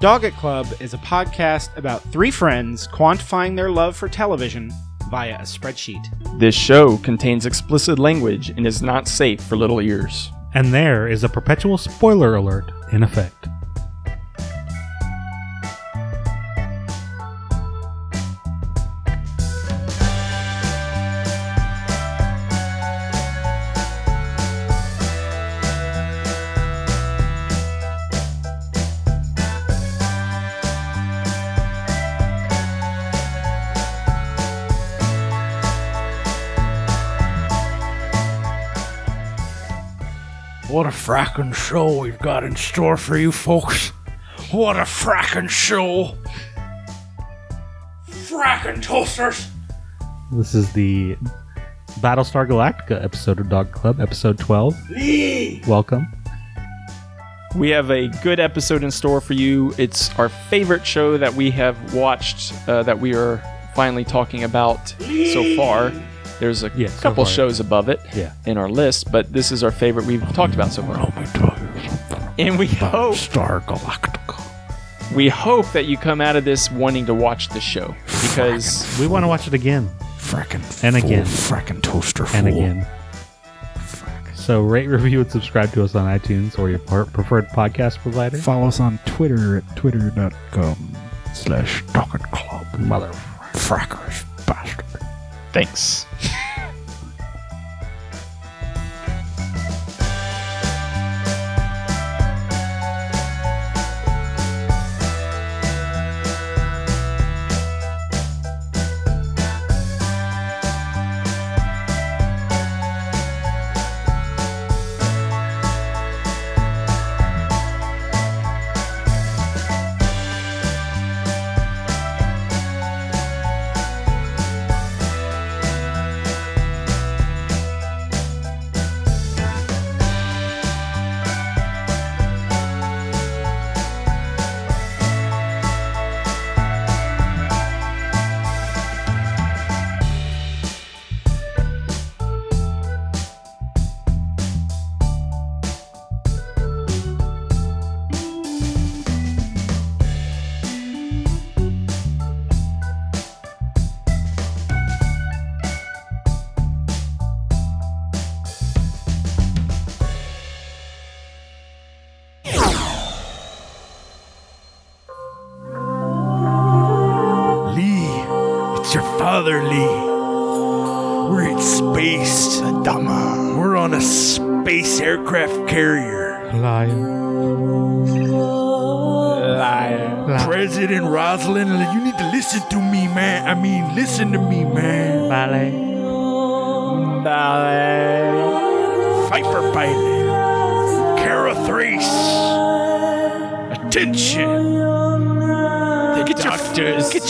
Dog It Club is a podcast about three friends quantifying their love for television via a spreadsheet. This show contains explicit language and is not safe for little ears. And there is a perpetual spoiler alert in effect. What a frackin' show we've got in store for you folks. What a fracking show. Fracking toasters. This is the Battlestar Galactica episode of Dog Club, episode 12. Welcome. We have a good episode in store for you. It's our favorite show that we have watched uh, that we are finally talking about so far. There's a Yeah, so couple far. shows above it Yeah. in our list, but this is our favorite we've talked about so far. Oh and we hope Star Galactica. we hope that you come out of this wanting to watch the show because We want to watch it again Frackin' And again. Frackin' toaster and again. So rate, review, and subscribe to us on iTunes or your preferred podcast provider. Follow us on Twitter at twitter.com slash Dog Club. Mother frackers bastard. thanks.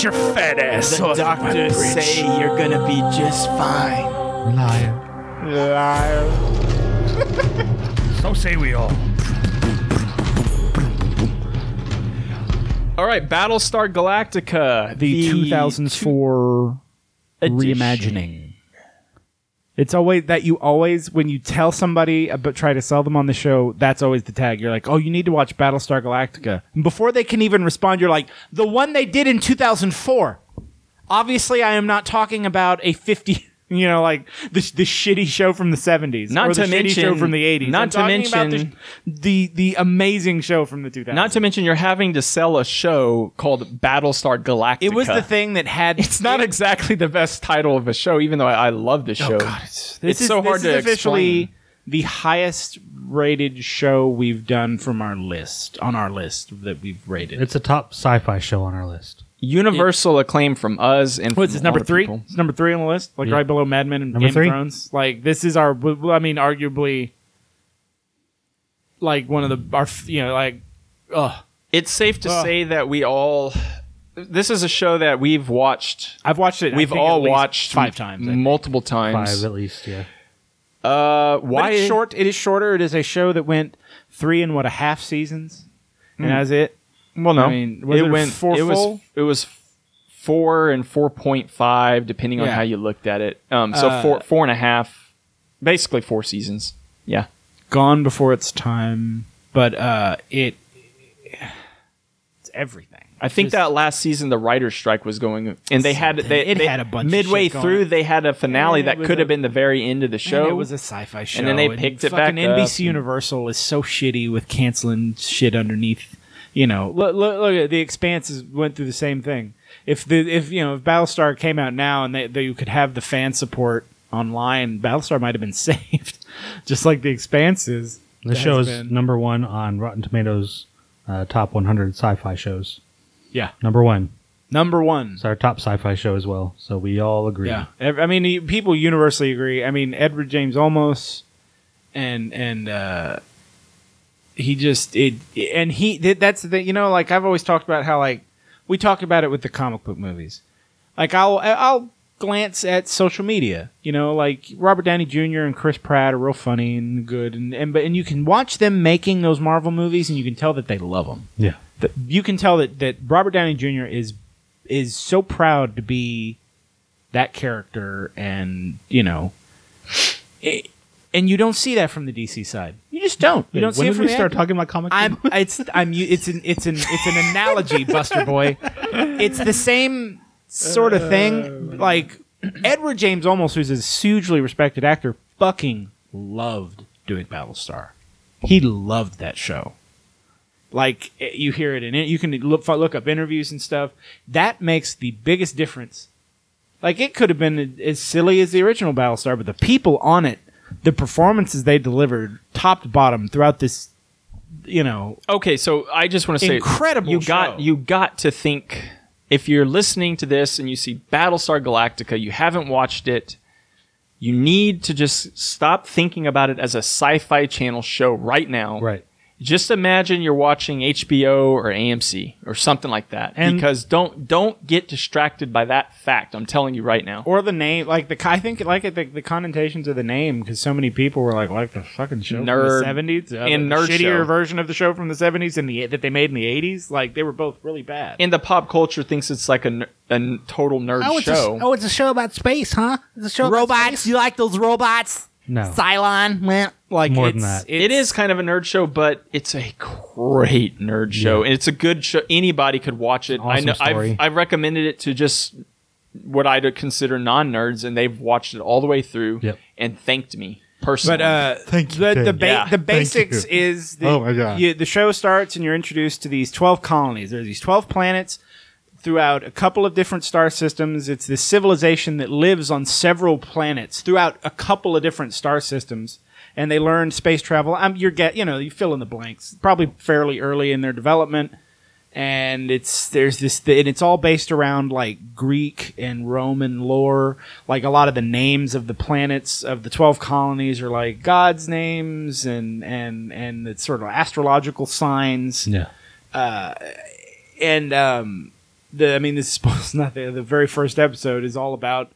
Your get your fat ass off my bridge. you're gonna be just fine. Liar. Liar. so say we all. All right, Battlestar Galactica, The, 2004 edition. reimagining. It's always that you always when you tell somebody uh, about try to sell them on the show, that's always the tag. You're like, "Oh, you need to watch Battlestar Galactica." And before they can even respond, you're like, "The one they did in 2004." Obviously, I am not talking about a 50, you know, like the the shitty show from the 70s Not or the to shitty show mention- from the 80s. not I'm to talking about the, mention- the the amazing show from the 2000s. Not to mention, you're having to sell a show called Battlestar Galactica. it was the thing that had It's not exactly the best title of a show, even though I, I love the oh, show. Oh This It's is, so hard this to is officially explain. the highest rated show we've done from our list on our list that we've rated. It's a top sci-fi show on our list. Universal acclaim from us and What's from this number three? people. It's number three on the list, like Yeah. right below Mad Men and Number Game three? of Thrones. Like this is our, well, I mean, arguably, like one of the our, you know, like, ugh. It's safe to Ugh. say that we all. This is a show that we've watched. I've watched it. I We've think, all at least watched five times. I think. multiple times. Five at least, yeah. Uh, But why it's short? It is shorter. It is a show that went three and what a half seasons, and that's it. Well, no, I mean, was it it went. four it was. It was four and four point five, depending on Yeah. how you looked at it. Um, so Uh, four, four and a half, basically four seasons. Yeah, Gone before its time, but uh, it it's everything. I think Just- that last season the writer's strike was going, and they had they, It they- had a bunch of midway through they had a finale that could a- have been the very end of the show. It was a sci-fi show, and then they picked it back fucking up NBC Universal is so shitty with canceling shit underneath. You know, look, look, look at the Expanses went through the same thing. If the if you know if Battlestar came out now and they, they could have the fan support online, Battlestar might have been saved, just like the Expanses. The show is been. number one on Rotten Tomatoes uh, top 100 sci-fi shows. yeah Number one. number one. It's our top sci-fi show as well. So we all agree. Yeah, I mean, people universally agree. I mean, Edward James Olmos, and and uh, he just it, and he that's the you know like I've always talked about how like we talk about it with the comic book movies. Like I'll I'll glance at social media, you know, like Robert Downey Jr. and Chris Pratt are real funny and good, and and but and you can watch them making those Marvel movies, and you can tell that they love them Yeah. that you can tell that, that Robert Downey Jr. is is so proud to be that character, and you know, it, and you don't see that from the DC side. You just don't. You don't see when it from we the start actor. talking about comic I'm it's I'm it's an it's an it's an analogy, Buster Boy. It's the same sort of thing. Like Edward James Olmos, who's a hugely respected actor, fucking loved doing Battlestar. He loved that show. Like eh, you hear it in it, you can look look up interviews and stuff. That makes the biggest difference. Like it could have been as silly as the original Battlestar, but the people on it, the performances they delivered, top to bottom throughout this, you know, Okay, so I just want to say, Incredible You show. got you got to think if you're listening to this and you see Battlestar Galactica, you haven't watched it. You need to just stop thinking about it as a sci-fi channel show right now. right. Just imagine you're watching HBO or AMC or something like that. And- because don't don't get distracted by that fact. I'm telling you right now. or the name, like the I think like the, the connotations of the name, because so many people were like, like the fucking show Nerd. from the seventies, uh, And the nerd shittier show. version of the show from the seventies and the that they made in the eighties. Like they were both really bad. And the pop culture thinks it's like a, ner- a n- total nerd show. oh, it's a show about space, huh? It's a show about Robots. space? You like those robots? No. Cylon. Meh. like more it's, than that. it is kind of a nerd show, but it's a great nerd show, and it's a good show. Anybody could watch it. I know story. I've, I've recommended it to just what I'd consider non-nerds, and they've watched it all the way through Yep. and thanked me personally. But uh, Thank you, the the, ba- Yeah. the basics you. is the, Oh my God. you- the show starts and you're introduced to these twelve colonies. There's these twelve planets throughout a couple of different star systems. It's this civilization that lives on several planets throughout a couple of different star systems, and they learn space travel. Um, you're get you know you fill in the blanks. Probably fairly early in their development. And it's there's this and it's all based around like Greek and Roman lore. Like a lot of the names of the planets of the twelve colonies are like gods' names and and and it's sort of astrological signs Yeah. and um, the I mean, this is supposed not the the very first episode is all about.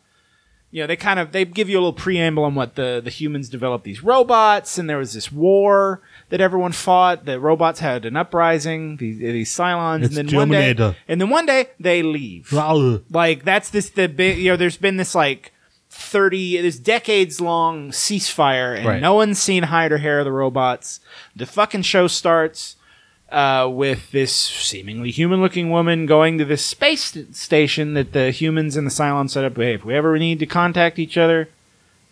You know, they kind of they give you a little preamble on what the the humans developed these robots, and there was this war that everyone fought. The robots had an uprising, these these Cylons, It's and then one day, and then one day they leave. Wow. Like that's this the big you know. There's been this like thirty this decades long ceasefire, and Right. no one's seen hide or hair of the robots. The fucking show starts uh, with this seemingly human looking woman going to this space station that the humans and the Cylons set up. Hey, if we ever need to contact each other,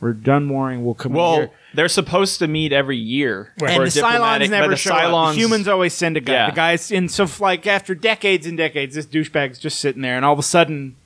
we're done warring. We'll come well, here. they're supposed to meet every year. for And the Cylons never the show up. Cylons- The humans always send a guy. Yeah. The guys, and so like after decades and decades, this douchebag's just sitting there, and all of a sudden,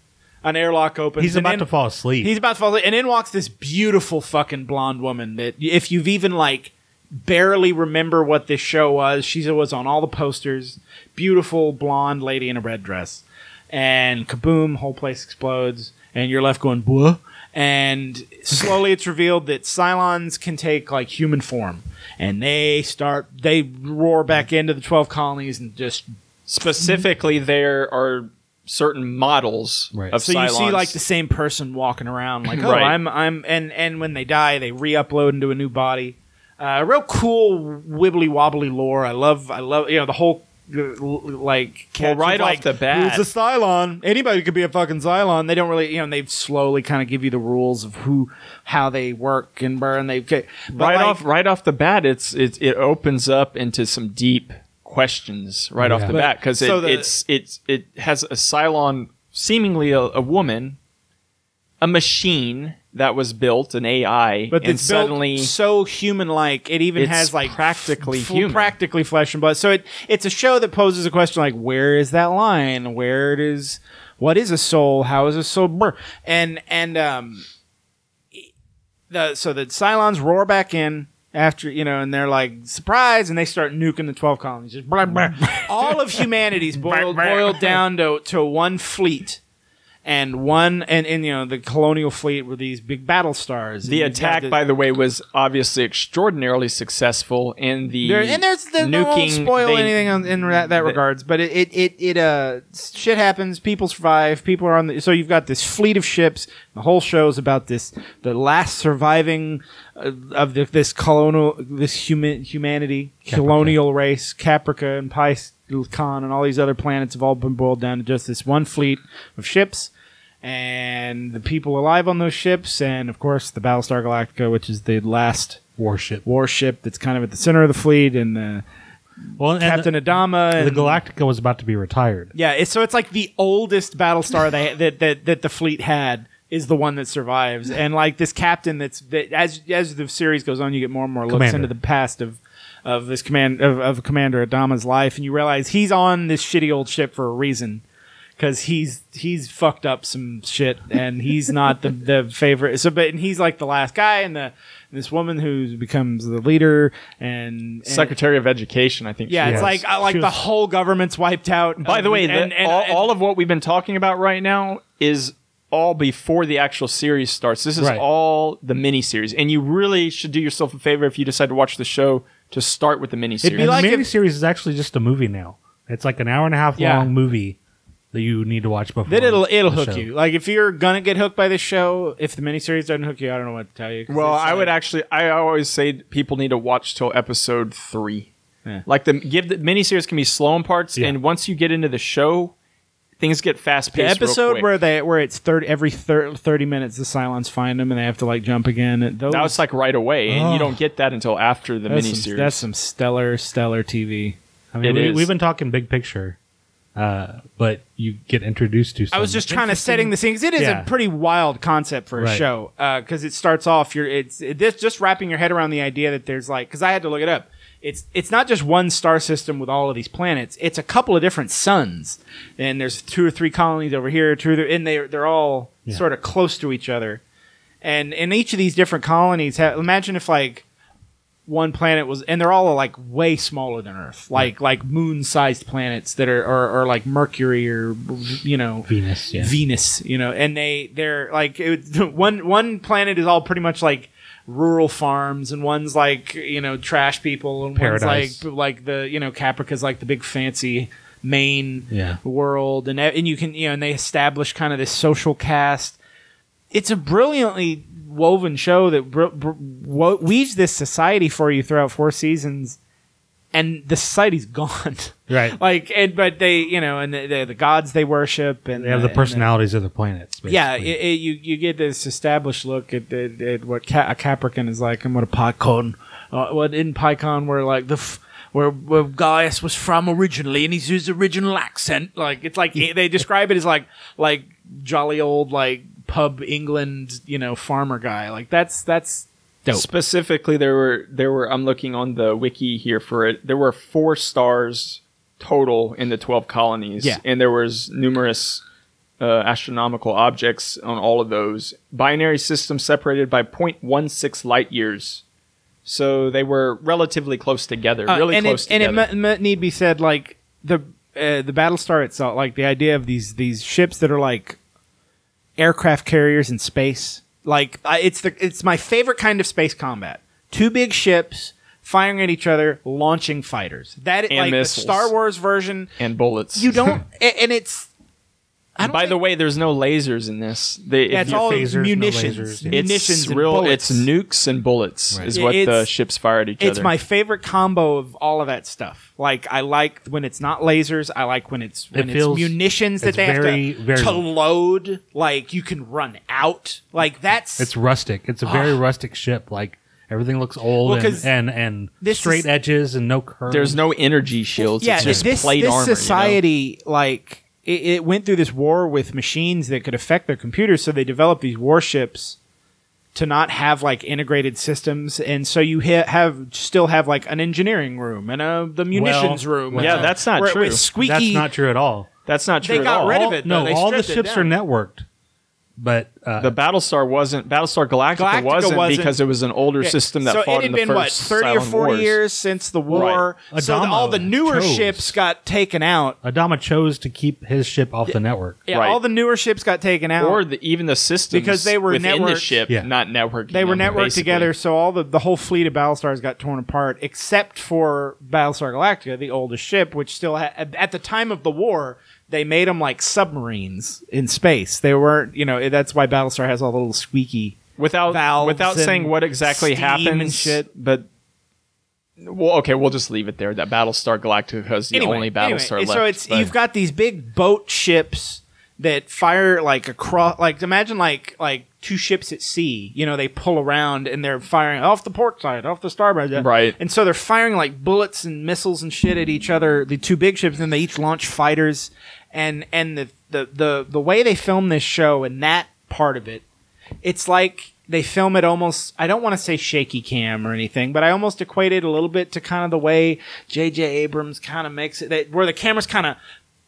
an airlock opens. He's about in- to fall asleep. He's about to fall asleep, and in walks this beautiful fucking blonde woman that if you've even like barely remember what this show was, she was on all the posters. Beautiful blonde lady in a red dress, and kaboom, whole place explodes, and you're left going buh. And slowly, it's revealed that Cylons can take like human form, and they start they roar back into the twelve colonies and just specifically there are certain models Right. of So you see like the same person walking around, like oh, Right. I'm I'm and and when they die, they re-upload into a new body. Uh, real cool wibbly wobbly lore. I love I love you know the whole like of, right off like, the bat- who's a Cylon? Anybody could be a fucking Cylon. They don't really you know they slowly kind of give you the rules of who how they work and burn. They but right like, off right off the bat it's it, it opens up into some deep questions right off the But- bat because it, so the- it's it's it has a Cylon, seemingly a, a woman, a machine that was built, an AI, But and it's suddenly so human-like. It even has like practically f- human. practically flesh and blood. So it it's a show that poses a question like, where is that line? Where is? What is a soul? How is a soul? Brr. And and um, the so the Cylons roar back in after you know, and they're like surprise, and they start nuking the twelve colonies. Just blah, blah. all of humanity's boiled boiled down to to one fleet. And one, and, and you know, the colonial fleet were these big battle stars. the And you've got attack, the- by the way, was obviously extraordinarily successful. And the There, and there's the no won't nuking spoil they- anything on, in that, that regards, but it, it it it uh shit happens. People survive. People are on the so you've got this fleet of ships. The whole show is about this the last surviving uh, of the, this colonial this human humanity colonial race Caprica and Picon and all these other planets have all been boiled down to just this one fleet of ships. And the people alive on those ships, and of course the Battlestar Galactica, which is the last Warship. warship that's kind of at the center of the fleet, and the Well, and Captain the, Adama. the Galactica was about to be retired. yeah, it's, so it's like the oldest Battlestar they, that that that the fleet had is the one that survives, and like this captain that's that as as the series goes on, you get more and more looks Commander. into the past of of this command of, of Commander Adama's life, and you realize he's on this shitty old ship for a reason. Because he's he's fucked up some shit, and he's not the, the favorite. So, but and he's like the last guy, and the this woman who becomes the leader, and, and Secretary of Education, I think. yeah, she it's was. like uh, like She the whole government's wiped out. By the way, the, and, and, all, and- all of what we've been talking about right now is all before the actual series starts. This is Right. all the mini series and you really should do yourself a favor if you decide to watch the show to start with the mini series like the mini series is actually just a movie now. It's like an hour and a half Yeah. long movie that you need to watch before. then it'll it'll the hook show. you. Like if you're gonna get hooked by this show, if the miniseries doesn't hook you, I don't know what to tell you. well, it's I would actually. I always say people need to watch till episode three. Yeah. Like the give the miniseries can be slow in parts, Yeah. and once you get into the show, things get fast the paced. episode where they where it's thirty every thir- thirty minutes the Cylons find them and they have to like jump again. and Those, that was like right away, and you don't get that until after the that's miniseries. some, that's some stellar stellar TV. I mean, It we, is. we've been talking big picture, uh, but you get introduced to. Some I was just kind of setting the scene 'cause it is Yeah. a pretty wild concept for a Right. show because it starts off you're it's it, this just wrapping your head around the idea that there's like because I had to look it up. It's it's not just one star system with all of these planets. It's a couple of different suns, and there's two or three colonies over here, two or three, and they they're all sort of close to each other. And in each of these different colonies, ha- imagine if like one planet was, and they're all like way smaller than Earth, like like moon-sized planets that are, or, or like Mercury or you know Venus. Yeah. Venus, you know, and they they're like it, one one planet is all pretty much like rural farms, and one's like you know trash people, and Paradise. one's like like the you know Caprica's like the big fancy main Yeah. world, and and you can you know and they establish kind of this social cast. It's a brilliantly woven show that br- br- wo- weaves this society for you throughout four seasons, and the society's gone. Right. like, and but they, you know, and the, the, the gods they worship, and They have the and personalities of the planets. yeah, it, it, you you get this established look at, at, at what Ca- a Caprican is like, and what a Picon, uh, what in Picon where like the. F- where, where Gaius was from originally, and he's his original accent. Like it's like they describe it as like like jolly old like pub England, you know, farmer guy. Like that's that's dope. Specifically, there were there were. I'm looking on the wiki here for it. There were four stars total in the twelve colonies, Yeah. and there was numerous uh, astronomical objects on all of those. Binary systems separated by 0.16 light years, so they were relatively close together, Uh, really and close it, and it mu- mu- need be said like the uh, the Battlestar itself, like the idea of these these ships that are like aircraft carriers in space. Like I, it's the it's my favorite kind of space combat. Two big ships firing at each other, launching fighters. That And like missiles. the Star Wars version. and bullets. You don't, and it's. I don't By the way, there's no lasers in this. They, if yeah, it's you- all phasers, no munitions, lasers, yeah. munitions, it's and real. bullets. It's nukes and bullets is what the It's- ships fire at each other. It's other. my favorite combo of all of that stuff. Like I like when it's not lasers. I like when it's when it's feels- munitions that it's they very, have to, very- to load. Like you can run out. Like that's It's rustic. It's a very rustic ship. Like Everything looks old Well, and, 'cause and and this straight is- edges and no curves. There's no energy shields. yeah, it's just this, plate this armor. you know? society like it, it went through this war with machines that could affect their computers, so they developed these warships to not have like integrated systems, and so you ha- have still have like an engineering room and a the munitions room. well, Yeah, a- that's not where it true. was squeaky. That's not true at all. That's not true They at got all. rid of it, though. No, They all the stripped it ships are down. networked, but uh, The Battlestar wasn't Battlestar Galactica, Galactica wasn't, wasn't- because it was an older Yeah. system that so fought it had in the been first what thirty or forty Wars. years since the war. Right. So the- all the newer chose. ships got taken out. Adama chose to keep his ship off the network. Yeah, Right. all the newer ships got taken out. or the, even the systems Because they were within the networked- ship, Yeah. not networked. they were networked together, so all the the whole fleet of Battlestars got torn apart, except for Battlestar Galactica, the oldest ship, which still ha- at at the time of the war they made them like submarines in space. They weren't, you know, that's why Battlestar has all the little squeaky. without valves without saying what exactly happened and shit. But well, okay, we'll just leave it there. That Battlestar Galactica is the Anyway, only anyway, Battlestar left. So it's but- you've got these big boat ships that fire like across, like imagine like like two ships at sea. You know, they pull around and they're firing off the port side, off the starboard, Right. And so they're firing like bullets and missiles and shit at each other. The two big ships, and they each launch fighters. And and the the the the way they film this show and that part of it, it's like they film it almost I don't want to say shaky cam or anything, but I almost equate it a little bit to kind of the way JJ Abrams kind of makes it that where the camera's kind of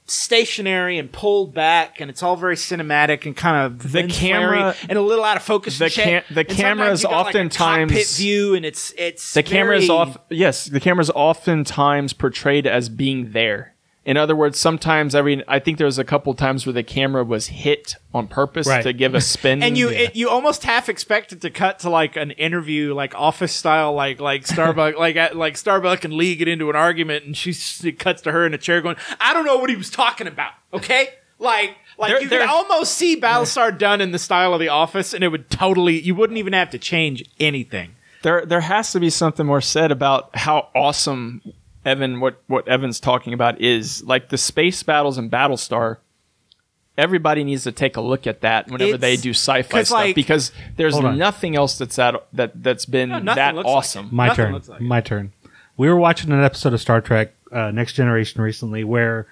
stationary and pulled back and it's all very cinematic and kind of The camera- and a little out of focus the and the camera is got, like, oftentimes- view and it's it's the camera is off. Yes, the camera is oftentimes portrayed as being there. In other words, sometimes every I think there was a couple times where the camera was hit on purpose Right. to give a spin. and you it, you almost half expect it to cut to like an interview, like office style, like like Starbuck, like at, like Starbuck and Lee get into an argument, and she it cuts to her in a chair going, "I don't know what he was talking about." Okay, like like There- you there- could almost see Battlestar done in the style of The Office, and it would totally you wouldn't even have to change anything. there there has to be something more said about how awesome Evan what what Evan's talking about is like the space battles in Battlestar. Everybody needs to take a look at that whenever It's- they do sci-fi stuff like- because there's nothing else that's that that that's been No, that looks like awesome. My Nothing turn. like. My turn. We were watching an episode of Star Trek uh, Next Generation recently where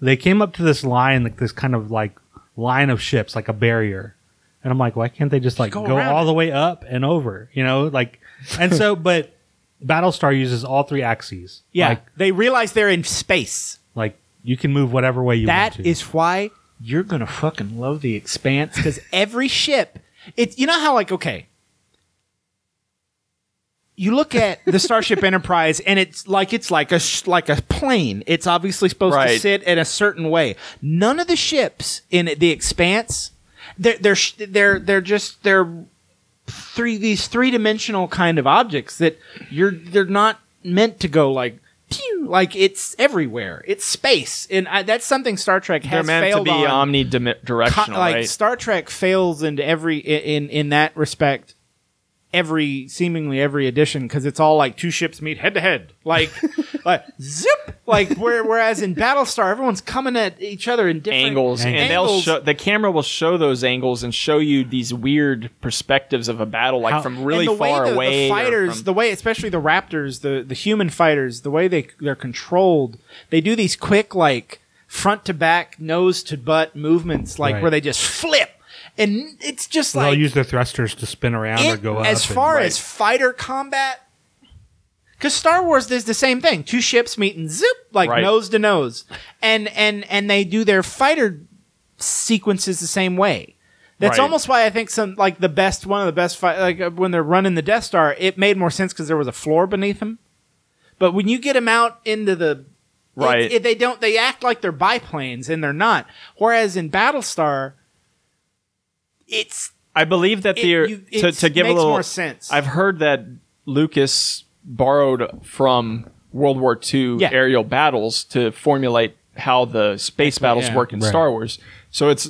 they came up to this line, like this kind of like line of ships, like a barrier. And I'm like, why can't they just like go go, all it. the way up and over? You know, like, and so, but Battlestar uses all three axes. Yeah, Like, they realize they're in space. like you can move whatever way you That want to. is why you're gonna fucking love the expanse because every ship it you know how like okay you look at the starship enterprise and it's like it's like a sh- like a plane it's obviously supposed to Right. sit in a certain way none of the ships in the expanse they're they're sh- they're they're just they're three these three dimensional kind of objects that you're they're not meant to go like pew like it's everywhere it's space and I, that's something Star Trek has They're meant to be on. omnidirectional, Co- like right? Star Trek fails into every in in that respect every seemingly every edition because it's all like two ships meet head to head like like zip like where, whereas in Battlestar everyone's coming at each other in different angles, and they'll show the camera will show those angles and show you these weird perspectives of a battle, like How- from really the far way the, away. The fighters, from- the way, especially the Raptors, the the human fighters, the way they they're controlled, they do these quick like front to back, nose to butt movements, like Right. where they just flip, and it's just like They'll use their thrusters to spin around or go up. as and- far Right. as fighter combat. Because Star Wars does the same thing. Two ships meet and zip, like Right. nose to nose, and and and they do their fighter sequences the same way. That's Right. almost why I think some like the best one of the best fight like uh, when they're running the Death Star, it made more sense because there was a floor beneath them. But when you get them out into the Right. it- it- they don't they act like they're biplanes and they're not. Whereas in Battlestar, it's I believe that it, the you- to, to give a little more sense. I've heard that Lucas borrowed from World War II Yeah. aerial battles to formulate how the space battles yeah. work in Right. Star Wars. So it's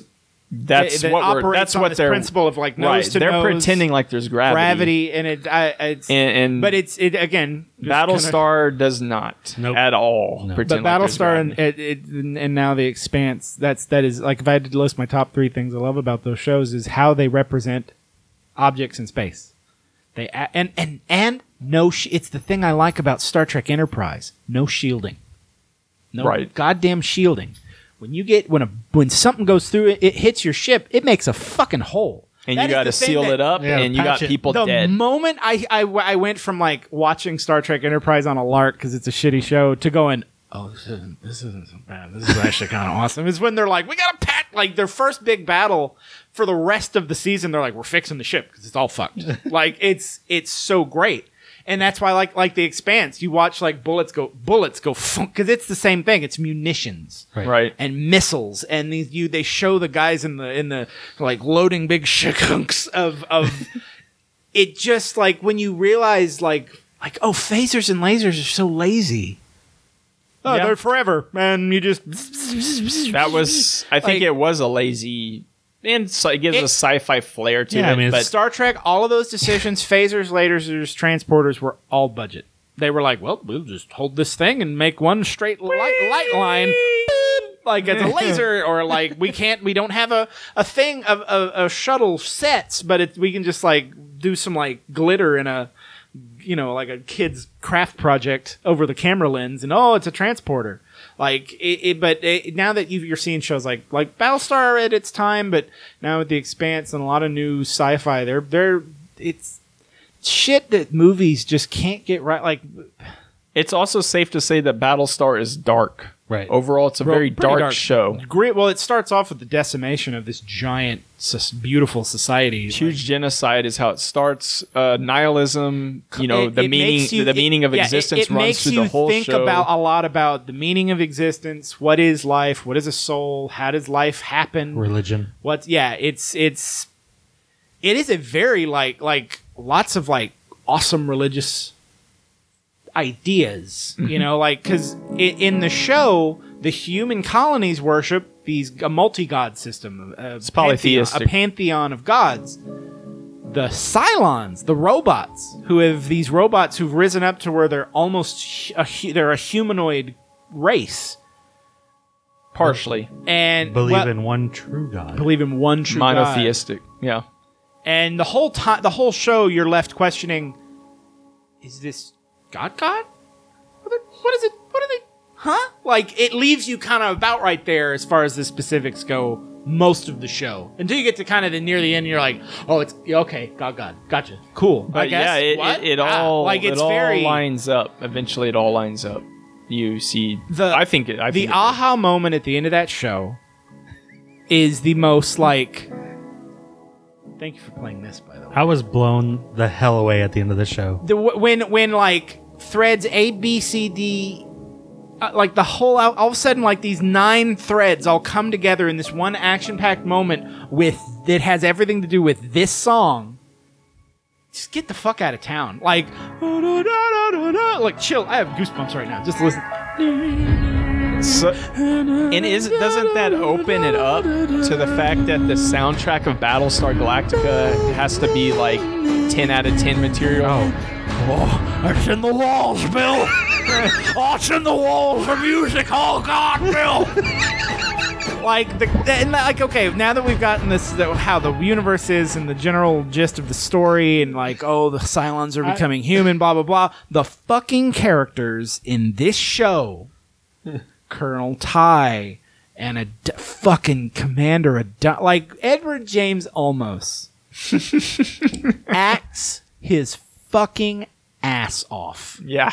that's It- it what we're that's on what this they're principle of like nose right. to they're nose, pretending like there's gravity. gravity, and it I, it's and, and but it's it again. just kinda- Battlestar does not Nope. at all. No. pretend but like Battlestar and, it, it, and now the Expanse. That's that is like if I had to list my top three things I love about those shows is how they represent objects in space. They and and and no, sh- it's the thing I like about Star Trek Enterprise. No shielding. No Right. goddamn shielding. When you get when a when something goes through it, it hits your ship. It makes a fucking hole. And That you is got the to thing seal that- it up, Yeah, and you got patch it. people the dead. moment I, I I went from like watching Star Trek Enterprise on a lark because it's a shitty show to going, oh, this isn't this isn't so bad. This is actually kind of awesome. Is when they're like, we got to pack like their first big battle for the rest of the season. They're like, we're fixing the ship because it's all fucked. like it's it's so great. And that's why, like, like the Expanse, you watch like bullets go, bullets go, because it's the same thing. It's munitions right. and missiles and these you they show the guys in the in the like loading big shikunks of of it just like when you realize like like oh phasers and lasers are so lazy oh Yeah. they're forever and you just That was, I think Like- it was a lazy, and so it gives It- a sci-fi flair to Yeah, it. I mean, but Star Trek all of those decisions phasers lasers transporters were all budget. They were like well we'll just hold this thing and make one straight light, light line. Like it's a laser or like we can't we don't have a, a thing of a, a shuttle sets but it, we can just like do some like glitter in a you know like a kid's craft project over the camera lens and oh it's a transporter like it, it but it, now that you you're seeing shows like like Battlestar at its time but now with the expanse and a lot of new sci-fi they're they're it's shit that movies just can't get right like it's also safe to say that Battlestar is dark. Right. Overall, it's a very Pretty dark, show. Great. Well, it starts off with the decimation of this giant, sus- beautiful society. Huge genocide is how it starts. Uh, nihilism, you know, It- the it meaning, you- the it- meaning of yeah, existence it, runs makes through you the whole think show. about a lot about the meaning of existence. What is life? What is a soul? How does life happen? Religion. What's yeah? It's it's it is a very like like lots of like awesome religious ideas. Mm-hmm. You know, like because in the show, the human colonies worship these a multi god system. A it's polytheistic. a pantheon of gods. The Cylons, the robots, who have these robots who've risen up to where they're almost a, they're a humanoid race, partially and Believe well, in one true God. believe in one true God. monotheistic. Yeah. And the whole time, the whole show, you're left questioning: Is this God? God? What is it? What are they? Huh? Like it leaves you kind of about right there as far as the specifics go. Most of the show until you get to kind of the near the end, you're like, oh, it's okay. God, God, gotcha, cool. I But guess. yeah, it, What? it, it Ah, all like it's it all very lines up. Eventually, it all lines up. You see, The- I think it. I the think it- aha moment at the end of that show is the most like. Thank you for playing this, by the way. I was blown the hell away at the end of the show. the when when like threads A B C D uh, like the whole all all of a sudden like these nine threads all come together in this one action packed moment with that has everything to do with this song. Just get the fuck out of town. Like like chill. I have goosebumps right now. Just listen. So, and is doesn't that open it up to the fact that the soundtrack of Battlestar Galactica has to be like ten out of ten material? Oh, Oh, it's in the walls, Bill. oh, it's in the walls of music. Oh, God, Bill. like the and like okay now that we've gotten this the, how the universe is and the general gist of the story and like oh the Cylons are becoming human blah blah blah the fucking characters in this show Colonel Tigh and a d- fucking commander a d- like Edward James Olmos acts his fucking ass off Yeah,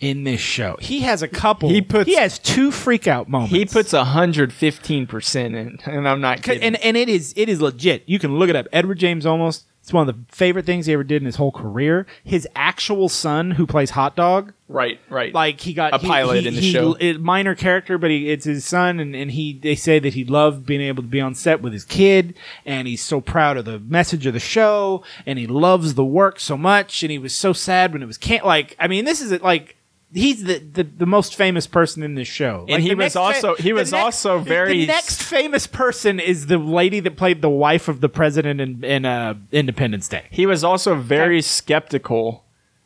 in this show he has a couple He puts- he has two freak out moments he puts hundred fifteen percent in, and I'm not kidding. and and it is it is legit. You can look it up. Edward James Olmos. It's one of the favorite things he ever did in his whole career. His actual son, who plays Hot Dog, right, right. like he got A he- pilot he- in the he- show. a minor character, but he, it's his son, and, and he they say that he loved being able to be on set with his kid, and he's so proud of the message of the show, and he loves the work so much, and he was so sad when it was can't like. I mean, this is it like. He's the, the, the most famous person in this show, And Like, he was next also- he was also very The next famous person is the lady that played the wife of the president in, in uh, Independence Day. He was also very skeptical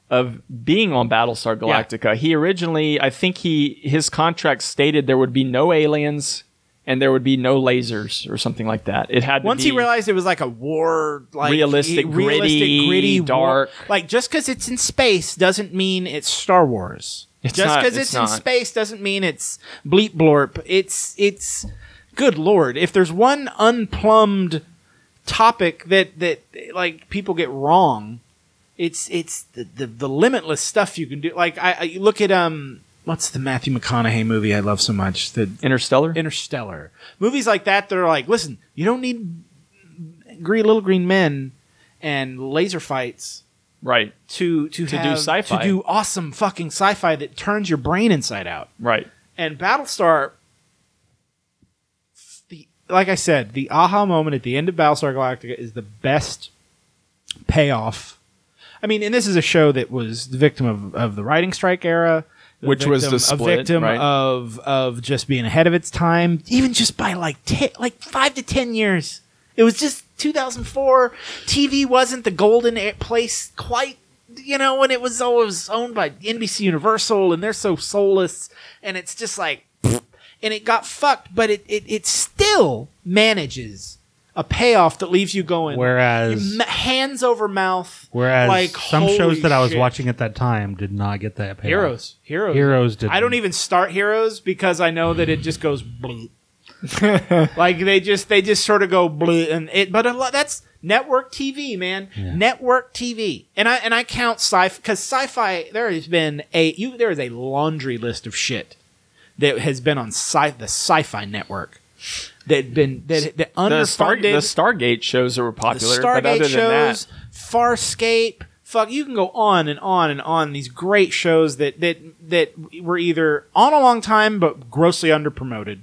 of being on Battlestar Galactica. He originally, I think he his contract stated there would be no aliens and there would be no lasers or something like that. It had to Once he realized it was like a war, like Realistic, gritty, war- dark. like just because it's in space doesn't mean it's Star Wars. It's just because it's it's, in space doesn't mean it's bleep blorp. It's it's good lord. If there's one unplumbed topic that that like people get wrong, it's it's the the, the limitless stuff you can do. Like I, I look at um. What's the Matthew McConaughey movie I love so much? The Interstellar. Interstellar. Movies like that, they're like, listen, you don't need green little green men and laser fights right, to to, To do sci-fi. to do awesome fucking sci-fi that turns your brain inside out. right. And Battlestar, the like I said, the aha moment at the end of Battlestar Galactica is the best payoff. I mean, and this is a show that was the victim of, of the writing strike era, Which was the victim- split, a victim right? of of just being ahead of its time, even just by like ten, like five to ten years. It was just 2004. TV wasn't the golden place quite, you know, when it was always owned by NBC Universal, and they're so soulless, and it's just like, and it got fucked, but it it, it still manages a payoff that leaves you going. Whereas- you- hands over mouth. Whereas like some shows that I was shit. watching at that time did not get that payoff. Heroes, heroes, Heroes did. I don't even start Heroes because I know that it just goes blue. like they just they just sort of go blue and it but a lot that's network TV man network TV and I and I count sci because sci-fi there has been a you there is a laundry list of shit that has been on sci the sci-fi network that been that that The, Star, the Stargate shows that were popular. the popular, Stargate but other than shows, that, Farscape. Fuck, you can go on and on and on. These great shows that that that were either on a long time but grossly underpromoted,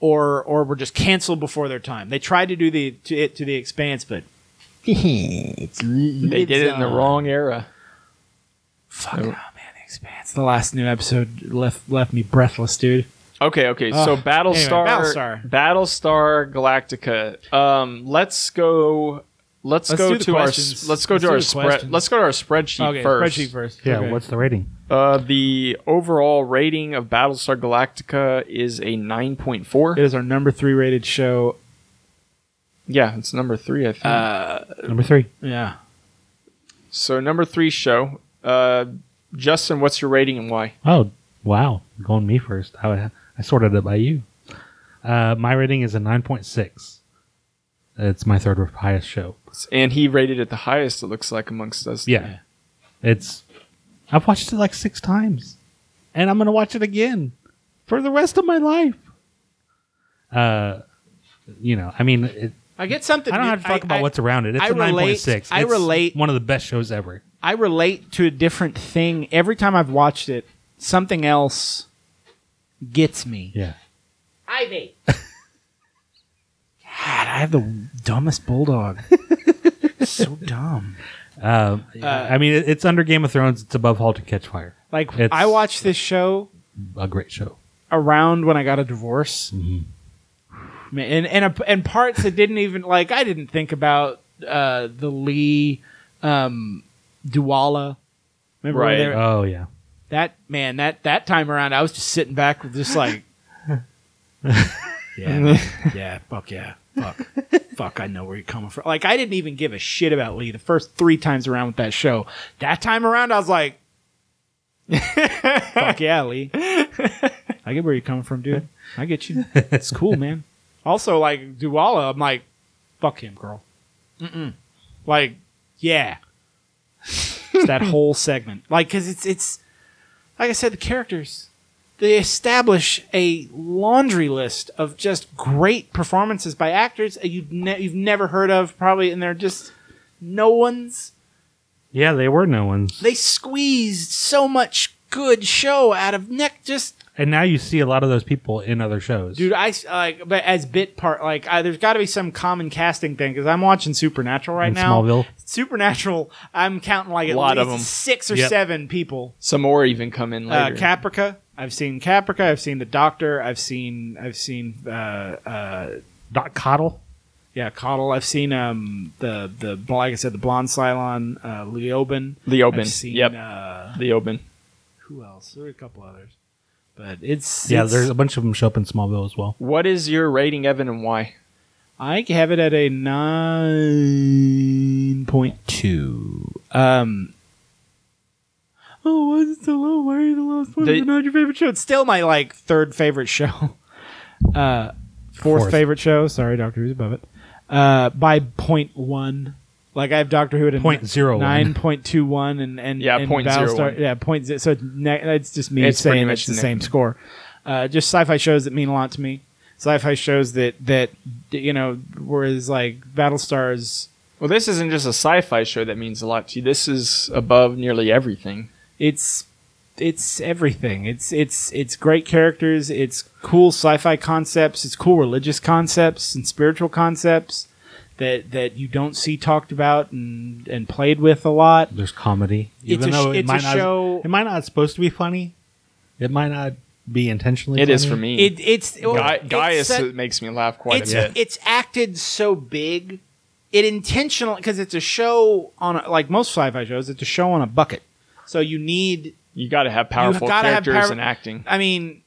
or or were just canceled before their time. They tried to do the to it to the Expanse, but it's they did it in the uh, wrong era. Fuck, oh man, the Expanse. The last new episode left left me breathless, dude. Okay, okay. so Battlestar, Anyway, Battlestar. Battlestar Galactica. Um, let's go. Let's, Let's go to our. questions. s- Let's go Let's to our spread. Let's go to our spreadsheet Okay, first. spreadsheet first. Yeah, Okay. what's the rating? Uh, the overall rating of Battlestar Galactica is a nine point four. It is our number three rated show. Yeah, it's number three. I think. Uh, Number three. Yeah. so number three show. Uh, Justin, what's your rating and why? Oh, wow. Going me first. I, I sorted it by you. Uh, my rating is a 9.6. It's my third highest show. And he rated it the highest. It looks like amongst us. Yeah. It's. I've watched it like six times. And I'm going to watch it again for the rest of my life. Uh, you know, I mean, it, I get something. I don't new- have to talk I- about I- what's around it. It's I a nine point six. I relate- One of the best shows ever. I relate to a different thing every time I've watched it. Something else gets me. Yeah. Ivy. God, I have the dumbest bulldog. so dumb. Um, I mean, it, it's under Game of Thrones. It's above *Halt and Catch Fire*. Like It's- I watched this show A great show. around when I got a divorce. Mm-hmm. Man, and and a, and parts that didn't even like I didn't think about uh, the Lee um, Dualla. Remember when Right. they were- Oh yeah. That man that that time around I was just sitting back with just like yeah man. yeah fuck yeah. Fuck. Fuck I know where you're coming from. Like I didn't even give a shit about Lee the first three times around with that show. That time around I was like fuck yeah Lee. I get where you're coming from dude. I get you. It's cool man. Also like Dualla I'm like fuck him girl. Mm-mm. like yeah. It's that whole segment. Like because it's it's like I said, the characters they establish a laundry list of just great performances by actors that you've ne- you've never heard of, probably, and they're just no ones. Yeah, they were no ones. They squeezed so much good show out of Nick Just And now you see a lot of those people in other shows. dude, I like, but as bit part, like, I, there's got to be some common casting thing because I'm watching Supernatural right in now. Smallville. Supernatural, I'm counting like at Lot of least 'em. six or Yep. seven people. Some more even come in Uh, later. Caprica. I've seen Caprica. I've seen the Doctor. I've seen. I've seen. Uh, uh, Doc Cottle. yeah, Cottle. I've seen um the the like I said the blonde Cylon, uh, Leoben. Leoben. I've seen. Yep. Uh, Leoben. who else? There were a couple others. But it's Yeah, it's- there's a bunch of them show up in Smallville as well. What is your rating, Evan, and why? I have it at a nine point two. Um. Oh, why is it so low? Why are you the lowest one? The- It's not your favorite show. It's still my like third favorite show. Uh, fourth, Fourth. favorite show. Sorry, Doctor Who's above it. Uh, by point one. Like I have Doctor Who at a Point zero one. nine point two one, and and Yeah, and point zero Battlestar- one. Yeah, point zero. So it's, ne- it's just me It's pretty saying much it's the ne- same score. Uh, just sci-fi shows that mean a lot to me. Sci-fi shows that that you know, whereas like Battlestar's, Well, this isn't just a sci-fi show that means a lot to you. This is above nearly everything. it's it's everything. It's it's it's great characters. It's cool sci-fi concepts. It's cool religious concepts and spiritual concepts that that you don't see talked about and and played with a lot. There's comedy, It's a sh- it's a not, show- It might not supposed to be funny. It might not be intentionally. It is funny. for me. It it's well, Guy, it's Gaius set- makes me laugh quite it's a bit. it's acted so big. It intentionally because it's a show on a, like most sci-fi shows. It's a show on a bucket, so you need. you got to have powerful gotta have characters power- and acting. I mean,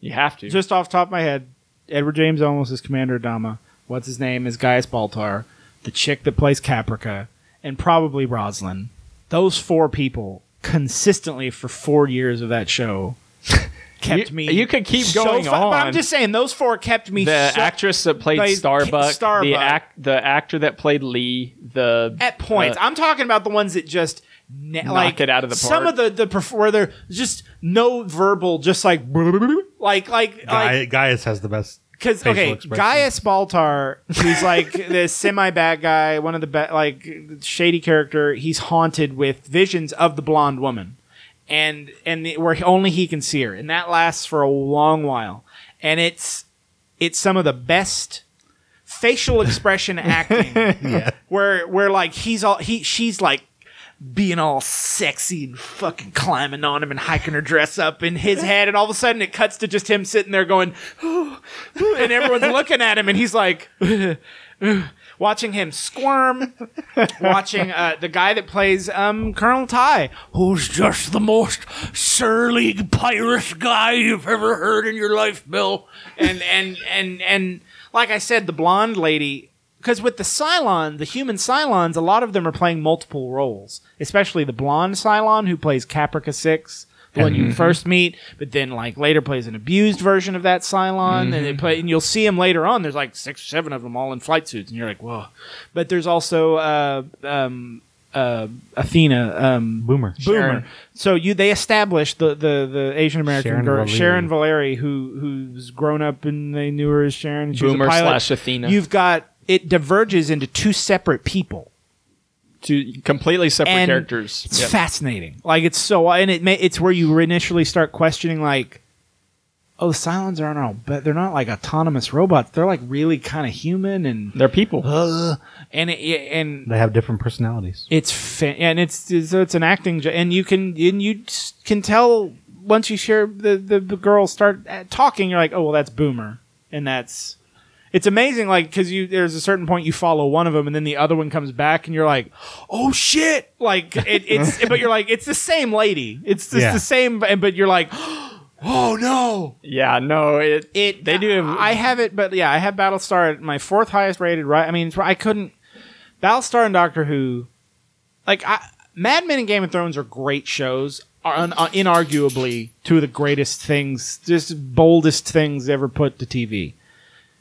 You have to. just off the top of my head, Edward James Olmos is Commander Adama. What's his name is Gaius Baltar. The chick that plays Caprica, and probably Roslin. Those four people consistently for four years of that show kept You- me. you could keep so going fu- But I'm just saying, those four kept me. the so- actress that played played Starbuck, Starbuck. the act, the actor that played Lee, the at points. uh, I'm talking about the ones that just na- Knock like it out of the park. Some of the the where they're just no verbal, just like like like Guy, like Gaius has the best. Because okay. Gaius Baltar, who's like this semi bad guy, one of the be- like shady character. He's haunted with visions of the blonde woman, and and the- where only he can see her, and that lasts for a long while, and it's it's some of the best facial expression acting Yeah. where where like he's all he she's like being all sexy and fucking climbing on him and hiking her dress up in his head and all of a sudden it cuts to just him sitting there going and everyone's looking at him and he's like watching him squirm watching uh, the guy that plays um Colonel Tigh Who's just the most surly pirate guy you've ever heard in your life, Bill? and and and and like I said, the blonde lady. Because with the Cylon, the human Cylons, a lot of them are playing multiple roles. Especially the blonde Cylon who plays Caprica Six, the one you first meet, but then like later plays an abused version of that Cylon, and they play, and you'll see them later on. There's like six or seven of them all in flight suits, and you're like, whoa. But there's also uh, um, uh, Athena, um, Boomer. Boomer. Sharon. So you they established the the, the Asian American Sharon girl Valerii. Sharon Valerii who who's grown up and they knew her as Sharon. She was a Boomer pilot. slash Athena. You've got it diverges into two separate people. two completely separate And characters. It's Yep. fascinating. Like it's so and it may, it's where you initially start questioning like oh the Cylons aren't all but they're not like autonomous robots. They're like really kind of human and They're people. uh, and it, and They have different personalities. it's fa- and it's it's, it's an acting jo- and you can and you can tell once you share the, the the girls start uh, talking you're like oh well that's boomer and that's it's amazing like because you there's a certain point you follow one of them and then the other one comes back and you're like oh shit like it, it's but you're like it's the same lady it's just Yeah. the same but you're like oh no Yeah, no, it it they do. Have, I have it, but yeah, I have Battlestar at my fourth highest rated. Right? I mean, I couldn't. Battlestar and Doctor Who, like I, Mad Men and Game of Thrones are great shows. Are un, uh, inarguably two of the greatest things, just boldest things ever put to TV.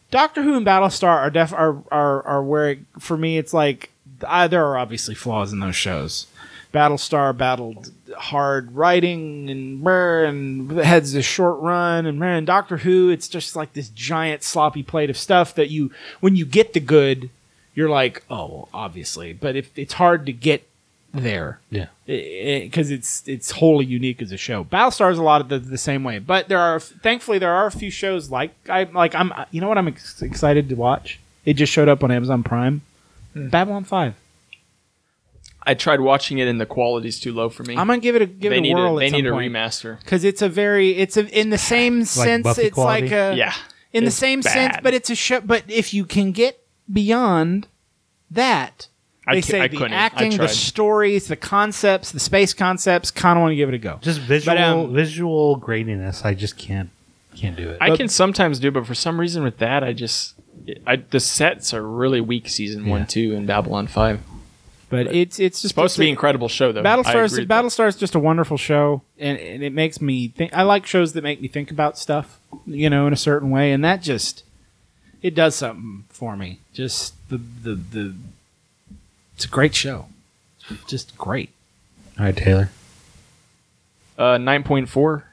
Doctor Who and Battlestar are def are are are where it, for me it's like I, there are obviously flaws in those shows. Battlestar battled hard writing and and heads a short run and man Doctor Who it's just like this giant sloppy plate of stuff that you when you get the good you're like oh obviously but if it's hard to get there Yeah. because it's it's wholly unique as a show. Battlestar is a lot of the, the same way, but there are thankfully there are a few shows like I like I'm uh, you know what I'm ex- excited to watch. It just showed up on Amazon Prime. Hmm. Babylon Five. I tried watching it and the quality's too low for me. I'm gonna give it a give they it a whirl a, they at need a point remaster. because it's a very it's a in the same sense Buffy it's quality? like a Yeah, in the It's same sense, but it's a show. But if you can get beyond that, I they ca- say I the couldn't. Acting, the stories, the concepts, the space concepts. Kind of want to give it a go. Just visual um, visual graininess. I just can't can't do it. I can sometimes do, but for some reason with that, I just I, the sets are really weak. Season Yeah. one, two, and Babylon Five. But it's it's just Supposed to be it's- incredible show though. Battlestar is agree with that. Battlestar is just a wonderful show, and, and it makes me think. I like shows that make me think about stuff, you know, in a certain way, and that just it does something for me. Just the the the. It's a great show, just great. All right, Taylor. Uh, nine point four.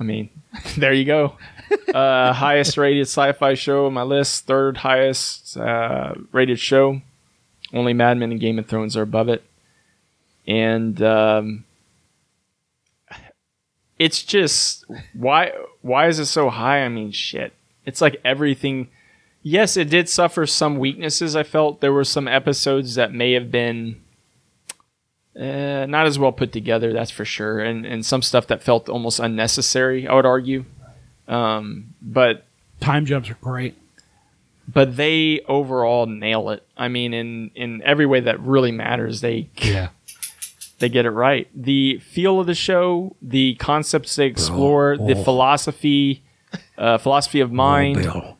I mean, there you go. Uh, highest rated sci-fi show on my list. Third highest uh, rated show. Only Mad Men and Game of Thrones are above it. And um, it's just why why is it so high? I mean, shit. It's like everything. Yes, it did suffer some weaknesses. I felt there were some episodes that may have been uh, not as well put together, that's for sure, and and some stuff that felt almost unnecessary. I would argue, um, but Time jumps are great. but they overall nail it. I mean, in in every way that really matters, they Yeah. they get it right. The feel of the show, the concepts they explore, the philosophy, uh, philosophy of mind, uh,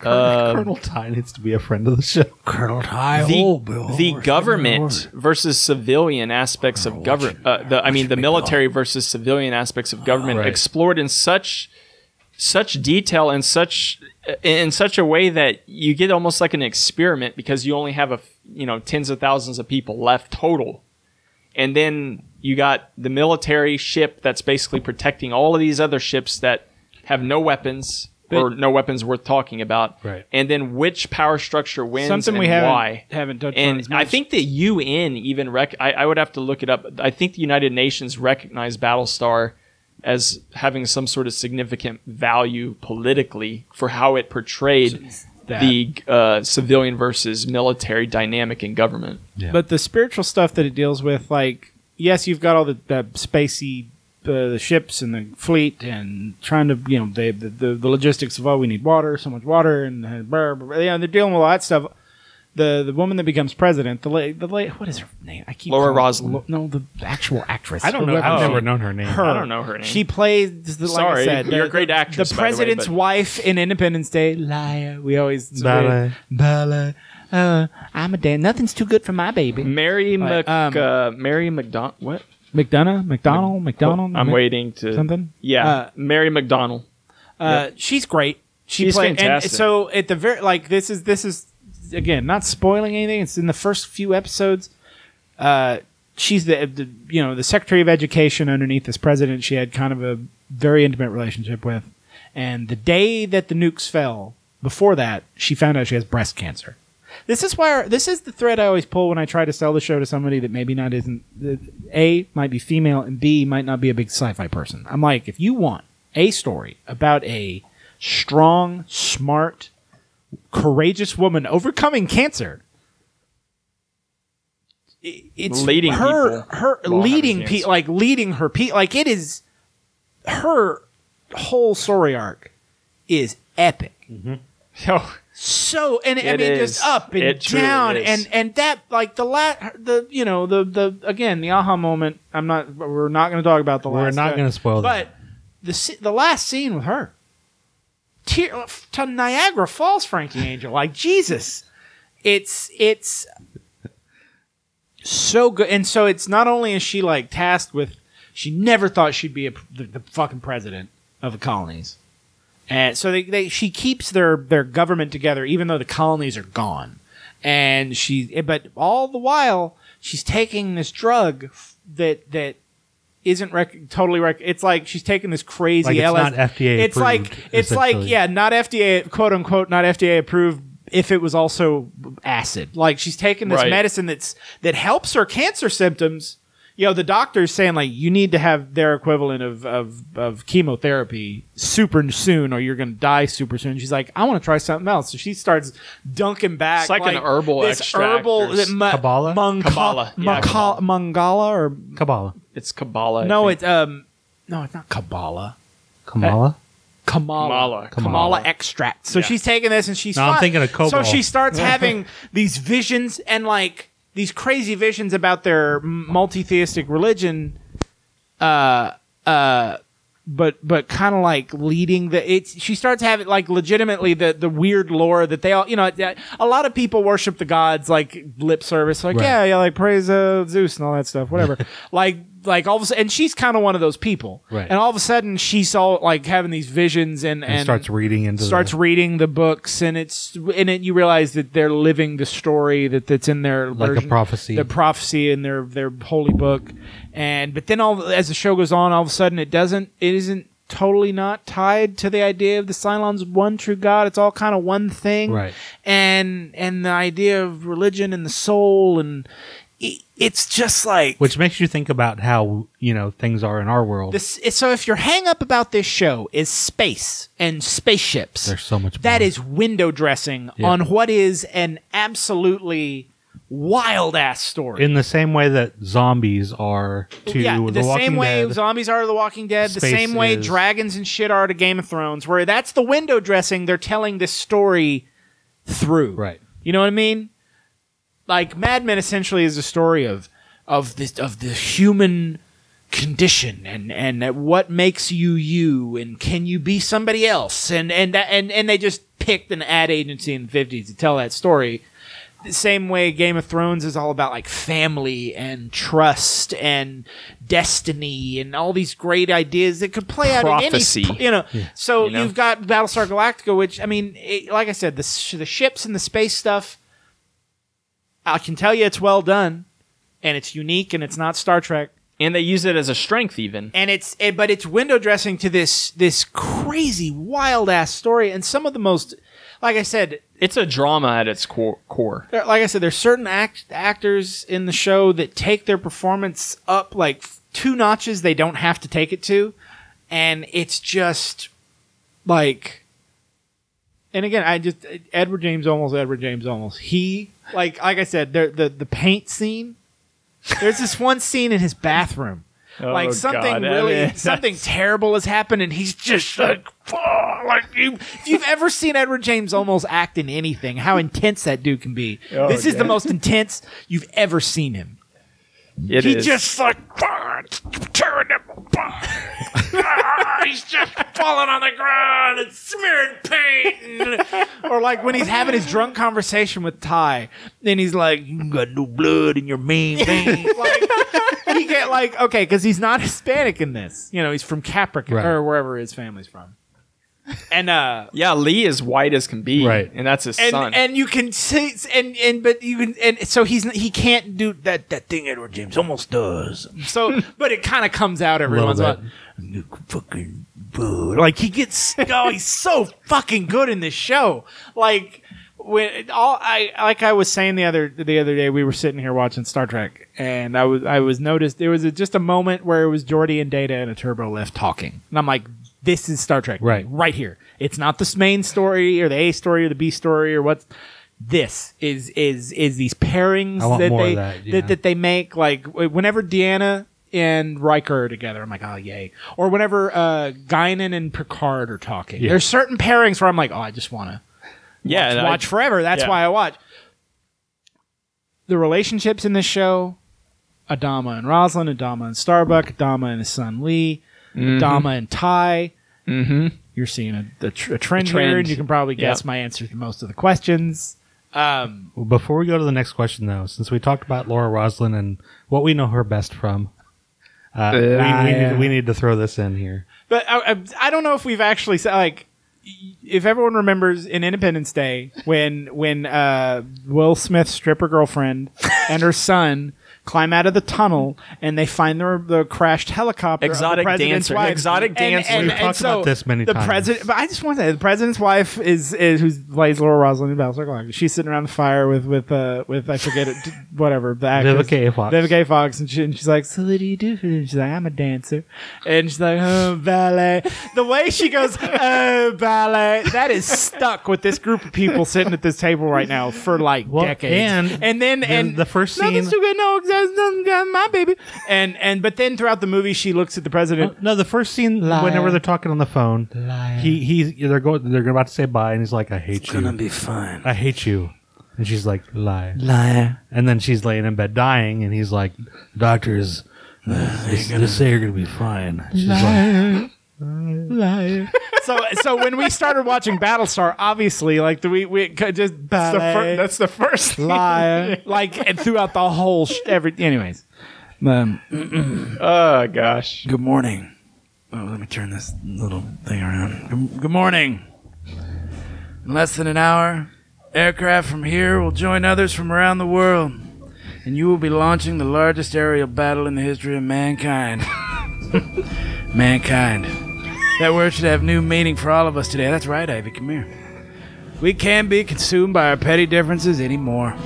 Colonel Tigh needs to be a friend of the show. Colonel Tigh, the, oh, Bill. the government versus civilian aspects of government. Uh, the I mean, the military versus civilian aspects of government Right. explored in such such detail and such in such a way that you get almost like an experiment because you only have a you know tens of thousands of people left total, and then you got the military ship that's basically protecting all of these other ships that have no weapons. Or no weapons worth talking about, Right. And then which power structure wins Something and we haven't why? haven't touched on and as I much. think the UN even rec- I, I would have to look it up. I think the United Nations recognized Battlestar as having some sort of significant value politically for how it portrayed that. the uh, civilian versus military dynamic in government. Yeah. But the spiritual stuff that it deals with, like, yes, you've got all the, the spacey uh, the ships and the fleet and trying to, you know, they, the, the, the logistics of, oh, we need water, so much water, and uh, blah, blah, blah. you know, they're dealing with all that stuff. The the woman that becomes president, the late, the late, what is her name? I keep Laura calling- Roslin. Lo- no, the actual actress. I don't know. I've never known her name. her. I don't know her name. She plays, the, like Sorry, I said, you're the- a great actress, The by the way, president's wife in Independence Day, liar. We always it's Ballet. weird. ballet. Uh, I'm a dad. Nothing's too good for my baby. Mary Mc, um, uh, Mary McDonald. What? McDonough, McDonald, McDonald. I'm Mc- waiting to something? Yeah, Uh, Mary McDonald. Uh, she's great. She She's played, fantastic. And so at the very like this is this is again not spoiling anything. It's in the first few episodes. Uh, she's the, the you know the Secretary of Education underneath this president. She had kind of a very intimate relationship with, and the day that the nukes fell, before that, she found out she has breast cancer. This is where this is the thread I always pull when I try to sell the show to somebody that maybe not isn't a might be female and b might not be a big sci-fi person. I'm like, if you want a story about a strong, smart, courageous woman overcoming cancer, it's Leading her her leading people like leading her people like it is her whole story arc is epic. Oh, so and I mean is. just up and It truly down is. and and that like the la- the you know the the again the aha moment I'm not we're not going to talk about the last We're last not uh, gonna spoil that. but the the last scene with her tear to Niagara Falls Frankie Angel like Jesus it's it's so good and so it's not only is she like tasked with she never thought she'd be a, the, the fucking president of the colonies and so they, they she keeps their their government together even though the colonies are gone. And she but all the while she's taking this drug that that isn't rec- totally rec- it's like she's taking this crazy Like it's LS not FDA it's like it's like yeah not FDA quote unquote not FDA approved if it was also acid. Like she's taking this Right. medicine that's that helps her cancer symptoms you know the doctor's saying like you need to have their equivalent of of, of chemotherapy super soon or you're going to die super soon she's like i want to try something else so she starts dunking back It's like an herbal this extract herbal that ma- Kabbalah? Mongol- Kabbalah, yeah, Mongol- Kabbalah. mongala or Kabbalah. it's Kabbalah. No it's um no it's not kabbalah Kamala. Kamala. Kamala. Kamala, extract. So she's taking this and she's. No, I'm thinking of So she starts having these visions and like these crazy visions about their multi-theistic religion. Uh, uh, but but kind of like leading the it's she starts having like legitimately the the weird lore that they all you know a lot of people worship the gods like lip service like Right. yeah yeah like praise uh, Zeus and all that stuff whatever like like all of a sudden and she's kind of one of those people Right. and all of a sudden she's all like having these visions and and, and, starts reading into starts the, reading the books and it's in it you realize that they're living the story that that's in their Like a prophecy. the prophecy in their their holy book and but then all as the show goes on all of a sudden it doesn't it isn't totally not tied to the idea of the Cylon's one true god it's all kind of one thing Right. and and the idea of religion and the soul and it's just like which makes you think about how you know things are in our world. this, so if your hang up about this show is space and spaceships, There's so much that more. is window dressing Yeah. on what is an absolutely wild ass story. in the same way that zombies are to yeah, The the, Walking same way Dead. zombies are to The Walking Dead, the same way is- dragons and shit are to Game of Thrones, where that's the window dressing. They're telling this story through. Right. You know what I mean? Like Mad Men essentially is a story of of this of the human condition and and what makes you you and can you be somebody else and and and and they just picked an ad agency in the 50s to tell that story the same way Game of Thrones is all about like family and trust and destiny and all these great ideas that could play out in any you know. So You know? you've got Battlestar Galactica, which I mean, it, like I said, the sh- the ships and the space stuff. I can tell you it's well done, and it's unique, and it's not Star Trek, and they use it as a strength even. and it's it, but it's window dressing to this this crazy wild ass story, and some of the most, like I said, It's a drama at its core. core. there, like I said, there's certain act, actors in the show that take their performance up like two notches they don't have to take it to, and it's just like. And again, I just Edward James Olmos Edward James Olmos he like like I said there the the paint scene. There's this one scene in his bathroom. like Oh, something God, I really mean, something terrible has happened and he's just like "Oh," like you if you've ever seen Edward James Olmos act in anything how intense that dude can be Oh, this is the most intense you've ever seen him It he is. just like "Ah, tearing him apart Ah, he's just falling on the ground and smearing paint and- or like when he's having his drunk conversation with Tigh and he's like you got no blood in your main vein like he get like okay because he's not Hispanic in this you know he's from Capricorn Right. or wherever his family's from and uh yeah, Lee is white as can be, Right. And that's his and son. and you can see and and but you can and so he's he can't do that that thing Edward James Olmos does. So but it kind of comes out every once in a while. Fucking boo. like he gets oh he's so fucking good in this show. Like when all I like I was saying the other the other day we were sitting here watching Star Trek and I was I was noticed there was a, just a moment where it was Geordi and Data and a turbo lift talking and I'm like this is Star Trek Right. right here it's not the main story or the A story or the B story or what this is is is these pairings I want that more of they that, yeah. that, that they make like whenever Deanna and Riker are together I'm like oh yay or whenever uh Guinan and Picard are talking Yeah. there's certain pairings where I'm like oh I just want to yeah, and I- watch forever. That's yeah. why I watch. The relationships in this show, Adama and Rosalind, Adama and Starbuck, Adama and his son Lee, Mm-hmm. Adama and Tigh. Mm-hmm. You're seeing a, a, tr- a trend, A trend. here, and you can probably guess Yep. my answer to most of the questions. Um, Well, Before we go to the next question, though, since we talked about Laura Roslin and what we know her best from, uh, we, we, yeah. need, we need to throw this in here. but I, I, I don't know if we've actually said like if everyone remembers in Independence Day when when uh, Will Smith's stripper girlfriend and her son climb out of the tunnel and they find the, the crashed helicopter. of the Exotic president's dancer. wife. Exotic dancer. We've talked about this many the times. president, but I just want to say the president's wife is, is who plays Laura Roslin in Battlestar Galactica. She's sitting around the fire with with uh, with I forget it, whatever the actress. Vivica A. Fox. Vivica A. Fox, and, she, and she's like, "So what do you do for them?" She's like, "I'm a dancer," and she's like, "Oh, ballet." The way she goes, "Oh, ballet," that is stuck with this group of people sitting at this table right now for like Well, decades. and and then the- and the first scene. nothing's scene- too good. No, exactly. Guys my baby. And and but then throughout the movie, she looks at the president. No, the first scene whenever they're talking on the phone, he he's they're going they're about to say bye, and he's like, "I hate you, Gonna be fine. I hate you," and she's like, "Lie," Liar. and then she's laying in bed dying, and he's like, "Doctors, uh, they, they say you're gonna be fine." She's like, So so when we started watching Battlestar, obviously, like the we we could just That's the, fir- that's the first liar, like and throughout the whole sh- every. Anyways, um, Oh gosh. Good morning. Oh, let me turn this little thing around. Good, good morning. In less than an hour, aircraft from here will join others from around the world, and you will be launching the largest aerial battle in the history of mankind. mankind. That word should have new meaning for all of us today. That's right, Ivy. Come here. We can't be consumed by our petty differences anymore.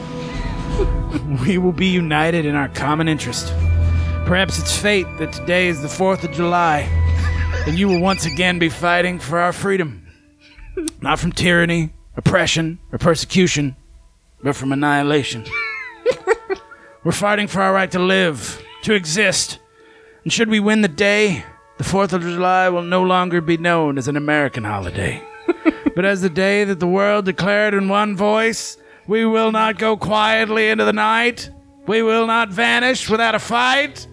we will be united in our common interest. Perhaps it's fate that today is the 4th of July, and you will once again be fighting for our freedom. Not from tyranny, oppression, or persecution, but from annihilation. We're fighting for our right to live, to exist. And should we win the day, the 4th of July will no longer be known as an American holiday, but as the day that the world declared in one voice we will not go quietly into the night, we will not vanish without a fight.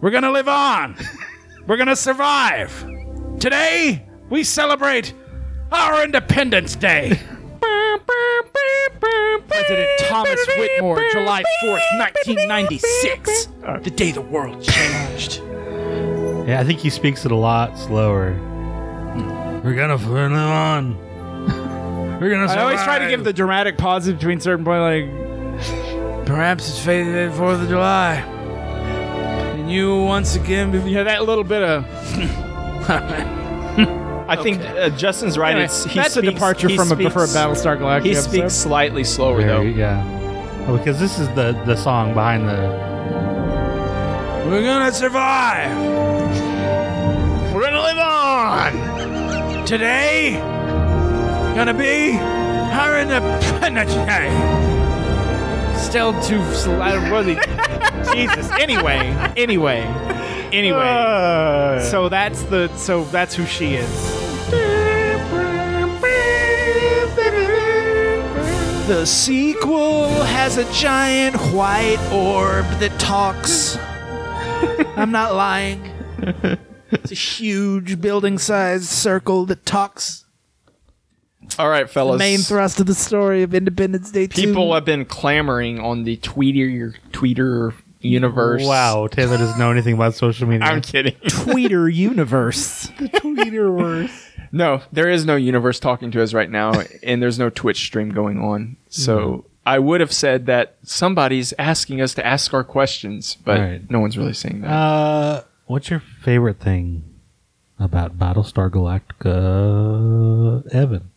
We're going to live on. We're going to survive. Today, we celebrate our Independence Day. President Thomas Whitmore, July fourth, nineteen ninety six, the day the world changed. Yeah, I think he speaks it a lot slower. We're gonna live on. We're gonna. I always try to give the dramatic pauses between certain points, like Perhaps it's fate the 4th of July. And you once again be. yeah, that little bit of. I think uh, Justin's right. Anyway, it's he that's speaks, a departure he from a speaks, for a Battlestar Galactica. He episode. speaks slightly slower Very, though. yeah. Oh, because this is the the song behind the. We're gonna survive. We're gonna live on. Today, gonna be our Independence Day. Still too sl- I don't really. Jesus. Anyway, anyway, anyway. Uh. so that's the so that's who she is. The sequel has a giant white orb that talks. I'm not lying. It's a huge building sized circle that talks. All right, fellas. Main thrust of the story of Independence Day 2. People have been clamoring on the Tweeter Tweeter universe. Wow, Taylor doesn't know anything about social media. I'm kidding. Tweeter universe. The Tweeterverse. No, there is no universe talking to us right now, and there's no Twitch stream going on. So I would have said that somebody's asking us to ask our questions, but Right. no one's really saying that. Uh, what's your favorite thing about Battlestar Galactica, Evan?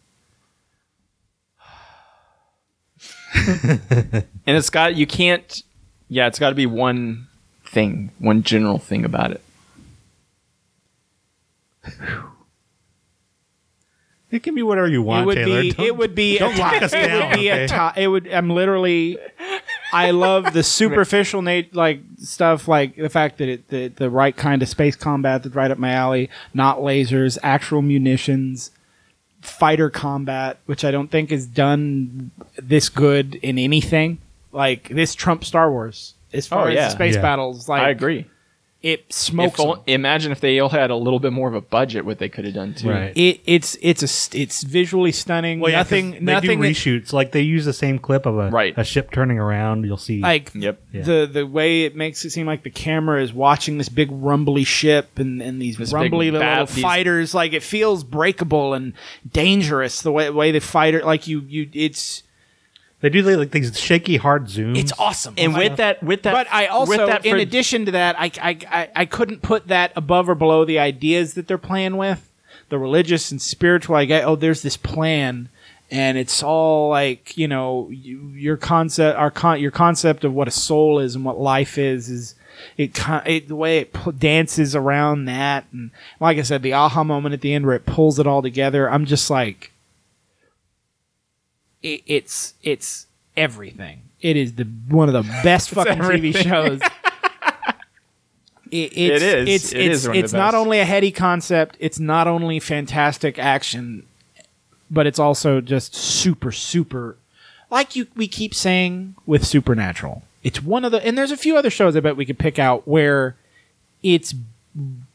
and it's got you can't. Yeah, it's got to be one thing, one general thing about it. It can be whatever you want, it would Taylor. be. Don't- It would be. don't a, lock us down. it would be okay? a. To, it would. I'm literally. I love the superficial nat- like stuff, like the fact that it the the right kind of space combat that's right up my alley. Not lasers, actual munitions, fighter combat, which I don't think is done this good in anything. Like this Trump Star Wars as oh, far Oh, as yeah. the space Yeah. battles. Like I agree. It If smokes. o- 'em. imagine if they all had a little bit more of a budget, what they could have done too. Right. It it's it's a it's visually stunning. Well, yeah, 'cause nothing They nothing do that- reshoots. Like they use the same clip of a Right. a ship turning around. You'll see. like Yep. Yeah. the the way it makes it seem like the camera is watching this big rumbly ship and, and these This rumbly big little bat- these- fighters like it feels breakable and dangerous the way way the fighter like you you it's they do like these shaky hard zooms. it's awesome And oh with that, with that, but I also, with that in for- addition to that, I, I, I, I couldn't put that above or below the ideas that they're playing with, the religious and spiritual. Like, oh, there's this plan, and it's all like you know, you, your concept, our con, your concept of what a soul is and what life is is. It, it the way it pu- dances around that, and like I said, the aha moment at the end where it pulls it all together. I'm just like, it, it's it's everything. It is the one of the best fucking TV shows. It, it's, It is. It's It it's, is one of the it's not best. only a heady concept. It's not only fantastic action, but it's also just super super. Like you, we keep saying with Supernatural. It's one of the, and there's a few other shows I bet we could pick out where it's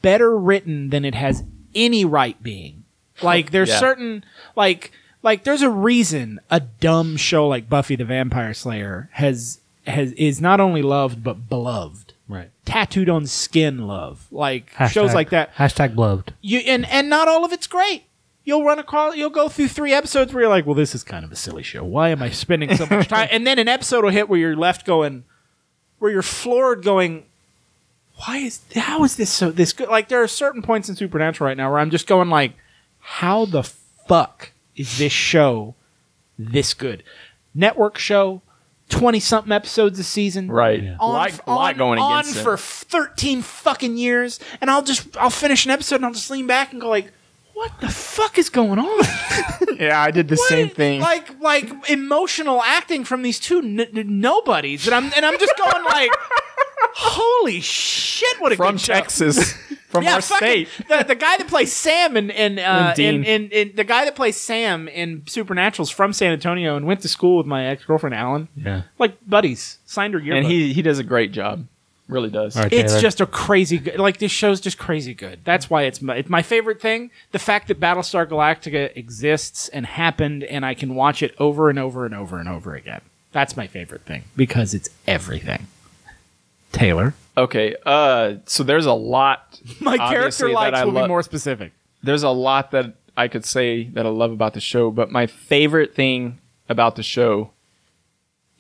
better written than it has any right being. Like there's Yeah. certain like like there's a reason a dumb show like Buffy the Vampire Slayer has has is not only loved but beloved. Right. Tattooed on skin love. Like Hashtag- shows like that. Hashtag beloved. You and and not all of it's great. You'll run across you'll go through three episodes where you're like, well, this is kind of a silly show. Why am I spending so much time? and then an episode will hit where you're left going where you're floored going, why is how is this so this good? Like there are certain points in Supernatural right now where I'm just going like, how the fuck is this show this good? Network show, twenty something episodes a season, Right. Yeah. A lot, a lot going on against it. for thirteen fucking years, and I'll just I'll finish an episode and I'll just lean back and go like, what the fuck is going on? yeah, I did the same What? thing. Like like emotional acting from these two n- n- nobodies, and I'm and I'm just going like, holy shit, what a from good show. Texas, from our fucking- state. The, the guy that plays Sam in in, uh, And in, Dean. in, in the guy that plays Sam in Supernatural's from San Antonio and went to school with my ex girlfriend Alan, Yeah. like buddies, signed her yearbook. And he he does a great job. Really does. All right, It's just a crazy good. Like this show's just crazy good. That's why it's my, it's my favorite thing. The fact that Battlestar Galactica exists and happened, and I can watch it over and over and over and over again. That's my favorite thing because it's everything. Taylor, Okay. Uh, so there's a lot. my character obviously, that likes I will lo- be more specific. There's a lot that I could say that I love about the show, but my favorite thing about the show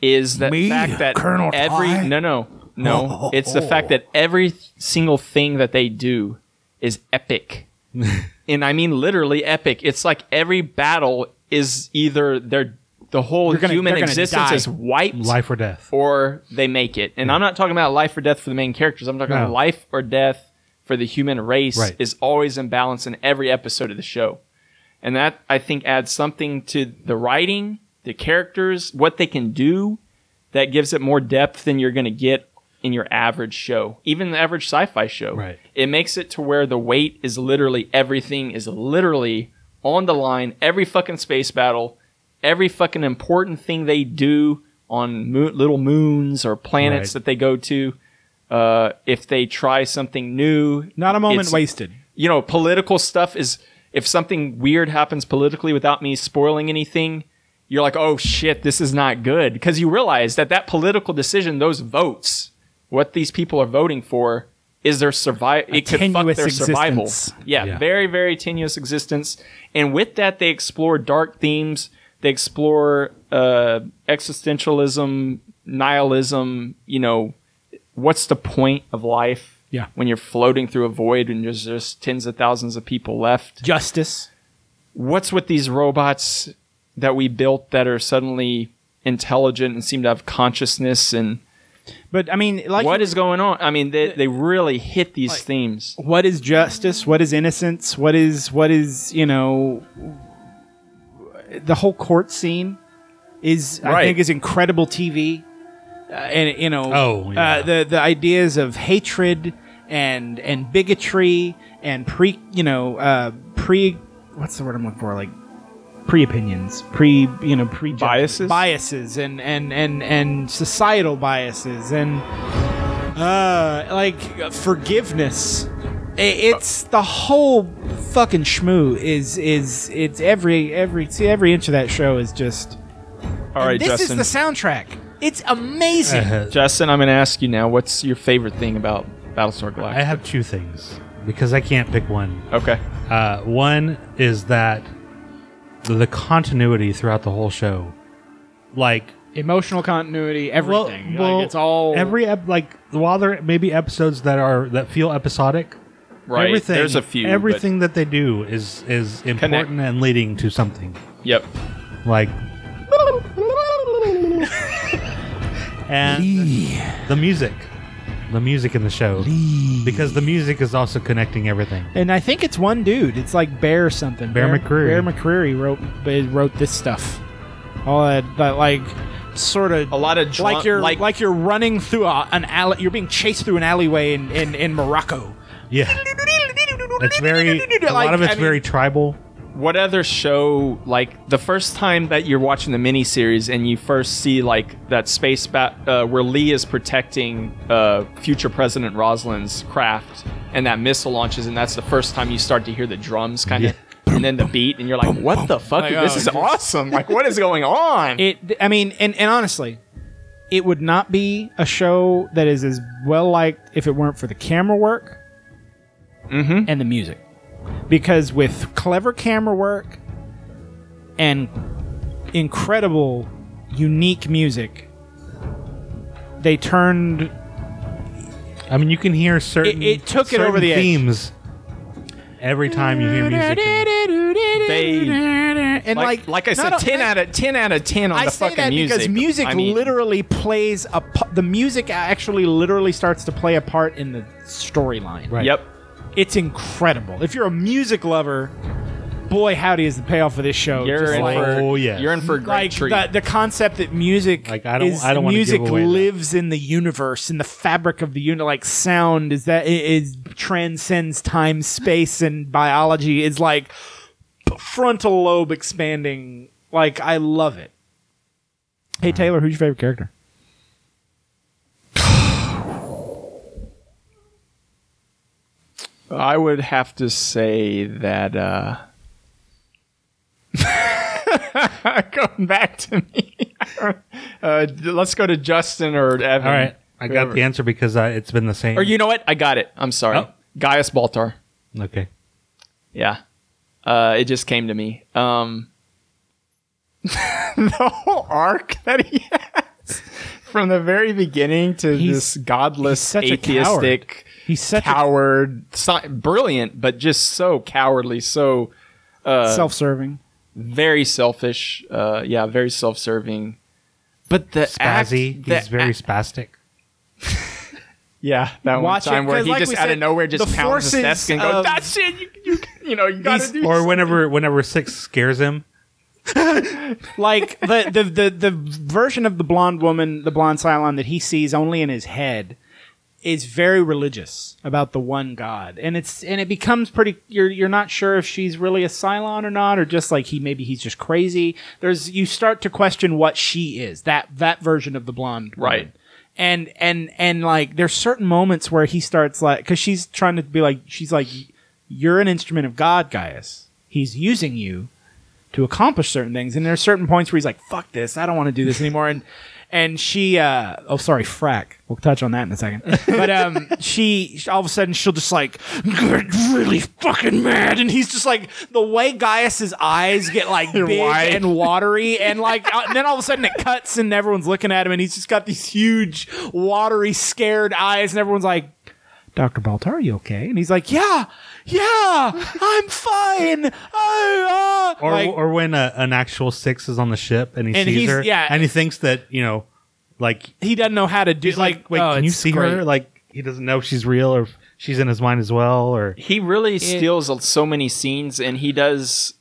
is that Me, fact that Colonel every Tigh? no no no it's the fact that every single thing that they do is epic and i mean literally epic it's like every battle is either their the whole gonna- human existence is wiped life or death. or they make it. And I'm not talking about life or death for the main characters. I'm talking No. about life or death for the human race Right. is always in balance in every episode of the show. And that I think adds something to the writing, the characters, what they can do that gives it more depth than you're going to get in your average show, even the average sci-fi show. Right. It makes it to where the weight is literally everything is literally on the line. Every fucking space battle, every fucking important thing they do on mo- little moons or planets Right. that they go to. Uh, if they try something new, Not a moment it's- wasted. you know, political stuff is if something weird happens politically without me spoiling anything, you're like, oh shit, this is not good. Because you realize that that political decision, those votes, what these people are voting for, is their survival. It could fuck tenuous their survival. existence. Yeah, Yeah. very, very tenuous existence. And with that, they explore dark themes. They explore uh, existentialism, nihilism. You know, what's the point of life? Yeah. When you're floating through a void and there's just tens of thousands of people left. Justice. What's with these robots that we built that are suddenly intelligent and seem to have consciousness and But I mean, like what is going on? I mean, they, they really hit these themes. what is justice what is innocence what is what is you know the whole court scene is i Right. think is incredible tv uh, and you know Oh, yeah. uh, the the ideas of hatred and and bigotry and pre you know uh pre what's the word i'm looking for like pre opinions pre you know pre Biases? biases and and and and societal biases and uh like forgiveness it's the whole fucking schmoo is is it's every every see every inch of that show is just All right, this Justin. is the soundtrack it's amazing Uh, Justin, I'm going to ask you now. What's your favorite thing about Battlestar Galactica? I have two things because I can't pick one. okay. Uh, one is that the continuity throughout the whole show, like emotional continuity everything well, like it's all every ep- like while there may be episodes that are that feel episodic. Right. Everything, There's a few. but- Everything that they do is is important and leading to something. Yep. Like and the music, the music in the show, because the music is also connecting everything. and I think it's one dude. It's like Bear something. Bear McCreary. Bear McCreary wrote wrote this stuff. All that, that like sort of A lot of drum- like you're like- like, you're running through a, an alley. You're being chased through an alleyway in in, in Morocco. Yeah. It's very. A Like, lot of it's I mean- very tribal. what other show like the first time that you're watching the miniseries and you first see like that space bat uh, where Lee is protecting uh, future President Rosalind's craft and that missile launches and that's the first time you start to hear the drums kind of and then the beat and you're like what the fuck Like, this oh, is awesome like what is going on It. I mean, and and honestly, it would not be a show that is as well liked if it weren't for the camera work Mm-hmm. and the music. Because with clever camera work and incredible, unique music, they turned I mean, you can hear certain. it took it over the edge. themes every time you hear music. and- They- and like, like like I said, not- ten out of ten out of ten on I the say fucking that music. because music I mean, literally plays a the music actually literally starts to play a part in the storyline. Right. Yep. It's incredible. If you're a music lover, boy howdy is the payoff of this show. You're Just in like, for Oh, yes. you're in for a great like treat. the, the concept that music Like, I don't- is I don't wanna music give away that. lives in the universe in the fabric of the unit like sound is that it is transcends time space and biology is like frontal lobe expanding like I love it hey Taylor who's your favorite character I would have to say that uh going back to me. uh, let's go to Justin or Evan. All right. I got Whoever. the answer because uh, it's been the same. Or you know what? I got it. I'm sorry. Oh. Gaius Baltar. Okay. Yeah. Uh, it just came to me. Um, the whole arc that he has from the very beginning to He's- this godless, atheistic he's such a coward, brilliant, but just so cowardly, so uh, self-serving very selfish. Uh, yeah, very self-serving. But the act, Spazzy. the He's very act- spastic. yeah. That Watch it, one time where 'cause he like just we out of nowhere just the pounds his forces desk and goes, of- "That's it. You, you, you know, you got to do." Or whenever whenever Six scares him. like the, the the the version of the blonde woman, the blonde Cylon that he sees only in his head, is very religious about the one God, and it's and it becomes pretty. You're you're not sure if she's really a Cylon or not, or just like he maybe he's just crazy. There's you start to question what she is. That that version of the blonde, woman. Right. And and and like there's certain moments where he starts like because she's trying to be like she's like you're an instrument of God, Gaius. He's using you to accomplish certain things. And there's certain points where he's like, "Fuck this! I don't want to do this anymore." And and she, uh, oh sorry, frack. We'll touch on that in a second. But um, she all of a sudden she'll just like get really fucking mad, and he's just like the way Gaius's eyes get like big Wide. and watery, and like uh, and then all of a sudden it cuts, and everyone's looking at him, and he's just got these huge, watery, scared eyes, and everyone's like. Dr. Baltar, are you okay? And he's like, Yeah, yeah, I'm fine. I, uh, Or like, or when a, an actual Six is on the ship and he And sees he's- her, yeah. and he thinks that you know, like he doesn't know how to do he's like, wait, oh, can you it's see great. her? Like he doesn't know if she's real or if she's in his mind as well. Or He really steals so many scenes, and he does.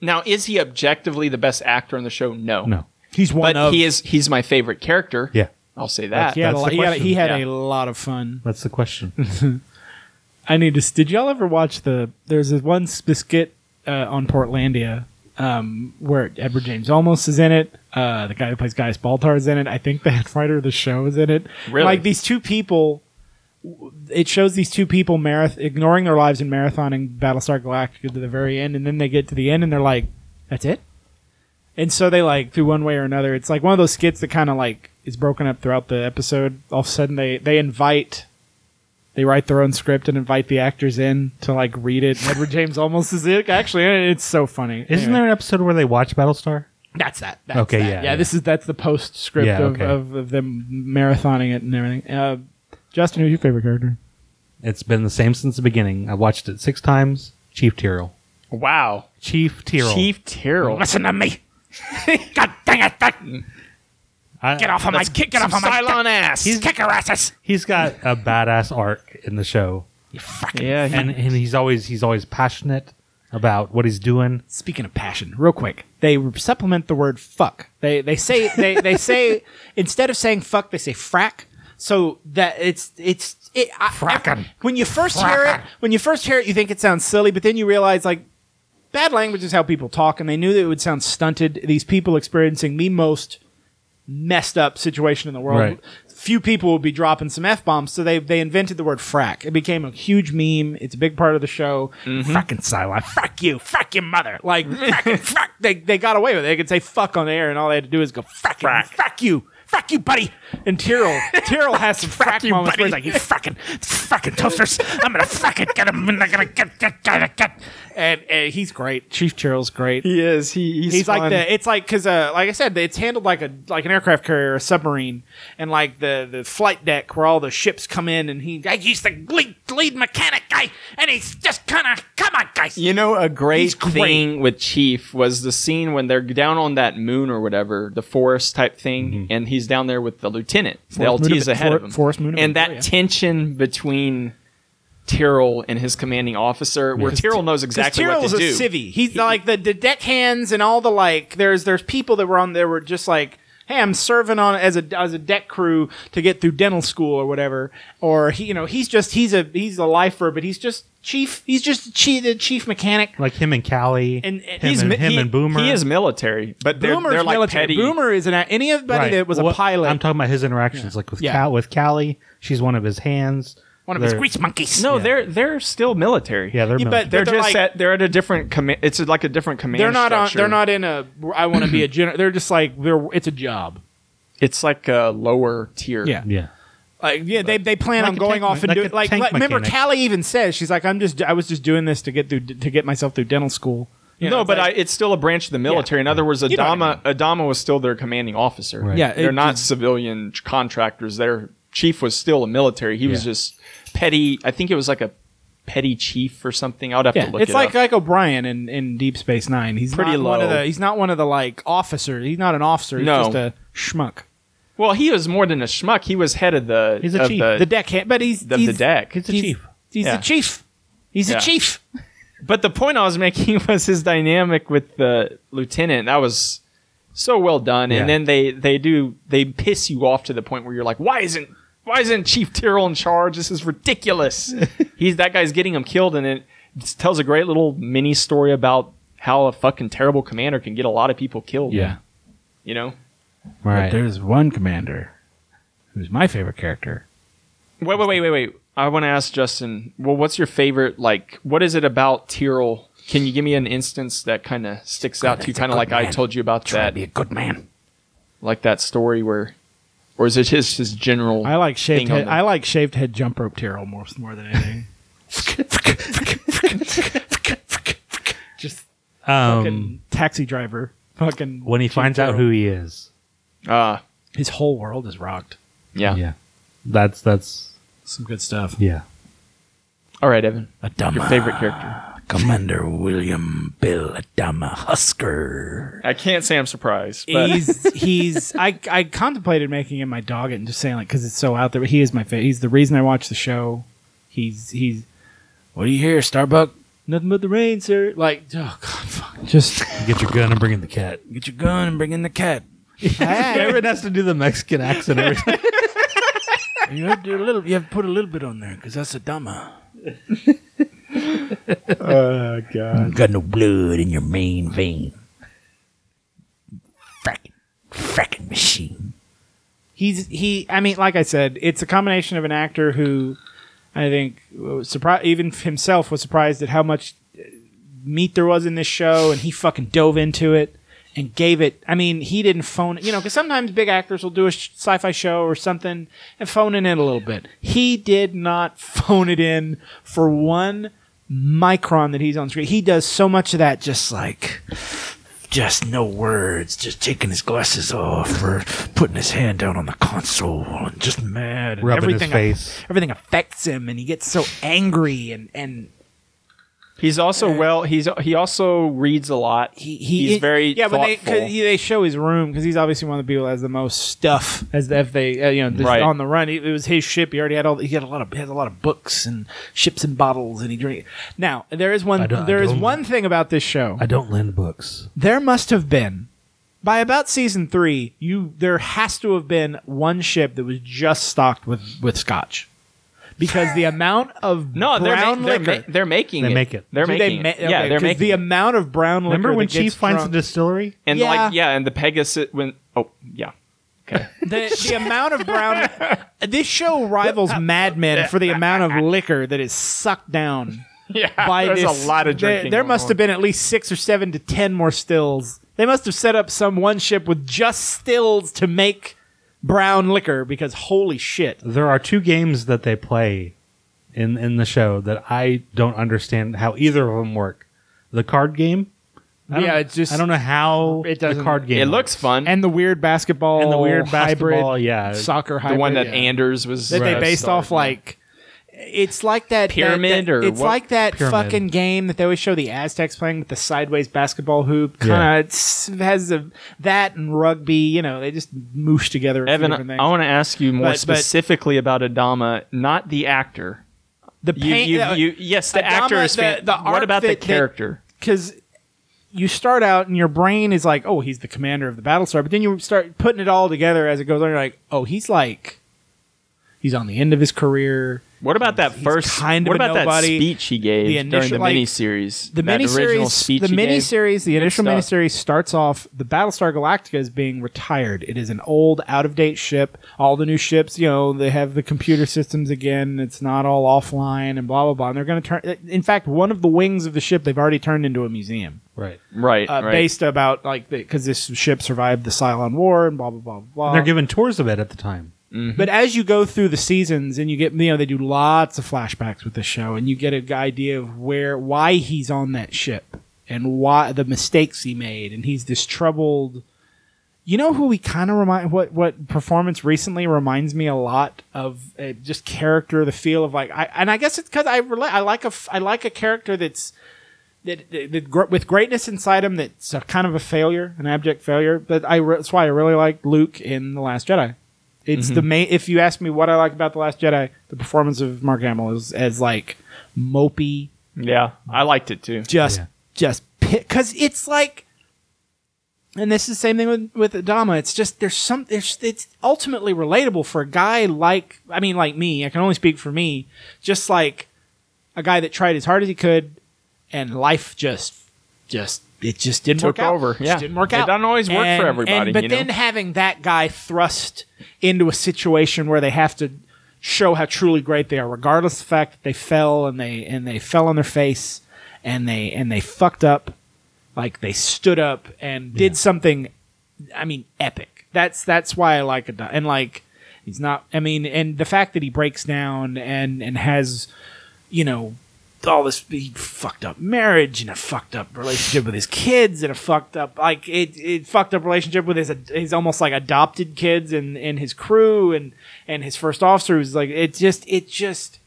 Now, is he objectively the best actor on the show? No, no, He's one But of. he is. He's my favorite character. yeah, I'll say that. he had, a That's lot, the he had, a- question. he had Yeah. a lot of fun. that's the question. I need to. Did y'all ever watch the? There's this one skit uh, on Portlandia um, where Edward James Olmos is in it. Uh, the guy who plays Gaius Baltar is in it. I think the head writer of the show is in it. Really? Like these two people. It shows these two people marath- ignoring their lives and marathoning Battlestar Galactica to the very end, and then they get to the end and they're like, "That's it." And so they like through one way or another. It's like one of those skits that kind of like is broken up throughout the episode. All of a sudden they they invite they write their own script and invite the actors in to like read it. And Edward James Olmos is it. Actually, it's so funny. Isn't Anyway, there an episode where they watch Battlestar? That's that. That's Okay, that. yeah, yeah. yeah. This is that's the postscript Yeah, of, okay. of, of them marathoning it and everything. Uh, Justin, who's your favorite character? It's been the same since the beginning. I've watched it six times. Chief Tyrol. Wow. Chief Tyrol. Chief Tyrol. Listen to me. God dang it. that- I- Get off of my kick. Get off of my Cylon ass. He's kick your asses. He's got a badass arc in the show, You fucking yeah. he- and and he's always he's always passionate about what he's doing. Speaking of passion, real quick, they supplement the word fuck. They they say they they say instead of saying fuck, they say frack. So that it's it's it, I, Frackin'. when you first hear it, when you first hear it, you think it sounds silly, but then you realize like bad language is how people talk, and they knew that it would sound stunted. These people experiencing the most messed up situation in the world. Right. Few people would be dropping some f bombs, so they they invented the word frack. It became a huge meme. It's a big part of the show. Mm-hmm. Cylon, fuck you, fuck your mother. Like fuck. They they got away with it. They could say fuck on the air, and all they had to do is go fuck you. Fuck you, buddy. And Tyrol, Tyrol has some frack you, moments where he's buddy. like, you fucking, fucking toasters. I'm gonna fucking get him. I'm gonna get, get, get, get. And, and he's great. Chief Tyrol's great. He is. He, he's He's like fun. the. It's like because, uh, like I said, it's handled like a like an aircraft carrier, or a submarine, and like the the flight deck where all the ships come in, and he He's the lead, lead mechanic guy, and he's just kind of, come on, guys. You know, a great, He's great. thing with Chief was the scene when they're down on that moon or whatever, the forest type thing, and he's down there with the lieutenant. the LT Moon is of- ahead For- of him. Forest Moon and that Victoria. tension between Tyrol and his commanding officer, where Tyrol knows exactly what Tyrol's to a do. civvy. He's like the, the deckhands and all the like. There's there's people that were on there were just like, hey, I'm serving on as a as a deck crew to get through dental school or whatever. Or he, you know, he's just he's a he's a lifer, but he's just chief. He's just chief the chief mechanic. Like him and Cally, And- and him, He's and, him he, and Boomer. He is military, but they're, Boomer's they're like military. petty. Boomer is an anybody Right. that was a pilot. I'm talking about his interactions, like with Yeah. Cal, with Cally. She's one of his hands. One of his They're- Grease monkeys. No, they're they're still military. Yeah, they're Yeah, military. but they're, they're just like- at they're at a different command. It's like a different command. they're not on. structure. They're not in a. I want to be a general. They're just like they're. It's a job. It's like a lower tier. Yeah. yeah. Like yeah, they, they plan Like on a going tank off me- and like doing a like, tank like remember mechanic. Cally even says she's like I'm just I was just doing this to get through to get myself through dental school. You know, no, it's but like- I, it's still a branch of the military. In other words, You know what I Adama Adama was still their commanding officer. Right. Yeah, they're not just- civilian contractors. Their chief was still a military. He was just petty. I think it was like a petty chief or something. I'd have yeah, to look it's it like up. like O'Brien in, in Deep Space Nine. He's Pretty not one of low. the he's not one of the like officers. He's not an officer. He's No. just a schmuck. well, he was more than a schmuck. He was head of the. He's a of chief. The, The deckhand, but he's the he's, deck. He's the he's, chief. He's Yeah. the chief. He's Yeah. the chief. But the point I was making was his dynamic with the lieutenant. That was so well done. Yeah. And then they they do they piss you off to the point where you're like, why isn't why isn't Chief Tyrol in charge? This is ridiculous. He's that guy's getting him killed, and it tells a great little mini story about how a fucking terrible commander can get a lot of people killed. Yeah. you know. But Right. there's one commander who's my favorite character. Wait, wait, wait, wait, wait. I want to ask Justin. Well, what's your favorite? Like, what is it about Tyrol? Can you give me an instance that kind of sticks out to you, kind of good like I told you about Try to that, be a good man. like that story where, or is it just his general? I like shaved thing head. the- I like shaved head jump rope Tyrol more more than anything. Just Um, fucking taxi driver. Fucking when he finds out who he is. Ah, his whole world is rocked. yeah. Yeah. That's that's Some good stuff. yeah. All right, Evan. Adama. Your favorite character? Commander William Bill Adama Husker. I can't say I'm surprised, but He's he's I I contemplated making him my dog and just saying like because it's so out there. But he is my favorite. He's the reason I watch the show. He's he's What do you hear, Starbuck? nothing but the rain, sir. Like oh god, fuck. just Get your gun and bring in the cat. Get your gun and bring in the cat. Everyone has to do the Mexican accent every time. You have to do a little. You have to put a little bit on there because that's a Adama. oh god. Got no blood in your main vein. Fracking, fracking machine. he's he i mean like i said it's a combination of an actor who i think was surprised even himself was surprised at how much uh, meat there was in this show and he fucking dove into it and gave it i mean he didn't phone you know because sometimes big actors will do a sh- sci-fi show or something and phone it in a little bit he did not phone it in for one micron that he's on screen he does so much of that just like Just no words. Just taking his glasses off or putting his hand down on the console and just mad. and Rubbing his everything face. everything affects him and he gets so angry and and He's also well. He's he also reads a lot. he, he he's very yeah, but they, thoughtful. 'cause he- they show his room because he's obviously one of the people that has the most stuff as the, if they uh, you know just Right. on the run. It, it was his ship. He already had all. He had a lot of he has a lot of books and ships and bottles, and he drink. Now there is I one. don't- I There is don't- one thing about this show. I don't lend books. there must have been by about season three. You there has to have been one ship that was just stocked with with scotch. Because the amount of no, they're brown ma- they're, liquor, ma- they're making They it. make it. They're Do making they it. ma- yeah, they're 'cause making the it. amount of brown liquor. Remember when that gets Chief finds drunk- the distillery? and Yeah. like yeah, and the Pegasus when oh yeah, okay. the, the amount of brown this show rivals Mad Men for the amount of liquor that is sucked down yeah, by there's this. a lot of there- drinking. There, going must on. have been at least six or seven to ten more stills. They must have set up some one ship with just stills to make brown liquor because holy shit. There are two games that they play in in the show that I don't understand how either of them work. The card game. I Yeah, it's just- I don't know how It the doesn't- card game. It looks works. fun. And the weird basketball and the weird hybrid basketball. Yeah, soccer the one that yeah. Anders was that they uh, based starred off in. like it's like that Pyramid that- that- or it's what? like that Pyramid. fucking game that they always show the Aztecs playing with the sideways basketball hoop. Kind of has a, that and rugby. You know, they just moosh together. Evan. I want to ask you more But- but- specifically about Adama, not the actor. the You, you, uh, you, yes, the Adama, actor is. the- fan- the what about the that- character? because you start out and your brain is like, oh, he's the commander of the Battlestar, but then you start putting it all together as it goes on. You're like, oh, he's like, he's on the end of his career. What about that he's first? kind of what a about that nobody. speech he gave The during the like, miniseries? The that original miniseries, speech the miniseries, the initial stuff. miniseries starts off. The Battlestar Galactica is being retired. It is an old, out of date ship. All the new ships, you know, they have the computer systems again. It's not all offline and blah blah blah. And they're going to turn. In fact, one of the wings of the ship they've already turned into a museum, right. Right, uh, right. based about like because this ship survived the Cylon War and blah blah blah blah. They're giving tours of it at the time. But as you go through the seasons and you get, you know, they do lots of flashbacks with the show, and you get an idea of where, why he's on that ship, and why the mistakes he made, and he's this troubled. You know who he kind of remind what what performance recently reminds me a lot of uh, just character, the feel of like I and I guess it's because I rela- I like a, I like a character that's that, that, that with greatness inside him that's a kind of a failure, an abject failure. But I that's why I really like Luke in the Last Jedi. It's the mm-hmm. main. If you ask me what I like about the Last Jedi, the performance of Mark Hamill is as like mopey, yeah, I liked it too. just Yeah. just because it's like. And this is the same thing with with Adama. It's just there's some there's it's ultimately relatable for a guy like I mean like me. I can only speak for me. Just like a guy that tried as hard as he could, and life just just it just didn't Took work out. over, Just yeah. didn't work out. It doesn't always work for everybody, but you know? then having that guy thrust into a situation where they have to show how truly great they are, regardless of the fact that they fell and they and they fell on their face and they and they fucked up, like they stood up and did something. I mean, epic. That's that's why I like it. And like, he's not. I mean, and the fact that he breaks down and and has, you know, all this he fucked up marriage and a fucked up relationship with his kids and a fucked up like it, it fucked up relationship with his his almost like adopted kids and and his crew and and his first officer was like it just it just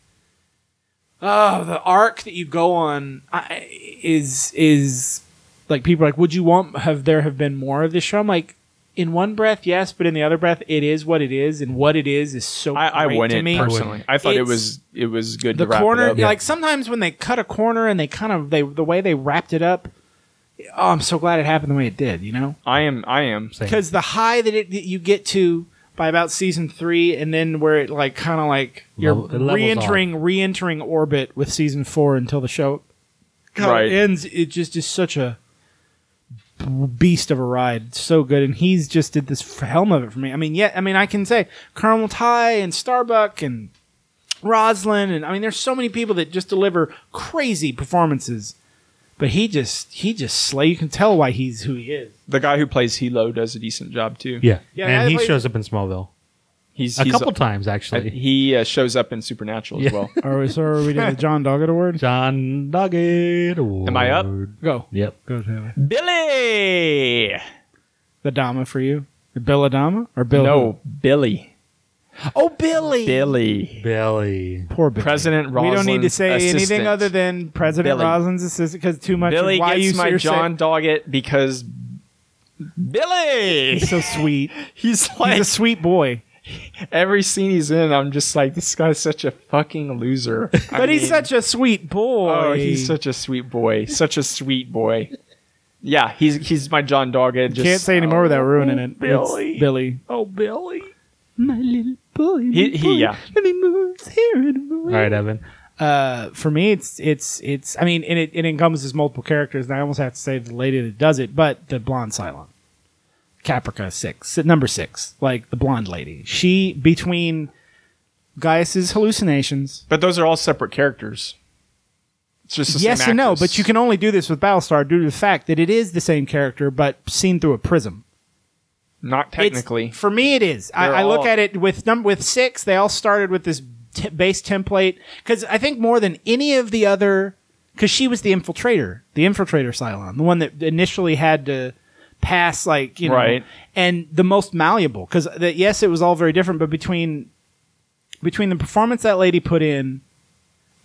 oh the arc that you go on I, is is like people are like would you want have there have been more of this show? I'm like in one breath yes but in the other breath it is what it is and what it is is so I, I great to wouldn't me personally. I thought it It's- was it was good. the to wrap corner it up. like sometimes when they cut a corner and they kind of they the way they wrapped it up oh i'm so glad it happened the way it did you know I am. I am. Same. because the high that, it, that you get to by about season three and then where it like kind of like you're Level- it levels re-entering re-entering orbit with season four until the show kinda Right. ends it just is such a beast of a ride so good and he's just did this helm of it for me i mean yeah i mean i can say colonel Tigh and starbuck and Roslin and I mean there's so many people that just deliver crazy performances. But he just he just slay you can tell why he's who he is. The guy who plays Helo does a decent job too. Yeah, Yeah, and he played- shows up in Smallville He's, a he's couple times uh, actually. he uh, shows up in Supernatural as Yeah. well. Are we so are we doing the John Doggett Award? John Doggett. Award. Am I up? Go. Yep. Go Taylor. Billy. The Dama for you. The Bill Adama? Or Bill No, Billy. Oh, Billy. Billy. Billy. Poor Billy. President we don't need to Roslin's say anything assistant. other than President Billy. Roslin's assistant because too much. Billy of why gets you my you're John Doggett because Billy. He's so sweet. He's He's like a sweet boy, every scene he's in. I'm just like this guy's such a fucking loser. but he's such a sweet boy. oh, he's such a sweet boy. Such a sweet boy. Yeah, he's he's my John Doggett. Just, Can't say anymore without ruining it. Billy. It's Billy. Oh, Billy. My little boy. He, he yeah. And he moves here and All right, Evan. uh, for me, it's it's it's. I mean, and it, it encompasses multiple characters, and I almost have to say the lady that does it, but the blonde Cylon, Caprica six, number six, like the blonde lady. She between Gaius's hallucinations. But those are all separate characters. It's just the yes and no, actress. but you can only do this with Battlestar due to the fact that it is the same character, but seen through a prism. not It's- technically. for me, it is. I, I look all- at it with number with six. They all started with this t- base template because I think more than any of the other, because she was the infiltrator, the infiltrator Cylon, the one that initially had to pass like you know, Right. and the most malleable. Because yes, it was all very different, but between between the performance that lady put in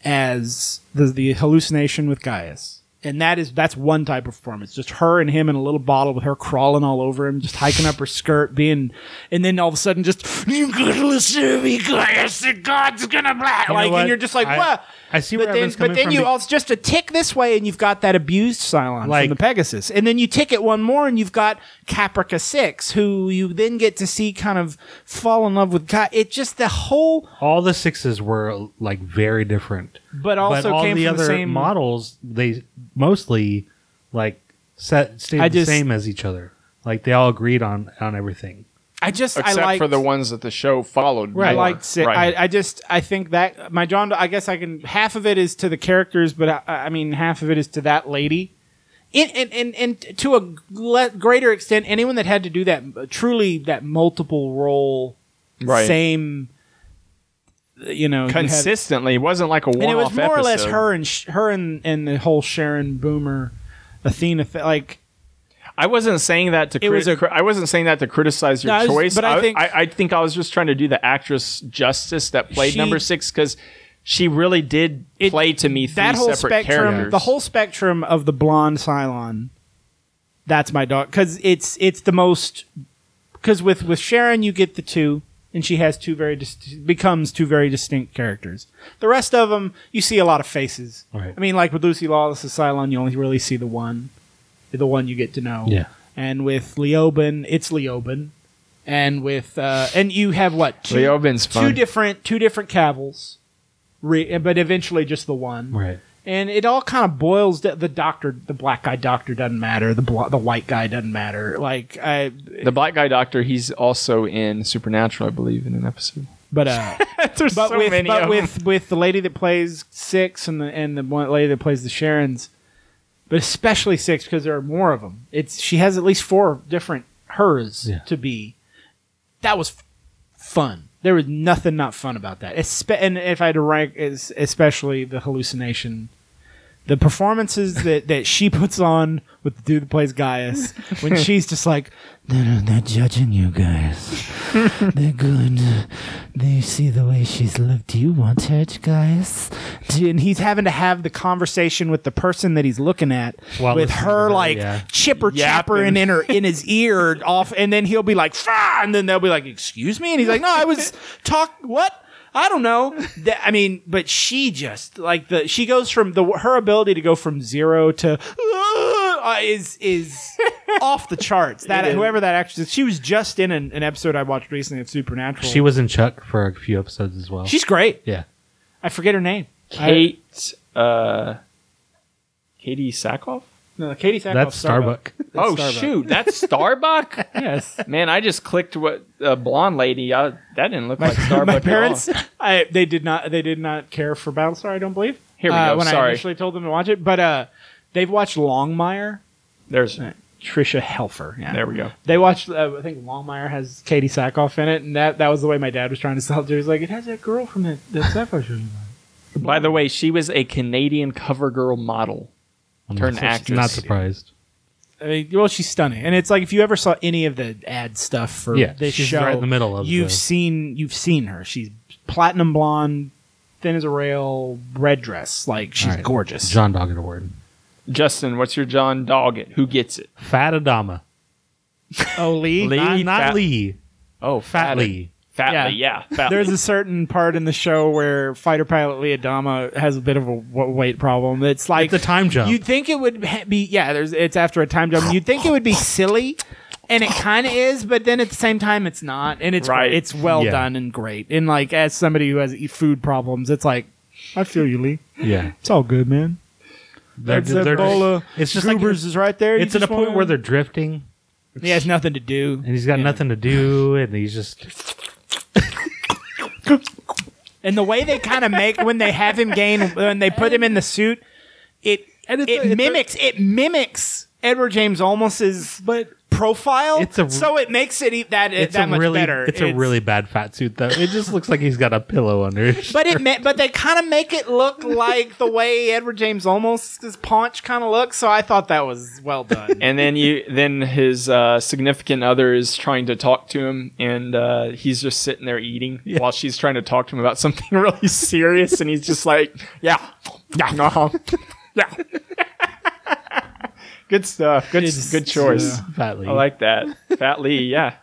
as the the hallucination with Gaius. And that is that's one type of performance. Just her and him in a little bottle with her crawling all over him, just hiking up her skirt, being, and then all of a sudden just you gotta listen to me, and God's gonna blah. know like, and you're just like, I- what? I see but where then, but then you be- also just a tick this way, and you've got that abused Cylon Like- from the Pegasus, and then you tick it one more, and you've got Caprica Six, who you then get to see kind of fall in love with. God, it just the whole, All the sixes were like very different. But also but all came the from other the same models, they mostly like set stayed I the just- same as each other. Like they all agreed on on everything. I just Except I like for the ones that the show followed. I more. liked six. Right. I, I just I think that my John. I guess I can. Half of it is to the characters, but I, I mean half of it is to that lady. And and and, and to a le- greater extent, anyone that had to do that truly that multiple role, Right. same. You know, you had- consistently. It wasn't like a one and it was more or less her and sh- her and and the whole Sharon Boomer, Athena. Th- like I wasn't saying that to. It was crit- I wasn't saying that to criticize your No, I was- choice. but I think- I, I think I was just trying to do the actress justice that played She- number six because she really did It- play to me three that whole separate spectrum, characters. the whole spectrum of the blonde Cylon. That's my dog because it's it's the most because with with Sharon you get the two and she has two very dis- becomes two very distinct characters. The rest of them you see a lot of faces. Right. I mean, like with Lucy Lawless' as Cylon, you only really see the one, the one you get to know. Yeah. And with Leoben, it's Leoben. And with uh, and you have what two, Leoben's two different two different cavils, re- but eventually just the one Right. And it all kind of boils down. The doctor, the black guy doctor doesn't matter. The bl- the white guy doesn't matter. Like I, the black guy doctor. He's also in Supernatural, I believe, in an episode. but uh, There's but so with many but of with with the lady that plays six and the and the one lady that plays the Sharons, but especially six because there are more of them. It's she has at least four different hers Yeah. to be. That was f- fun. There was nothing not fun about that. Espe- and if I had to rank, especially the hallucination, the performances that that she puts on with the dude that plays Gaius when she's just like, They're not judging you guys. They're good. They see the way she's lived. Do you want her, guys? and he's having to have the conversation with the person that he's looking at While with listening to her her, like yeah. chipper chappering in her in his ear off and then he'll be like Fah! and then they'll be like excuse me and he's like no i was talk what i don't know That- i mean but she just like the she goes from the her ability to go from zero to uh, is is off the charts that whoever that actress is she was just in an, an episode i watched recently of supernatural She was in Chuck for a few episodes as well. she's great yeah. i forget her name Kate, uh, Katee Sackhoff. No katee Sackhoff, That's Starbuck. Oh Starbuck. shoot, that's Starbuck. yes Man, I just clicked what uh, blonde lady. I, that didn't look like Starbuck. my at all. parents, I, they did not they did not care for Battlestar. I don't believe. Here we uh, go, When I initially told them to watch it, but uh, they've watched Longmire. There's Tricia Helfer. Yeah. there we go. They watched. Uh, I think Longmire has Katee Sackhoff in it, and that that was the way my dad was trying to sell it. to. He's like, it has that girl from that that sci-fi show. By the way, she was a Canadian cover girl model. I'm Turn not, actress. Not surprised. I mean, well, she's stunning, and it's like if you ever saw any of the ad stuff for Yeah, this she's show, right in the middle of you've the- seen you've seen her. She's platinum blonde, thin as a rail, red dress. Like she's All right. gorgeous. John Doggett Award. Justin, what's your John Doggett? Who gets it? Fat Adama. oh, Lee. Lee? Not, not Fat- Lee. Oh, Fat Lee. Fat Yeah. Yeah. Fat There's a certain part in the show where fighter pilot Lee Adama has a bit of a weight problem. It's like the time jump. You'd think it would be yeah. There's it's after a time jump. You'd think it would be silly, and it kind of is, but then at the same time it's not, and it's Right. It's well Yeah. done and great. And like as somebody who has food problems, it's like I feel you, Lee. Yeah. It's all good, man. They're, That's a they're- bowl of it's just like goobers is right there. It's at a point wanna- where they're drifting he has nothing to do. and he's got Yeah. nothing to do and he's just And the way they kind of make when they have him gain when they put him in the suit, it it a- it's a- mimics it mimics Edward James Olmos's but profile. It's a- so it makes it e- that it's that a much really better. it's a really bad fat suit though. It just looks like he's got a pillow under his But it ma- but they kind of make it look like the way Edward James Olmos his paunch kind of looks. So I thought that was well done. and then you then his uh, significant other is trying to talk to him and uh, he's just sitting there eating while she's trying to talk to him about something really serious and he's just like yeah yeah uh-huh, yeah good stuff good It's- good choice fat Lee. i like that fat lee yeah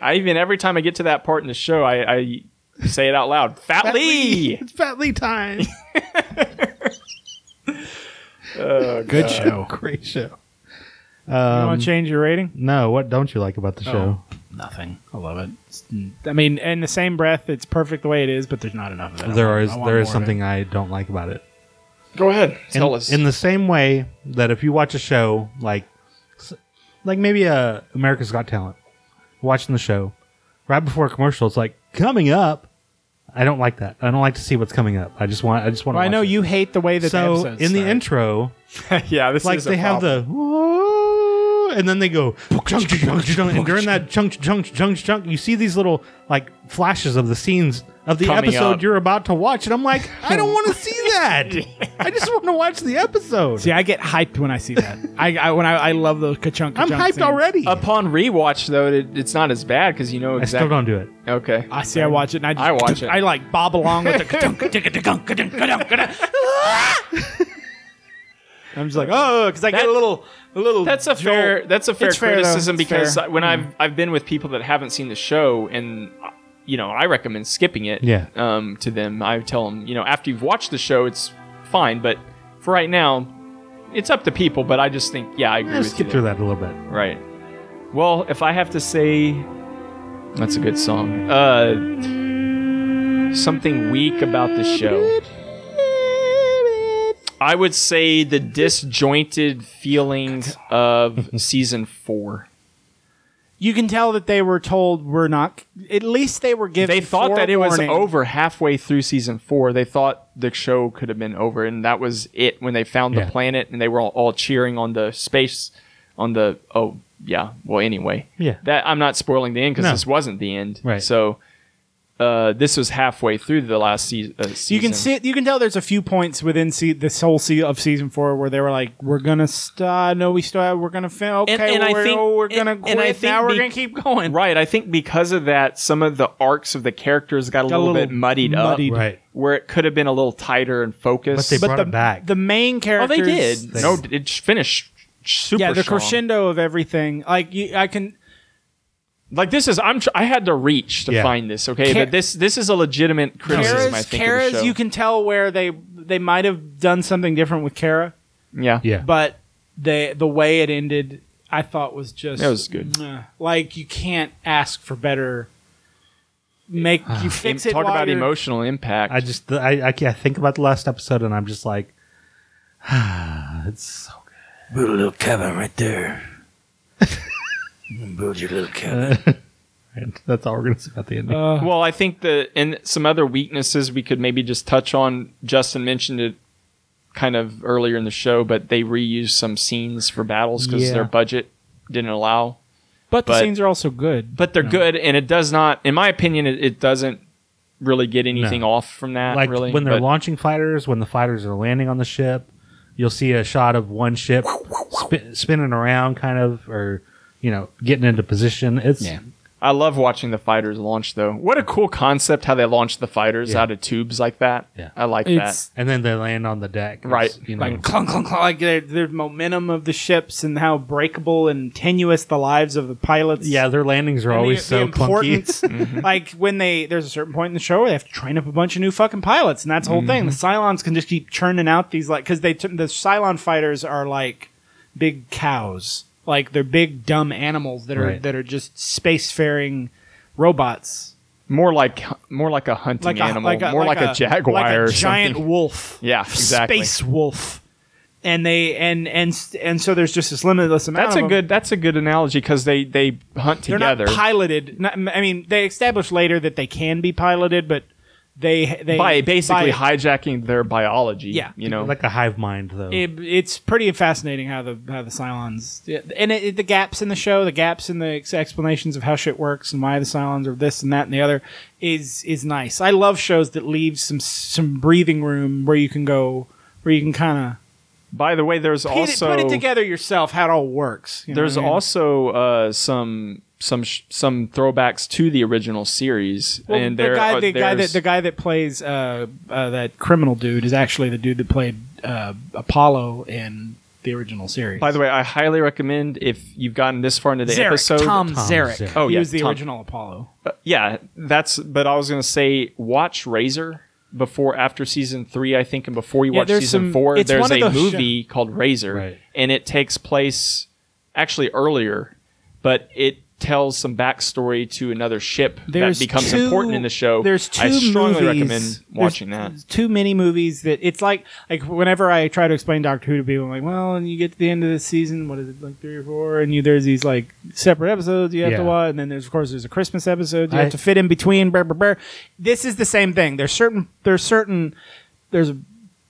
i even every time i get to that part in the show i, I say it out loud fat, lee, It's Fat Lee time. Oh, Good God. show. Great show. you Um, want to change your rating? no, what don't you like about the show? Nothing. I love it. It's- I mean, in the same breath, it's perfect the way it is, but there's not enough of it. I There want- is I want there is something it. I don't like about it. Go ahead in, tell us in the same way that if you watch a show like like maybe uh, America's Got Talent, watching the show right before a commercial, it's like coming up. I don't like that. I don't like to see what's coming up. I just want. I just want. Well, to I know you hate the way that the So episodes in the start. intro, yeah this like is a they have problem. the "Whoa," and then they go chunk, chunk, chunk, and during that chunk chunk chunk chunk you see these little like flashes of the scenes of the Coming episode up. you're about to watch and i'm like i don't want to see that i just want to watch the episode See, I get hyped when I see that. I, I when I, I love those ka-chunk. i'm hyped scenes. already upon rewatch though it, it's not as bad because you know i exactly still don't do it okay I see. I watch it. And I, just, I watch it. I like bob along with the. ka-chunk, ka-chunk, ka-chunk, ka-chunk, ka-chunk, ka-chunk. I'm just like, oh, because I get That- a little, a little. That's a fair. That's a fair It's fair, though. criticism It's because fair. when I've I've been with people that haven't seen the show and uh, you know I recommend skipping it. Yeah. Um, to them, I tell them you know after you've watched the show, it's fine, but for right now, it's up to people. But I just think yeah, I agree I'll with skip you. through that a little bit Right. Well, if I have to say, that's a good song. Uh, something weak about the show. I would say the disjointed feeling of season four. you can tell that they were told we're not. At least they were given. They thought that it was forewarning. over halfway through season four. They thought the show could have been over, and that was it when they found Yeah. the planet and they were all, all cheering on the space, on the oh yeah. Well, anyway, Yeah. That I'm not spoiling the end because No. this wasn't the end, Right. So, uh, this was halfway through the last se- uh, season. You can see. You can tell there's a few points within se- this whole se- of season four where they were like, "We're gonna stop. No, we still. Have, we're gonna fin- Okay, And- and we're, think- oh, we're gonna and quit. I think now we're be- gonna keep going. Right. I think because of that, some of the arcs of the characters got a, little, bit muddied, muddied. up, right where it could have been a little tighter and but focused. they But the it back the main oh, characters. they did. They- no, it finished super. yeah, the strong. crescendo of everything. Like you, I can. Like this is I'm tr- I had to reach to Yeah. find this. Okay, Ca- but this this is a legitimate criticism. I Kara's, think Kara's of the show. you can tell where they they might have done something different with Kara, yeah yeah but they the way it ended, I thought was just That was good. mwah. Like you can't ask for better. Make you fix it. Talk while about you're- emotional impact. i just I, I can't think about the last episode and i'm just like it's so good. Build a little cabin right there. Build your little cabin. good And that's all we're gonna say about the ending Uh, well, I think the and some other weaknesses we could maybe just touch on. Justin mentioned it kind of earlier in the show, but they reused some scenes for battles because Yeah. their budget didn't allow. but the scenes are also good. But they're good, and it does not, in my opinion, it, it doesn't really get anything No. off from that. like really, when they're but- launching fighters when the fighters are landing on the ship you'll see a shot of one ship spin, spinning around, kind of, or you know, getting into position. It's Yeah. I love watching the fighters launch though. What a cool concept how they launch the fighters Yeah. out of tubes like that. Yeah. I like It's and then they land on the deck. Right. You know, like clunk, clunk, clunk. Like there- there's momentum of the ships and how breakable and tenuous the lives of the pilots. yeah, their landings are And always the so clunky. importance, mm-hmm. like when they there's a certain point in the show where they have to train up a bunch of new fucking pilots, and that's the whole thing. The mm-hmm. Cylons can just keep churning out these like because they t- the Cylon fighters are like big cows, like they're big dumb animals that are Right. that are just spacefaring robots. More like more like a hunting animal. a, like a, more like, a, jaguar like a or giant something. wolf. Yeah, exactly. space wolf. And they and and and so there's just this limitless amount. That's of a them. good that's a good analogy because they they hunt They're together. not piloted. Not, I mean, they established later that they can be piloted, but they they by basically by- hijacking their biology. Yeah. you know, like a hive mind, though. it, it's pretty fascinating how the how the Cylons and it, the gaps in the show, the gaps in the explanations of how shit works and why the Cylons are this and that and the other is is nice. I love shows that leave some some breathing room where you can go where you can kind of by the way, there's of also put it together yourself how it all works. you know there's what I mean? also uh, some some sh- some throwbacks to the original series, Well, and the guy, are, the guy that the guy that plays uh, uh, that criminal dude is actually the dude that played uh, Apollo in the original series. By the way, I highly recommend if you've gotten this far into the Zarek, episode. Tom, Tom Zarek. Zarek. Oh, he yeah, was the Tom. original Apollo. Uh, yeah, that's. But I was gonna say, watch Razor before after season three, I think, and before you Yeah, watch season some- four. There's a those movie called Razor, Right. and it takes place actually earlier, but it tells some backstory to another ship There's that becomes two- important in the show. There's two I strongly movies. recommend watching there's that. Two mini movies that it's like like whenever I try to explain Doctor Who to people, I'm like, well, and you get to the end of the season, what is it like three or four, and you there's these like separate episodes you have to watch, and then there's of course there's a Christmas episode you I- have to fit in between. Brr, brr, brr. This is the same thing. There's certain there's certain there's a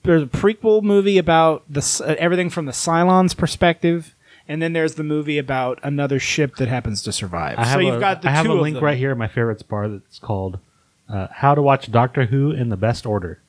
there's a prequel movie about the uh, everything from the Cylons perspective. And then there's the movie about another ship that happens to survive. I have so you've a, got the I have two a of link them. right here in my favorites bar that's called uh, "How to Watch Doctor Who in the Best Order."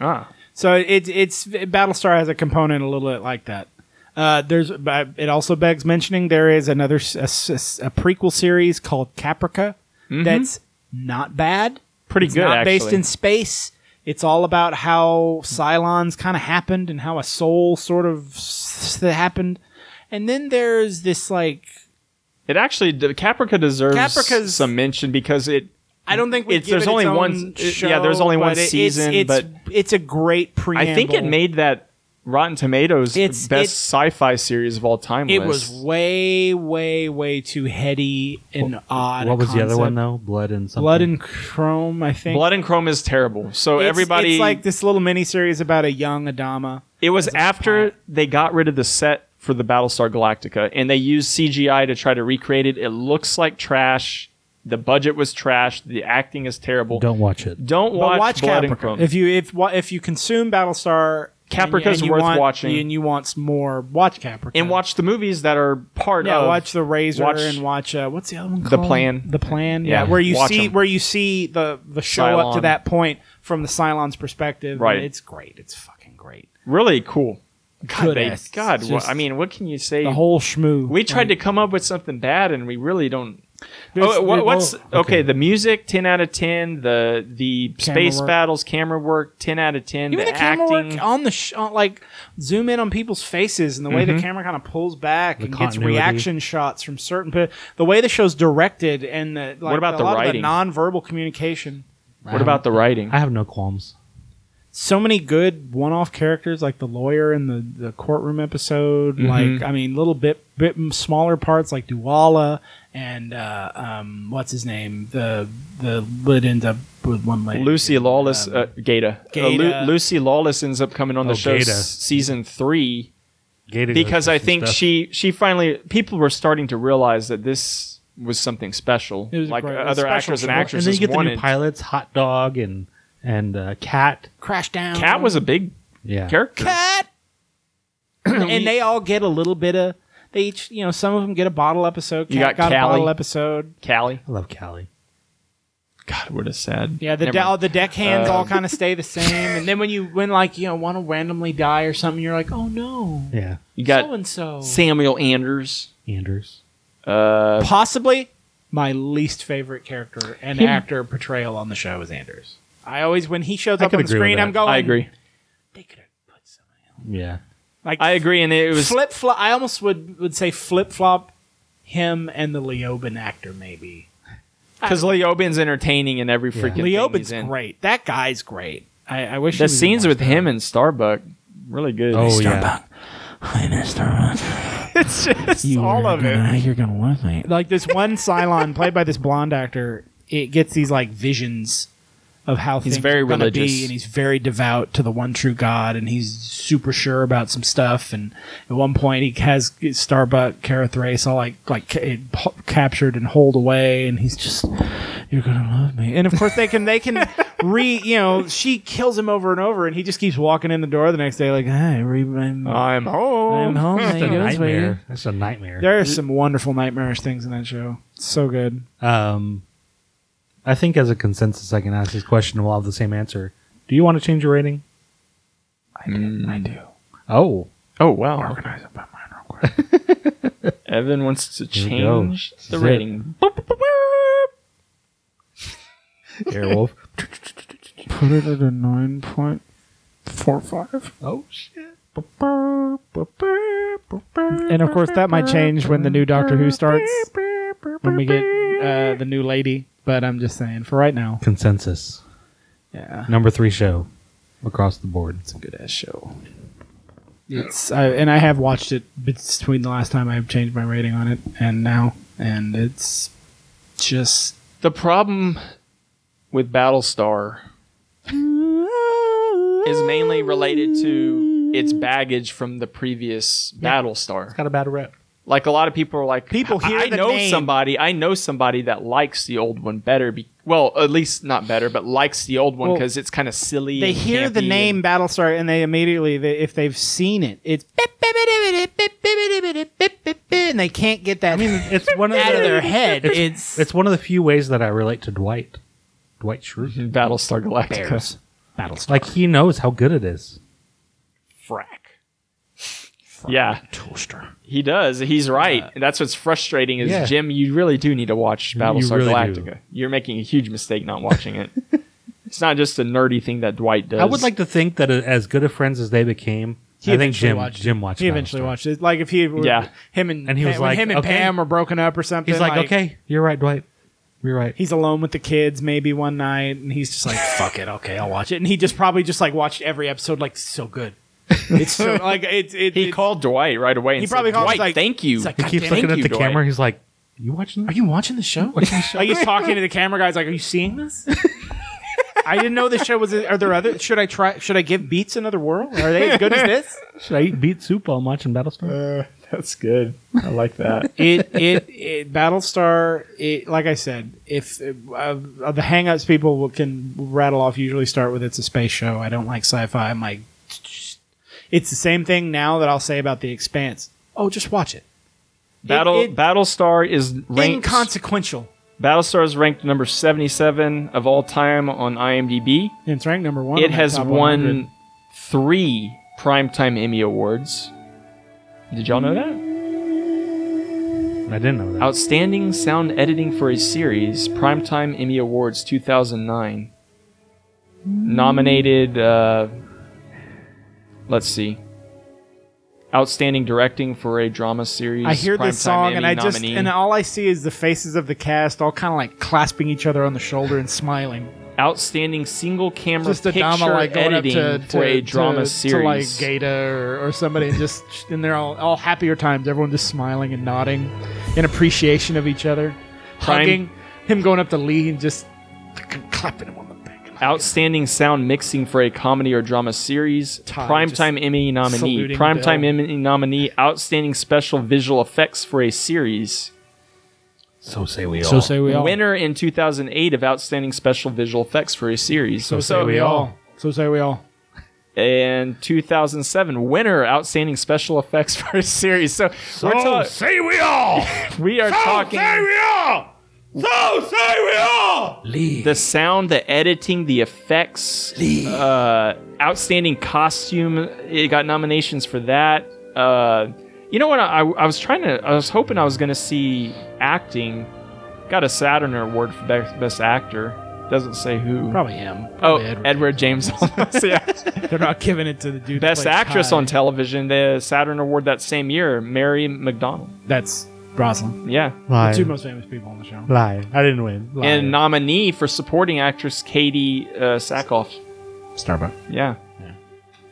Ah, So it, it's Battlestar has a component a little bit like that. Uh, there's, but it also begs mentioning there is another a prequel series called Caprica that's not bad. Mm-hmm. pretty It's good. not actually. based in space. It's all about how Cylons kind of happened and how a soul sort of s- happened. And then there's this like It actually the Caprica deserves Caprica's- some mention because it I don't think we It's- give there's it only its one- own it- show, yeah, there's only one but it- it's- season, it's, but it's a great preamble. I think it made that Rotten Tomatoes It's- best it's- sci-fi series of all time. It list. was way, way, way too heady and odd. what a was the other one though? Blood and something. Blood and Chrome, I think. Blood and Chrome is terrible. So It's- everybody, It's like this little mini series about a young Adama. it was after they got rid of the set for the Battlestar Galactica, and they used CGI to try to recreate it. It looks like trash. The budget was trash. The acting is terrible. Don't, Don't watch it. But watch, watch Blood and Caprica. Chrome. If you if if you consume Battlestar, and you- Caprica's and you worth want- watching. and you want some more, watch Caprica and watch the movies that are part Yeah, of. Yeah, watch the Razor watch- and watch uh, what's the other one? Called? The? Plan. The Plan. Yeah, Yeah, where you watch see 'em. where you see the the show up to that point from the Cylon's perspective. Right. and It's great. It's fucking great. really cool. God, they. God It's what, just I mean, what can you say? The whole schmoo. we tried Like, to come up with something bad, and we really don't. Oh, what, what's oh, okay. The music, ten out of ten. The the Camera space work. battles, camera work, ten out of ten. Even the, the, camera acting, work on the sh- on, like zoom in on people's faces and the way the mm-hmm. camera kind of pulls back and gets reaction shots from certain pe- the way the show's directed and the like, about a the lot writing? of the nonverbal communication. what about the writing? I have no qualms. So many good one-off characters like the lawyer in the, the courtroom episode. Like I mean, little bit bit smaller parts like Dualla and uh, um, what's his name? The the that ends up with one lady. Lucy Lawless, Um, uh, Gaeta. Uh, Lu- Lucy Lawless ends up coming on the Oh, show s- season three Gated because I think stuff. she she finally people were starting to realize that this was something special. It was like great. Other special actors and show. actresses and then you get the new pilots, Hot Dog and and uh, Cat. Crash down. Cat was a big Yeah, character. cat. and they all get a little bit of. They each, you know, some of them get a bottle episode. You Cat got got a Cally. bottle episode. Cally. I love Cally. God, what a sad. Yeah, the Never de- mind. all the deckhands Um, all kind of stay the same, and then when you when like you know one will randomly die or something, you're like, oh no, Yeah. you got so and so. Samuel Anders. Anders. Uh, Possibly my least favorite character and Him- actor portrayal on the show is Anders. I always when he shows I up could on the agree with screen, that. I'm going. I agree. They could have put somebody else. Yeah. Like I agree, and it was flip flop. I almost would would say flip flop him and the Leoben actor maybe. because Leoben's entertaining in every freaking thing he's Leoben's in. great. That guy's great. I, I wish he The was in scenes more with stuff. him and Starbuck, really good. Oh yeah. Hi, Mr. Rock. it's just You all of it. gonna, You're gonna love me. like this one Cylon played by this blonde actor, it gets these like visions of how He's things very are gonna religious. be, and he's very devout to the one true God, and he's super sure about some stuff. And at one point, he has Starbuck Kara Thrace all like like ca- ho- captured and holed away, and he's just you're gonna love me. And of course, they can they can re you know she kills him over and over, and he just keeps walking in the door the next day like, hey, re- I'm, I'm home. I'm home. That's There a you go, sweetie." nightmare. That's a nightmare. There are some wonderful nightmarish things in that show. So good. Um, I think as a consensus, I can ask this question and we'll have the same answer. Do you want to change your rating? Mm. I do. Oh, Oh wow! Organize it by mine real quick. Evan wants to Here we go. change This the is it. rating. Airwolf. Put it at a nine point four five. oh shit. And of course, that might change when the new Doctor Who starts. When we get uh, the new lady. But I'm just saying, for right now, Consensus. yeah, Number three show across the board. it's a good ass show. It's I, and I have watched it between the last time I changed my rating on it and now, and it's just The problem with Battlestar is mainly related to its baggage from the previous Battlestar. it's Got a bad rep. Like a lot of people are like, People I- hear I the know name. somebody. I know somebody that likes the old one better. Be- well, at least not better, but likes the old one Well, because it's kind of silly. they and hear the name and- Battlestar and they immediately, they, if they've seen it, it's and they can't get that I mean, it's one of out the, of their head. It's, It's, it's one of the few ways that I relate to Dwight. Dwight Schrute. Battlestar Galactica. Bears. Battlestar. Like he knows how good it is. frack. Yeah, Toaster. he does. He's right. And that's what's frustrating is Yeah. Jim. You really do need to watch Battlestar really Galactica. do. You're making a huge mistake not watching it. it's not just a nerdy thing that Dwight does. I would like to think that uh, as good of friends as they became, He I think Jim watched. Jim watched. He eventually Battlestar. watched it. Like if he, were, Yeah. him and And he was Pam- like, him and okay. Pam were broken up or something. He's like, okay, you're right, Dwight. You're right. He's alone with the kids maybe one night, and he's just like, "Fuck it, okay, I'll watch it." And he just probably just like watched every episode, like so good. It's so like it's it, He it- called Dwight right away and He said, probably called Dwight, like- thank you. He's like, He keeps damn looking at you, the Dwight. camera. He's like, "You watching Are you watching the show? like he's talking to the camera guys, like, "Are you seeing this?" I didn't know this show was. Are there other? Should I try? Should I give Beets another whirl? Are they as good as this? Should I eat beet soup while I'm watching Battlestar? That's good. I like that. it it, it Battlestar. It, like I said, if uh, uh, the Hangouts people can rattle off usually start with it's a space show. I don't like sci-fi. I'm like, it's the same thing now that I'll say about the Expanse. Oh, just watch it. Battle it- Battlestar is ranked. Inconsequential. Battlestar is ranked number seventy-seven of all time on IMDb. It's ranked number one. It on has top won 100. three primetime Emmy awards. Did y'all know that? I didn't know that. Outstanding sound editing for a series, primetime Emmy Awards 2009. Nominated, uh, let's see. Outstanding directing for a drama series. I hear this song and I just nominee. and all I see is the faces of the cast all kind of like clasping each other on the shoulder and smiling. Outstanding single camera Just picture Adama like editing to, for to, a drama to, series. to like Gaeta or, or somebody and just and they're all all happier times. Everyone just smiling and nodding in appreciation of each other, Prime- hugging him, going up to Lee and just clapping him on the back. Outstanding sound mixing for a comedy or drama series. Todd Primetime Emmy nominee. saluting Primetime Emmy nominee. Outstanding special visual effects for a series. so say we all. So say we all. Winner in 2008 of Outstanding Special Visual Effects for a series. So say we all. So say we all. And 2007 winner Outstanding Special Effects for a series. So, we're ta- say we all. we are talking. Say we all. So say we all. the sound, the editing, the effects, uh, outstanding costume. It got nominations for that. Uh, you know what? I, I was trying to. I was hoping I was going to see acting. Got a Saturn Award for best, best actor. Doesn't say who. Probably him. Oh, Edward. Edward James Olmos. yeah. They're not giving it to the dude. Best actress Kai. on television. The Saturn Award that same year. Mary McDonnell. That's Roslin. Yeah. Lie. Two most famous people on the show. Lie. I didn't win. Lie. And nominee for supporting actress Katee uh, Sackhoff. Starbuck. Yeah.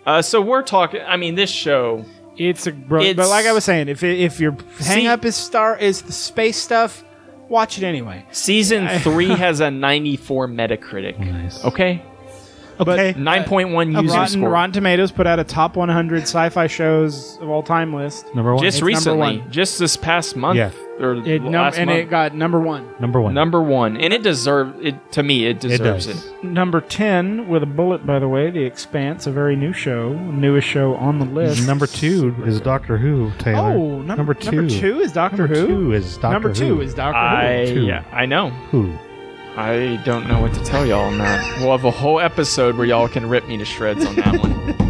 Uh, so we're talking. I mean, this show. It's a bro- but like I was saying, if if your hang up is star is the space stuff, watch it anyway. Season three has a 94 Metacritic. Nice. Okay, okay. 9.1 user Rotten, score. Rotten Tomatoes put out a top 100 sci-fi shows of all time list. number one. just It's number recently, one. just this past month, Yeah. or It num- last and month. it got number one. number one. number one, and it deserves it. To me, it it deserves does. it. Number 10 with a bullet, by the way, The Expanse, a very new show, newest show on the list. Number two is Doctor Who. Taylor. Oh, num- number two. Number two is Doctor Number Who. two is Doctor Who. number two Who. is Doctor I Two. yeah, I know. Who? I don't know what to tell y'all on that. We'll have a whole episode where y'all can rip me to shreds on that one.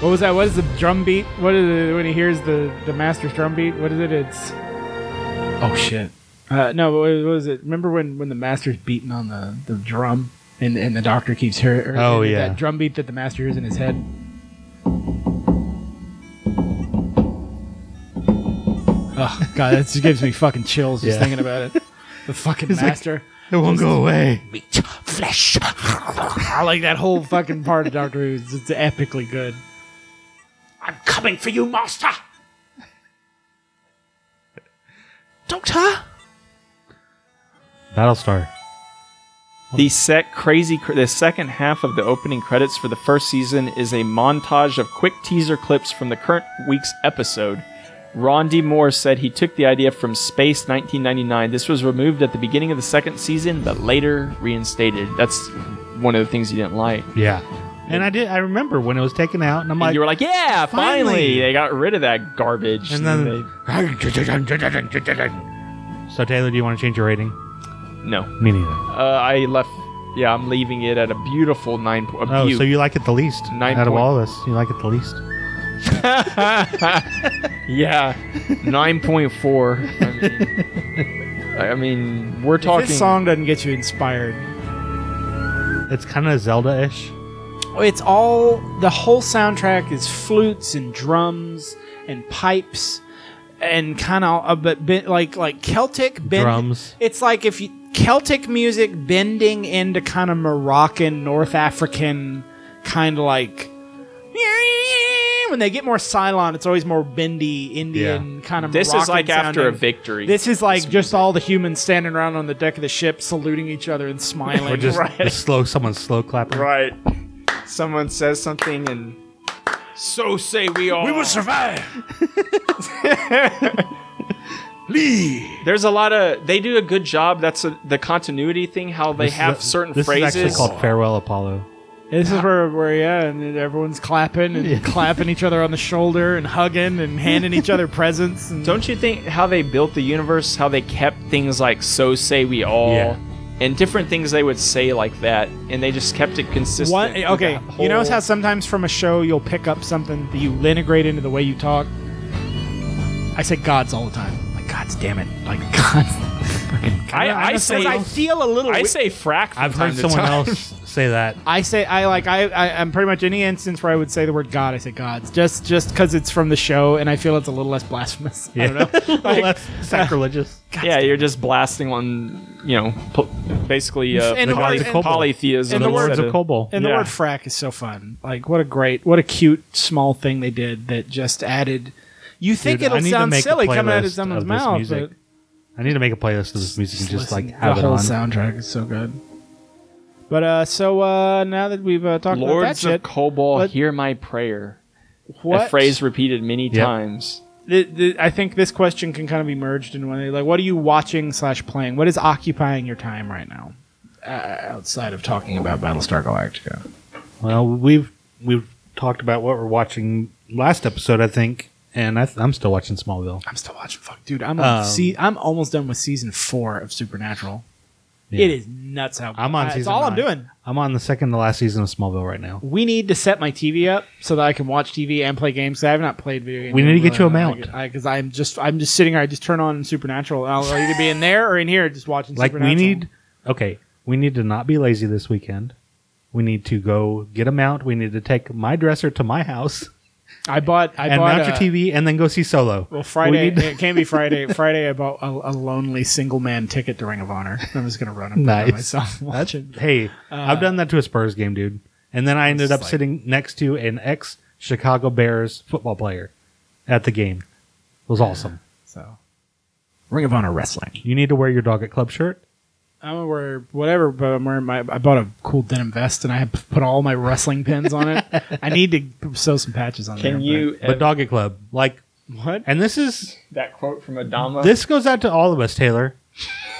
What was that? What is the drum beat? What is it when he hears the the master's drum beat? What is it? It's oh shit. Uh, no, what what was it? Remember when when the master's beating on the the drum and and the doctor keeps hearing Oh, yeah. that drum beat that the master hears in his head. Oh god, that just gives me fucking chills just Yeah. thinking about it. The fucking like- master. It won't go away. Meat, flesh. I like that whole fucking part of Doctor Who. It's, it's epically good. I'm coming for you, master. Doctor. Battlestar. The sec crazy cr- the second half of the opening credits for the first season is a montage of quick teaser clips from the current week's episode. Ron D. Moore said he took the idea from Space 1999. This was removed at the beginning of the second season, but later reinstated. That's one of the things he didn't like. Yeah. And I did. I remember when it was taken out, and I'm And like, you were like, "Yeah, finally, finally." they got rid of that garbage." And then- they- so Taylor, do you want to change your rating? no, Me neither. uh, I left. Yeah, I'm leaving it at a beautiful nine. po- A Oh, beaut. so you like it the least Nine out of all of us? You like it the least? Yeah, nine point four. I mean, I mean, we're If talking. this song doesn't get you inspired, It's kind of Zelda-ish. Oh, it's all the whole soundtrack is flutes and drums and pipes and kind of a uh, bit, bit like like Celtic bend, Drums. It's like if you Celtic music bending into kind of Moroccan, North African kind of like when they get more Cylon, it's always more bendy Indian kind of. this is Moroccan like after a sounding. victory. This is like just all the humans standing around on the deck of the ship, saluting each other and smiling. Or just, Right. just slow, someone slow clapping. right. Someone says something, and so say we all. We will survive. Lee. There's a lot of. They do a good job. That's a, the continuity thing. How they This is have a- certain this phrases. is actually called Farewell Apollo. This is where, where yeah, and everyone's clapping and clapping each other on the shoulder and hugging and handing each other presents. And Don't you think how they built the universe, how they kept things like "so say we all," Yeah. and different things they would say like that, and they just kept it consistent. What? with Okay, that you notice whole- how sometimes from a show you'll pick up something that you integrate into the way you talk. I say gods all the time. Like gods, damn it! Like gods. Fucking. I, I Because say I feel a little. I wi- say frack. From I've time heard to someone time. else say that. I say I like I, I I'm pretty much any instance where I would say the word God, I say gods, just just because it's from the show, and I feel it's a little less blasphemous. I don't know. Well, that's sacrilegious. yeah, you're just blasting on, you know, po- basically uh, And the poly- gods of Kobol. polytheism. And the Lords instead of Kobol. And the Yeah. word frack is so fun. Like what a great, what a cute small thing they did that just added. You think Dude, it'll sound silly coming out of someone's of this mouth, music. but I need to make a playlist of this music and just like listen, have the it whole on. soundtrack is so good. But uh, so uh, now that we've uh, talked about that Lords of shit, Kobol, But- hear my prayer. what A phrase repeated many Yep. times. the, the, I think this question can kind of be merged into one. Like, what are you watching slash playing? What is occupying your time right now, uh, outside of talking about Battlestar Galactica? Well, we've we've talked about what we're watching last episode, I think, and I th- I'm still watching Smallville. I'm still watching. Fuck, dude. I'm on Um, se- I'm almost done with season four of Supernatural. Yeah. It is nuts how I'm on That's season all I'm nine. doing. I'm on the second to last season of Smallville right now. We need to set my TV up so that I can watch TV and play games. 'cause I have not played video games. We need to get you a mount. Because I'm just I'm just sitting here. I just turn on Supernatural. I'll either be in there or in here, just watching. Like we Supernatural. need, okay, we need to not be lazy this weekend. We need to go get a mount. We need to take my dresser to my house I bought. I and bought mount a- your TV, and then go see Solo. Well, Friday. to- it can't be Friday. Friday, I bought a, a lonely single man ticket to Ring of Honor. I'm just gonna run up by Nice. myself. That's, it. hey, uh, I've done that to a Spurs game, dude. And then I ended up like- sitting next to an ex Chicago Bears football player at the game. It was awesome. So, Ring of Honor wrestling. You need to wear your dog at club shirt. I'm gonna wear whatever, but I'm wearing my. I bought a cool denim vest and I have put all my wrestling pins on it. I need to sew some patches on there. Can you? But dog at club, like, what? and this is that quote from Adama. this goes out to all of us, Taylor.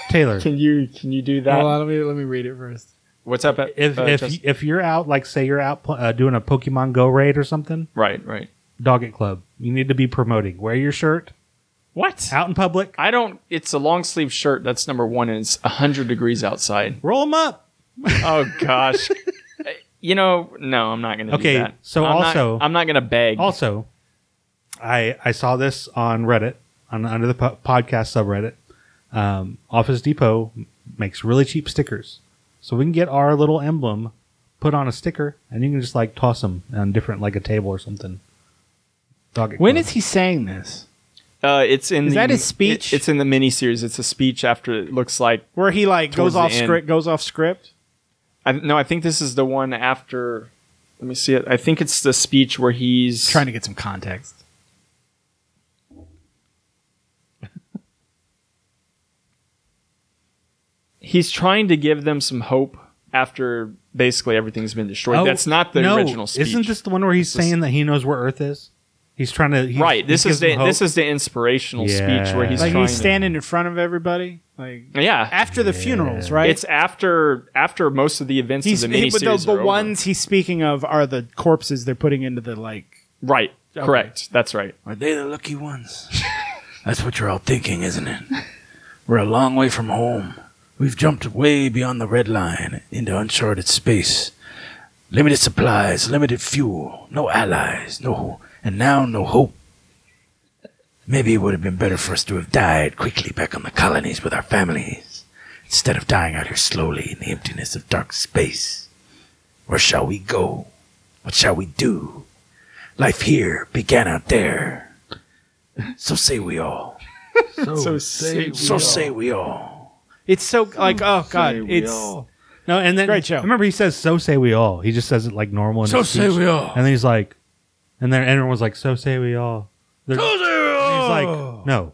Taylor, Can you? Can you do that? Hold on, let me let me read it first. What's up? At, if uh, if Justin? if you're out, like, say you're out uh, doing a Pokemon Go raid or something, right, right. dog at club, you need to be promoting. Wear your shirt What? out in public. I don't. It's a long sleeve shirt. That's number one, and it's hundred degrees outside. Roll them up. Oh gosh. you know, no, I'm not going to Okay, do that. so I'm not- also- I'm not going to beg. Also, I I saw this on Reddit on under the po- podcast subreddit. Um, Office Depot makes really cheap stickers, so we can get our little emblem put on a sticker, and you can just like toss them on different like a table or something. Dog. at When club. is he saying this? Uh, it's in Is the, that his speech? it- it's in the miniseries. It's a speech after it looks like. Where he like goes off end. script? Goes off script. I, no, I think this is the one after. Let me see it. I think it's the speech where he's Trying to get some context. he's trying to give them some hope after basically everything's been destroyed. Oh, That's not the no, original speech. Isn't this the one where he's is- saying that he knows where Earth is? He's trying to he's, right? This is the this is the inspirational speech where he's Like trying. he's standing in front of everybody, like yeah, after the funerals, right? it's after after most of the events he's of the he- but the, the are over. ones he's speaking of are the corpses they're putting into the like. Right. Correct. That's right. Are they the lucky ones? That's what you're all thinking, isn't it? We're a long way from home. We've jumped way beyond the red line into uncharted space. Limited supplies, limited fuel, no allies, no, and now no hope. Maybe it would have been better for us to have died quickly back on the colonies with our families, instead of dying out here slowly in the emptiness of dark space. Where shall we go? What shall we do? Life here began out there. So say we all. So say we So say we all. It's so like oh god, it's No, and then Great show. Remember, he says, "So say we all." He just says it like normal. In So his say speech. we all. And then he's like, and then everyone was like, "So say we all." They're- So say we all. He's like, "No,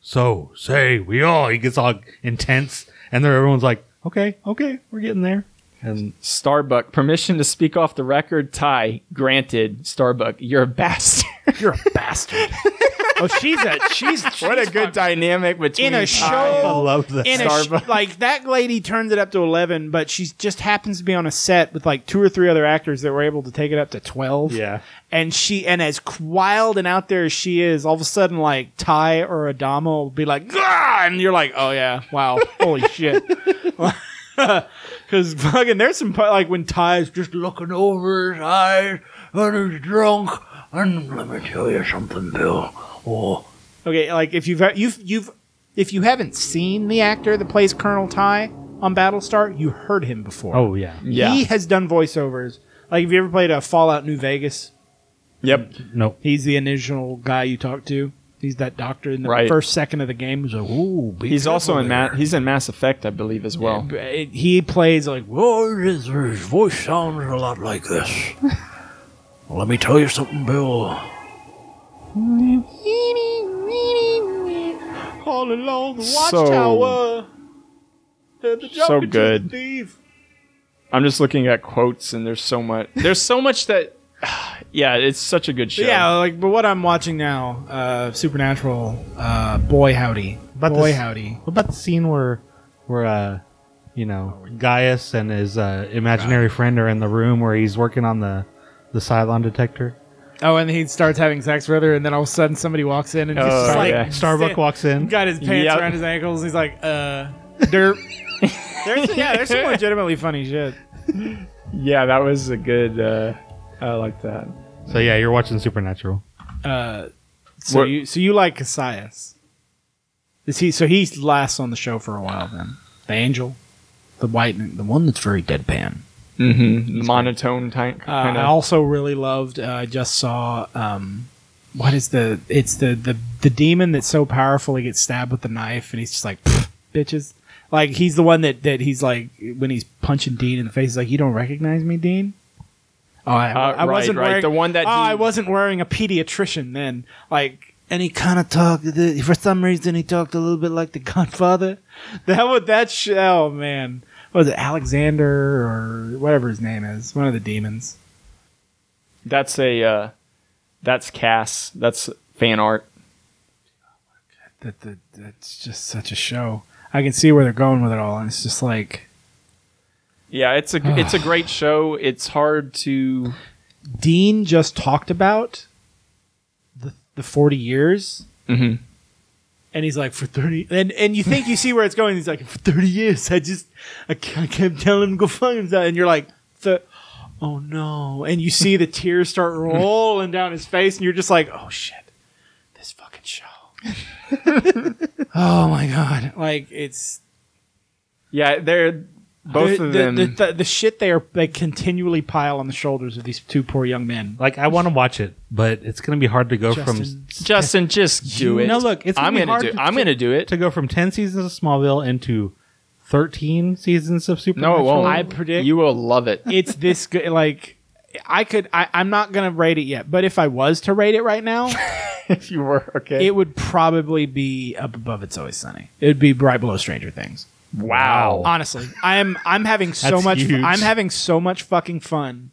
so say we all." He gets all intense, and then everyone's like, "Okay, okay, we're getting there." And Starbuck permission to speak off the record. Tigh granted. Starbuck, you're a bastard. you're a bastard. oh, she's a she's, she's what a good dynamic between in a show. I love that. in a sh- like that lady turns it up to 11 but she just happens to be on a set with like two or three other actors that were able to take it up to 12 yeah, and she and as wild and out there as she is all of a sudden like Tigh or adama will be like Gah! and you're like oh yeah wow holy shit because fucking there's some like when Tigh's just looking over his eyes and he's drunk. And let me tell you something, Bill. Oh, okay like if you've you've you've if you haven't seen the actor that plays colonel Tigh on battlestar you heard him before oh yeah, Yeah. He has done voiceovers. Like, have you ever played a Fallout New Vegas? yep. no, He's the initial guy you talk to. He's that doctor in the Right. first second of the game. He's like, ooh, be He's also in there." Ma- he's in Mass Effect, I believe, as well. But it- He plays like, whoa, oh his, his voice sounds a lot like this. well, let me tell you something, Bill. Hmm. All along the So- watchtower. Heard the so junkie the good. thief. I'm just looking at quotes, and there's so much. There's so much that. Yeah, it's such a good show. But yeah, like, but what I'm watching now, uh, Supernatural, uh, boy howdy, About boy this- howdy. What about the scene where, where uh, you know, Gaius and his uh, imaginary friend are in the room where he's working on the, the Cylon detector, Oh, and he starts having sex with her, and then all of a sudden somebody walks in and Oh, just like yeah. Starbuck walks in. got his pants Yep. around his ankles. He's like, uh, derp. there's, yeah, there's some legitimately funny shit. Yeah, that was a good. Uh, I like that. So yeah, you're watching Supernatural. Uh, so What- you so you like Castiel? Is he so he lasts on the show for a while then? The angel, the white, the one that's very deadpan. Mm-hmm. Monotone type Uh, I also really loved. Uh, I just saw. Um, what is the? It's the the the demon that's so powerful he gets stabbed with the knife, and he's just like, bitches. Like he's the one that that he's like when he's punching Dean in the face. He's like, you don't recognize me, Dean. Oh, I, Uh, I wasn't right, right. wearing The one that Oh, he- I wasn't wearing a pediatrician then. Like, and he kind of talked. For some reason, he talked a little bit like the Godfather. That would that. Sh- oh man, what was it Alexander or whatever his name is? One of the demons. That's a. Uh, that's Cass. That's fan art. that the that's just such a show. I can see where they're going with it all, and it's just like Yeah, it's a it's a great show. It's hard to. Dean just talked about the the forty years, Mhm. And he's like for thirty, and and you think you see where it's going. He's like for thirty years, I just I, I kept telling him to go fuck himself, and you're like, "Th- oh no, and you see the tears start rolling down his face, and you're just like, oh shit, this fucking show. oh my god, like it's Yeah, they're both the, of them. The, the, the shit they are they continually pile on the shoulders of these two poor young men. Like I want to watch it, but it's going to be hard to go Justin, Justin, just do You- it. No, look, it's gonna I'm be gonna hard do. to- I'm gonna do it. to go from ten seasons of Smallville into thirteen seasons of No, it won't. I predict- you will love it. it's this good. Like I could. I, I'm not gonna rate it yet, but if I was to rate it right now, if you were okay. it would probably be up above It's Always Sunny. It would be right below Stranger Things. Wow. Honestly, I'm I'm having so That's much. huge. I'm having so much fucking fun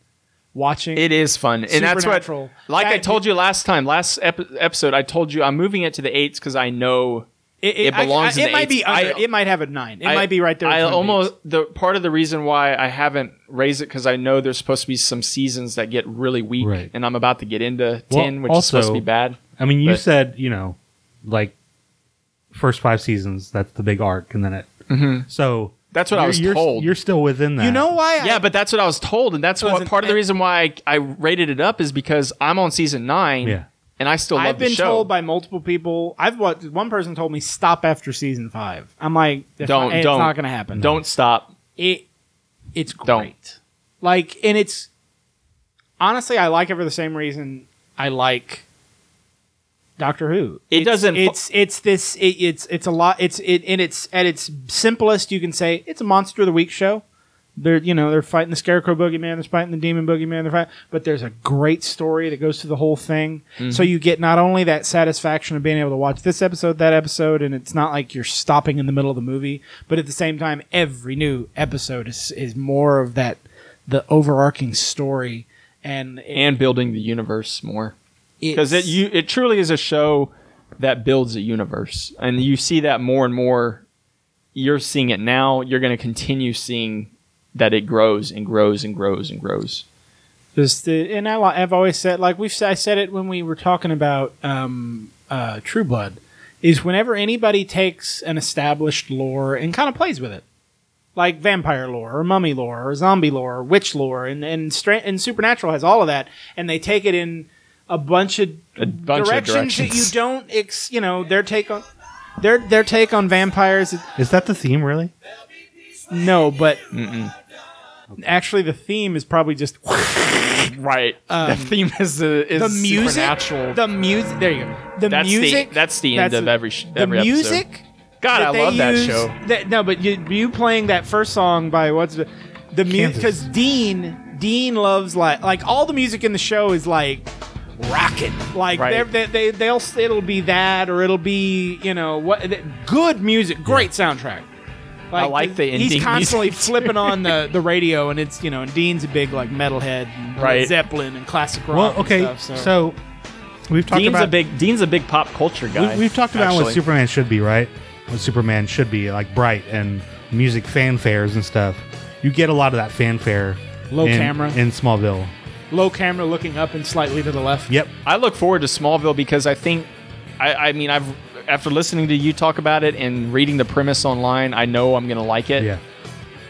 watching. It is fun, and that's what. Supernatural. Like I That- told you last time, last ep- episode, I told you I'm moving it to the eights because I know it, it belongs I, in it the might be. eights. Under, I- it might have a nine. It I- might be right there. I Twin almost Peaks. the part of the reason why I haven't raised it because I know there's supposed to be some seasons that get really weak, Right. and I'm about to get into Well, ten, which is supposed to be bad. I mean, you But- said you know, like first five seasons. That's the big arc, and then it. Mm-hmm. So That's what I you're- was you're, told. You're still within that. You know why? I- Yeah, but that's what I was told, and that's what Listen, part of the reason why I, I rated it up is because I'm on season nine, Yeah. and I still love I've been the show. told by multiple people. I've what one person told me stop after season five. I'm like, Don't- I- it's don't- it's not going to happen. Don't stop. it. It's great. Don't. Like, and it's honestly, I like it for the same reason I like Doctor Who. It It's- doesn't- It's it's this. It, it's it's a lot. It's it in its at its simplest. You can say it's a monster of the week show. They're you know they're fighting the scarecrow boogeyman, they're fighting the demon boogeyman, they're fighting, but there's a great story that goes through the whole thing. Mm-hmm. So you get not only that satisfaction of being able to watch this episode, that episode, and it's not like you're stopping in the middle of the movie, but at the same time, every new episode is is more of that the overarching story and and building the universe more because it you it truly is a show that builds a universe, and you see that more and more. You're seeing it now. You're going to continue seeing that it grows and grows and grows and grows. Just, uh, and I, I've always said, like we've I said it when we were talking about um, uh, True Blood, is whenever anybody takes an established lore and kind of plays with it, like vampire lore or mummy lore or zombie lore or witch lore, and and, stra- and Supernatural has all of that, and they take it in a bunch of A bunch of directions, that you don't, ex- you know, their take on their their take on vampires. is- Is that the theme? Really? No, but actually, the theme is probably just Right. the theme is the is Um, the music, supernatural. the music. There you go. The That's the- music. that's the end of every sh- The every episode. music. God, I they love that use- show. that- no, but you, you playing that first song by what's the the music? Kansas. Because Dean Dean loves like like all the music in the show is like rocking. Like Right. they're, they they they'll it'll be that or it'll be you know what good music, great soundtrack. I like the He's constantly music, flipping on the, the radio, and it's you know, and Dean's a big like metalhead, and Right. Zeppelin and classic rock. Well, and okay. stuff, so. so. we've talked Dean's about a big Dean's a big pop culture guy. we, we've talked about what. Superman should be, right? What Superman should be like bright and music fanfares and stuff. You get a lot of that fanfare Low in, camera. in Smallville. Low camera looking up and slightly to the left. Yep. I look forward to Smallville because I think, I, I mean, I've after listening to you talk about it and reading the premise online, I know I'm gonna like it. Yeah.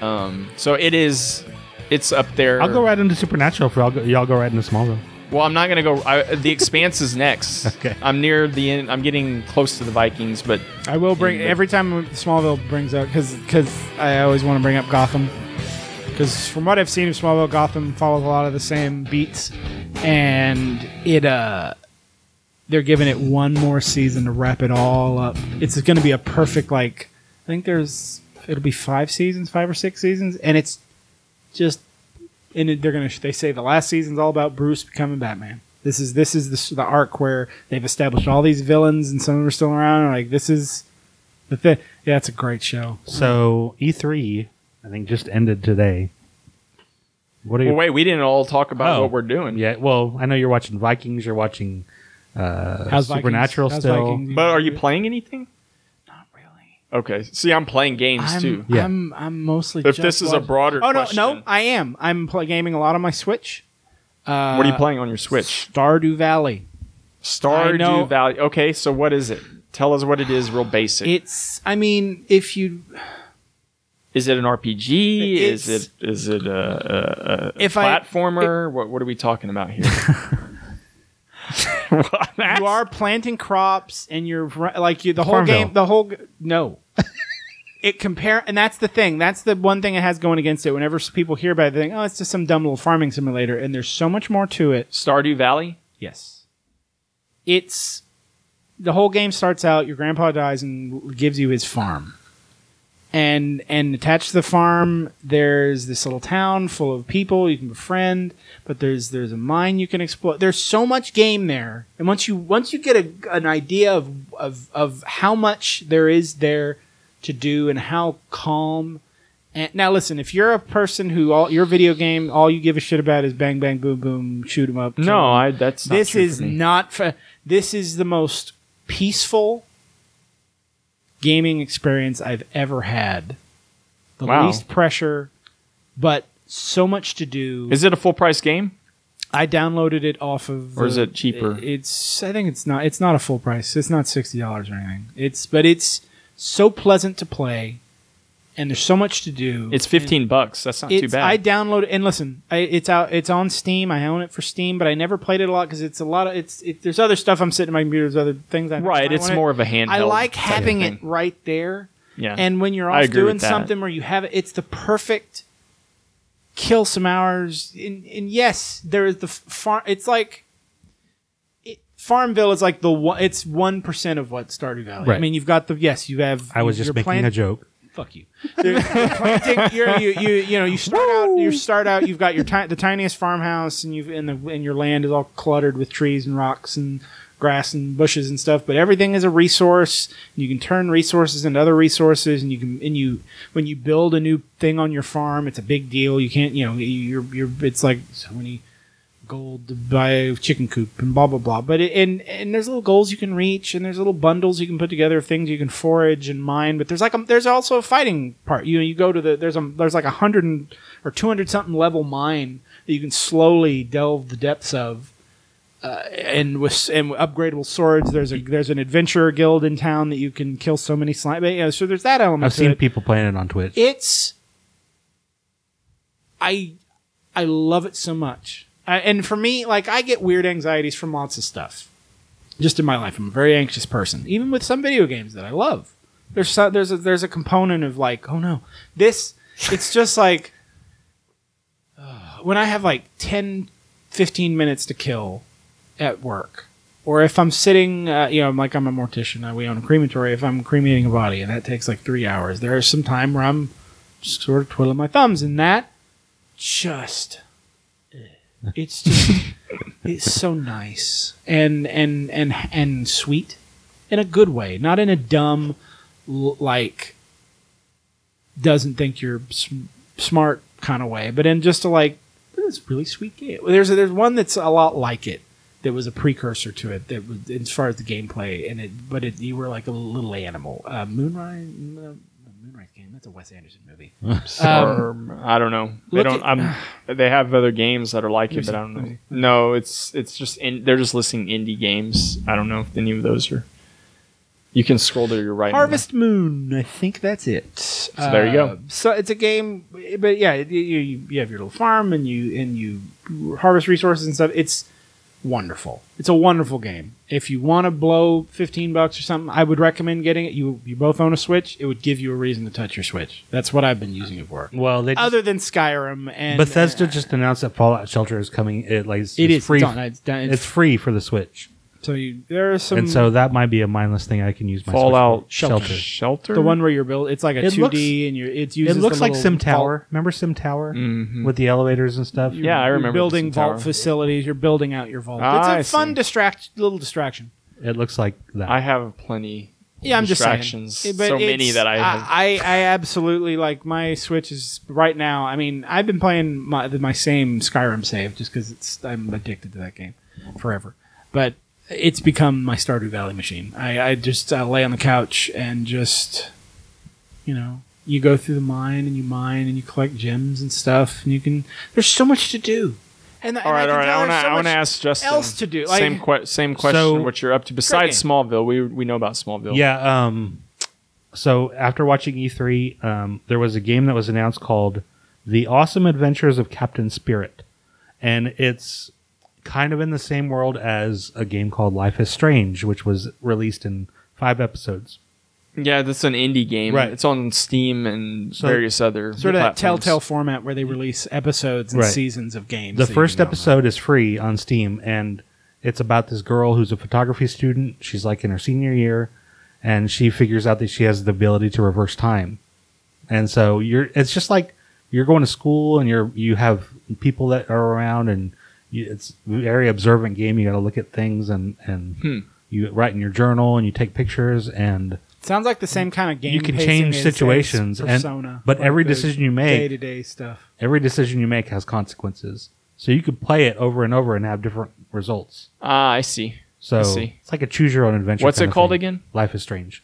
Um. So it is. It's up there. I'll go right into Supernatural for y'all. Go, y'all go right into Smallville. Well, I'm not gonna go. I, the Expanse is next. Okay. I'm near the end. I'm getting close to the Vikings, but I will bring Yeah, every time Smallville brings up because because I always want to bring up Gotham because from what I've seen of Smallville, Gotham follows a lot of the same beats, and it uh they're giving it one more season to wrap it all up. It's going to be a perfect like I think there's it'll be five seasons, five or six seasons, and it's just and they're gonna they say the last season's all about Bruce becoming Batman. This is this is the, the arc where they've established all these villains and some of them are still around. Like this is the thing. Yeah, it's a great show. So E3, I think, just ended today. What are well, you? wait, we didn't all talk about Oh. what we're doing. Yeah. Well, I know you're watching Vikings. You're watching uh, How's Vikings- Supernatural how's still. Vikings? But are you playing anything? Not really. Okay. See, I'm playing games I'm, too. Yeah. I'm I'm mostly. If just this is a watching- broader Oh no, question. no, I am. I'm play, gaming a lot on my Switch. Uh, What are you playing on your Switch? Stardew Valley. I know- Stardew Valley. Okay, so what is it? Tell us what it is, real basic. It's. I mean, if you is it an RPG? Is It's- it a, a, a If I- platformer? what what are we talking about here? What? you are planting crops and you're like you the whole Farmville. game the whole no it compare and that's the thing that's the one thing it has going against it whenever people hear about it they think oh it's just some dumb little farming simulator and there's so much more to it Stardew Valley. yes it's the whole game starts out your grandpa dies and gives you his farm and and attached to the farm there's this little town full of people you can befriend but there's there's a mine you can explore. There's so much game there. And once you once you get a, an idea of, of of how much there is there to do and how calm and now listen if you're a person who all your video game all you give a shit about is bang bang boom boom shoot 'em up 'em, No, I that's not this is for not fa- this is the most peaceful gaming experience I've ever had. The Wow. least pressure, but so much to do. Is it a full price game? I downloaded it off of, Or is it cheaper? It's I think it's not. It's not a full price. It's not sixty dollars or anything. It's but it's so pleasant to play, and there's so much to do. It's fifteen bucks. That's not too It's, bad. I downloaded and listen. I, it's out. It's on Steam. I own it for Steam, but I never played it a lot because it's a lot of. It's it, there's other stuff I'm sitting on my computer. There's other things. I right, I it's wanna- more of a handheld. I like type of having thing. it right there. Yeah, And when you're I off agree doing that. something where you have it, it's the perfect kill some hours. And, and yes, there is the farm. It's like it, Farmville is like the one. It's one percent of what Stardew Valley. I Right. mean, you've got the yes. You have. I was just you're making plant- a joke. Fuck you. You're planting, you're, you you you know you start out you start out you've got your ti- the tiniest farmhouse and you've and the and your land is all cluttered with trees and rocks and grass and bushes and stuff but everything is a resource. You can turn resources into other resources and you can and you when you build a new thing on your farm it's a big deal. You can't you know you're you're it's like so many gold to buy a chicken coop and blah blah blah. But it, and and there's little goals you can reach and there's little bundles you can put together of things you can forage and mine. But there's like a, there's also a fighting part. You know, you go to the there's a there's like a hundred or two hundred something level mine that you can slowly delve the depths of. Uh, and with and upgradable swords, there's a there's an adventurer guild in town that you can kill so many slime. But, yeah, so there's that element. I've seen it people playing it on Twitch. it's i i love it so much I, and for me like i get weird anxieties from lots of stuff just in my life. I'm a very anxious person even with some video games that i love. There's so, there's a, there's a component of like oh no this it's just like uh, when i have like 10 15 minutes to kill at work or if i'm sitting uh, you know I'm like i'm a mortician uh, we own a crematory if i'm cremating a body and that takes like three hours there's some time where i'm just sort of twiddling my thumbs and that just it's just it's so nice and and and and sweet in a good way not in a dumb like doesn't think you're s- smart kind of way but in just a like this really sweet game there's there's one that's a lot like it that was a precursor to it that was as far as the gameplay and it but it you were like a little animal uh moonrise. That's a Wes Anderson movie. Um, or I don't know. They look don't. I'm. They have other games that are like it, but I don't know. No, it's it's just in, they're just listing indie games. I don't know if any of those are. You can scroll to your right. and Harvest Moon. I think that's it. So there you go. Uh, so it's a game, but yeah, you, you, you have your little farm and you and you harvest resources and stuff. It's wonderful. It's a wonderful game. If you want to blow fifteen bucks or something, I would recommend getting it. You you both own a Switch. It would give you a reason to touch your Switch. That's what I've been using it for. Well, they just, Other than Skyrim and Bethesda uh, just announced that Fallout Shelter is coming. It like it's, it it's is free. It's, on, it's, done, it's, it's free for the Switch, so you, there are some and so that might be a mindless thing I can use my Switch Fallout for. Shelter. Shelter. Shelter. the one where you're built. It's like a It two looks- D and you're it's It uses looks the like little Sim vault- Tower. Remember Sim Tower Mhm. with the elevators and stuff? Yeah, I You're remember building Sim vault Tower. facilities. You're building out your vault. Ah, I it's a fun distract little distraction. It looks like that. I have plenty. Yeah, I'm just saying. distractions. But so many it's- that I have. I, I absolutely like my Switch is right now. I mean, I've been playing my my same Skyrim save just because it's I'm addicted to that game forever. But it's become my Stardew Valley machine. I, I just I lay on the couch and just you know you go through the mine and you mine and you collect gems and stuff and you can. There's so much to do. And all right, all right. I want to. I want to ask Justin. else to do. Like- same que- same question. So- what you're up to besides. Smallville? We we know about Smallville. Yeah. Um. So after watching E3, um, there was a game that was announced called "The Awesome Adventures of Captain Spirit," and it's kind of in the same world as a game called Life is Strange, which was released in five episodes. Yeah, that's an indie game. Right. It's on Steam and So- various other sort of that platforms. telltale format where they release episodes and Right. seasons of games. The that you first know episode is free on Steam, and it's about this girl who's a photography student. She's like in her senior year, and she figures out that she has the ability to reverse time. And so you're, it's just like you're going to school, and you're you have people that are around, and you, it's a very observant game. You got to look at things, and and Hmm. you write in your journal, and you take pictures, and Sounds like the same kind of game. You can change as- as situations, and- Persona, but every decision you make- day-to-day stuff. every decision you make has consequences. So you could play it over and over and have different results. Ah, I see. So I see. it's like a choose your own adventure. What's kind it of called thing. again? Life is Strange.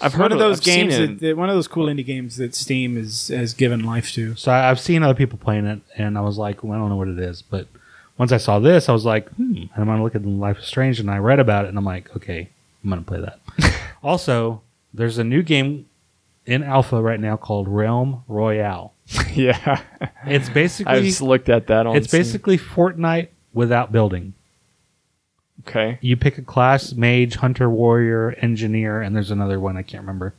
I've It's one heard of those I've games that, that one of those cool indie games that Steam is has given life to. So I, I've seen other people playing it, and I was like, well, I don't know what it is. But once I saw this, I was like, hmm, I'm gonna look at Life is Strange, and I read about it, and I'm like, okay, I'm gonna play that. also, there's a new game in alpha right now called Realm Royale. yeah, It's basically. I just looked at that on. it's Steam. basically Fortnite without building. okay. You pick a class: mage, hunter, warrior, engineer, and there's another one I can't remember.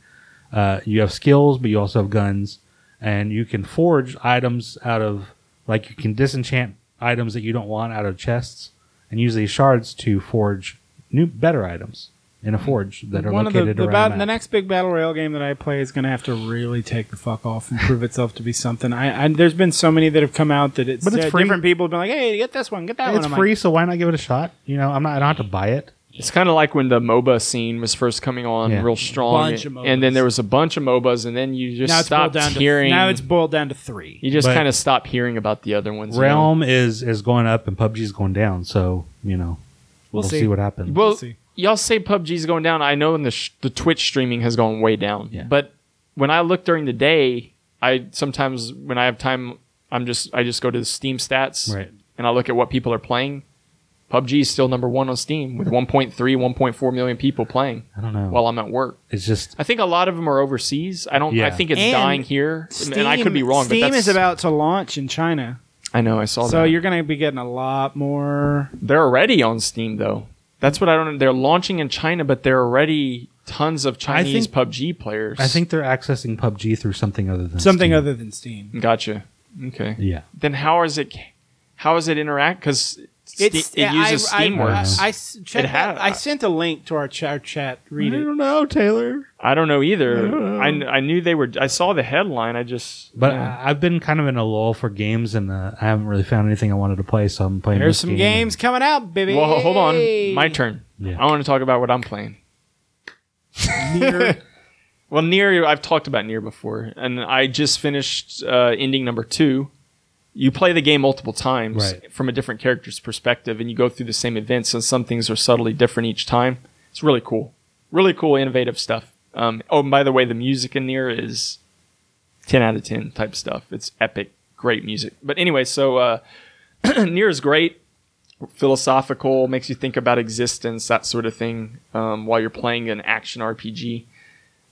Uh, you have skills, but you also have guns, and you can forge items out of like you can disenchant items that you don't want out of chests, and use these shards to forge new, better items in a forge that are One of the, located the, around. bat- the next big battle royale game that I play is going to have to really take the fuck off and prove itself to be something. I, I there's been so many that have come out that it's, But it's uh, free. different people have been like, hey, get this one, get that one. it's free, Like, so why not give it a shot? You know, I'm not. I don't have to buy it. It's kind of like when the MOBA scene was first coming on, Yeah. real strong, Bunch of and then MOBAs. there was a bunch of MOBAs, and then you just now it's boiled stopped down hearing. to now it's boiled down to three. you just But- kind of stop hearing about the other ones. you know? Realm is is going up, and PUBG is going down. So you know, We'll we'll, see. see. what happens. Well, see. y'all say PUBG's going down. I know in the sh- the Twitch streaming has gone way down. Yeah. But when I look during the day, I sometimes when I have time, I'm just I just go to the Steam stats Right. and I look at what people are playing. PUBG is still number one on Steam with 1.3, 1.4 million people playing I don't know. while I'm at work. it's just I think a lot of them are overseas. I don't. I think it's And dying here, and I could be wrong. Steam but that's, is about to launch in China, I know. I saw so that. you're going to be getting a lot more. They're already on Steam though. That's what I don't. They're launching in China, but they're already tons of Chinese think- PUBG players. I think they're accessing PUBG through something other than Something Steam. other than Steam. Gotcha. Okay. Yeah. Then how is it? How is it interact? Because It's, it uses I, I- Steamworks. I, I, I s- check It had- I sent a link to our, ch- our chat. Read it. don't know, Taylor. I don't know either. I, I knew they were. I saw the headline. I just. But yeah. I, I've been kind of in a lull for games, and uh, I haven't really found anything I wanted to play, so I'm playing. There's this some game games coming out, baby. well, hold on. My turn. Yeah. I want to talk about what I'm playing. Nier- Well, Nier I've talked about Nier before, and I just finished uh, ending number two. You play the game multiple times Right. from a different character's perspective, and you go through the same events, and some things are subtly different each time. It's really cool, really cool, innovative stuff. Um, oh, and by the way, the music in there is ten out of ten type stuff. It's epic, great music. But anyway, so uh, Nier is great, philosophical, makes you think about existence, that sort of thing, um, while you're playing an action RPG.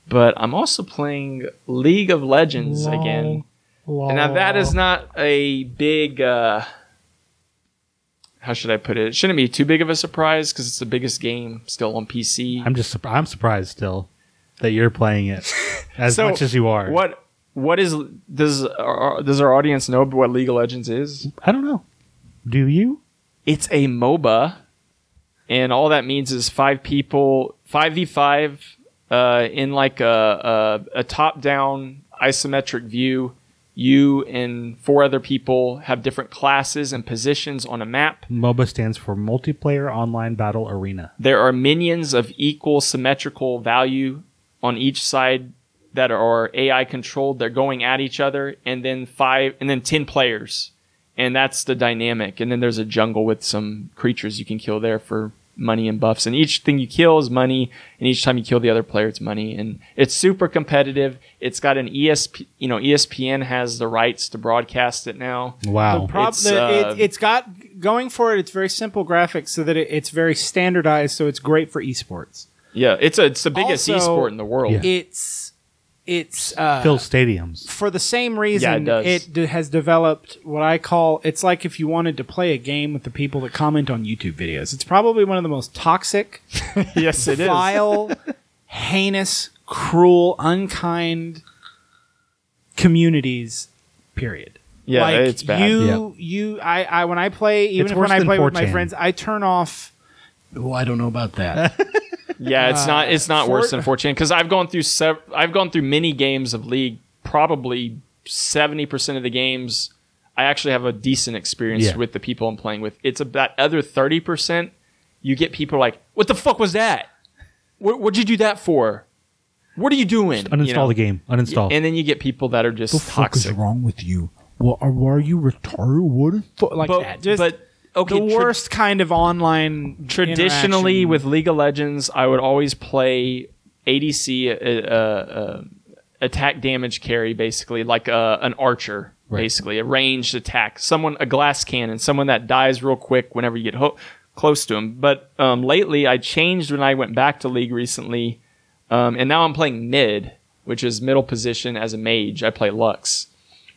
But I'm also playing League of Legends again. And now that is not a big. Uh, how should I put it? It shouldn't be too big of a surprise because it's the biggest game still on PC. I'm just I'm surprised still that you're playing it as So, much as you are. What what is does our, does our audience know what League of Legends is? I don't know. Do you? It's a MOBA, and all that means is five people, five v five, uh, in like a a, a top down isometric view. You and four other people have different classes and positions on a map. MOBA stands for Multiplayer Online Battle Arena. There are minions of equal symmetrical value on each side that are AI controlled. They're going at each other, and then five, and then ten players, and that's the dynamic. And then there's a jungle with some creatures you can kill there for money and buffs. And each thing you kill is money, and each time you kill the other player, it's money. And it's super competitive. It's got an ESP, you know, ESPN has the rights to broadcast it now. Wow. Prob- It's, the, uh, it, it's got going for it. It's very simple graphics, so that it, it's very standardized. So it's great for esports. Yeah, it's a, it's the biggest Also- esport in the world. Yeah. It's it's uh, Fill stadiums. for the same reason. Yeah, it does. it d- has developed what I call. It's like if you wanted to play a game with the people that comment on YouTube videos. It's probably one of the most toxic, yes, it is. vile, heinous, cruel, unkind communities. Period. Yeah, like, it's bad. You, you, I, I, when I play, even when worse I than play with my friends, I turn off. Oh, I don't know about that. Yeah, it's not. It's not worse than uh, 4chan because I've gone through. Sev- I've gone through many games of League. Probably seventy percent of the games, I actually have a decent experience Yeah. with the people I'm playing with. It's about other thirty percent. You get people like, "What the fuck was that? What, what'd you do that for? What are you doing?" Uninstall You know? the game. Uninstall. And then you get people that are just What the toxic. Is wrong with you? What are, why are you retarded? What? the fu-" like But, that. Just but okay, the tra- worst kind of online. traditionally with League of Legends, I would always play ADC, uh, uh, attack damage carry, basically like uh, an archer, basically a ranged attack, someone a glass cannon, someone that dies real quick whenever you get ho- close to him. But um, lately, I changed when I went back to League recently, um, and now I'm playing mid, which is middle position as a mage. I play Lux,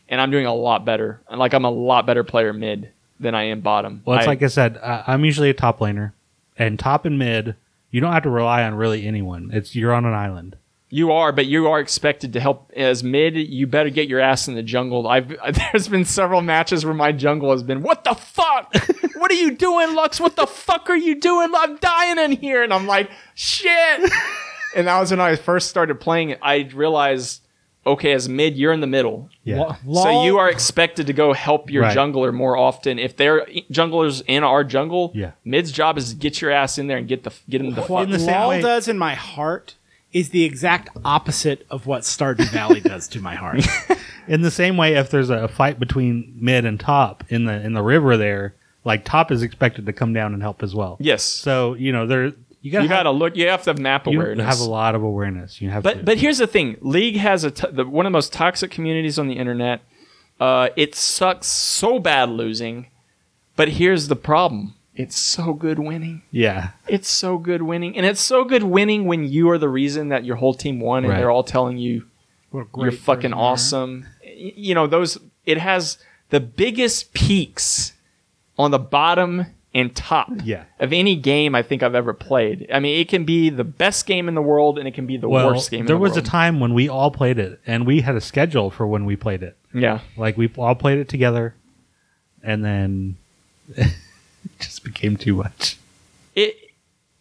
and I'm doing a lot better. Like I'm a lot better player mid than I am bottom. well, it's I- like I said, uh, I'm usually a top laner, and top and mid, you don't have to rely on really anyone. It's you're on an island. You are, but you are expected to help as mid. You better get your ass in the jungle. I've there's been several matches where my jungle has been, what the fuck? what are you doing, Lux? What the fuck are you doing? I'm dying in here, and I'm like, shit. and that was when I first started playing it. I realized, okay, as mid, you're in the middle. Yeah. So you are expected to go help your Right. jungler more often. If they're junglers in our jungle, Yeah. mid's job is to get your ass in there and get the get him the fuck. in the same way- does in my heart is the exact opposite of what Stardew Valley does to my heart. In the same way, if there's a fight between mid and top in the in the river there, like top is expected to come down and help as well. yes. So you know there you gotta you have, gotta look. You have to have map awareness. you have a lot of awareness. You have to. But but here's the thing: League has a t- the, one of the most toxic communities on the internet. Uh, it sucks so bad losing, but here's the problem: it's so good winning. yeah, It's so good winning, and it's so good winning when you are the reason that your whole team won, and Right. they're all telling you you're fucking awesome. Y- You know those. It has the biggest peaks on the bottom and top Yeah. of any game I think I've ever played. I mean, it can be the best game in the world, and it can be the well, worst game. in there the was world. a time when we all played it, and we had a schedule for when we played it. Yeah. Like we all played it together, and then it just became too much. It.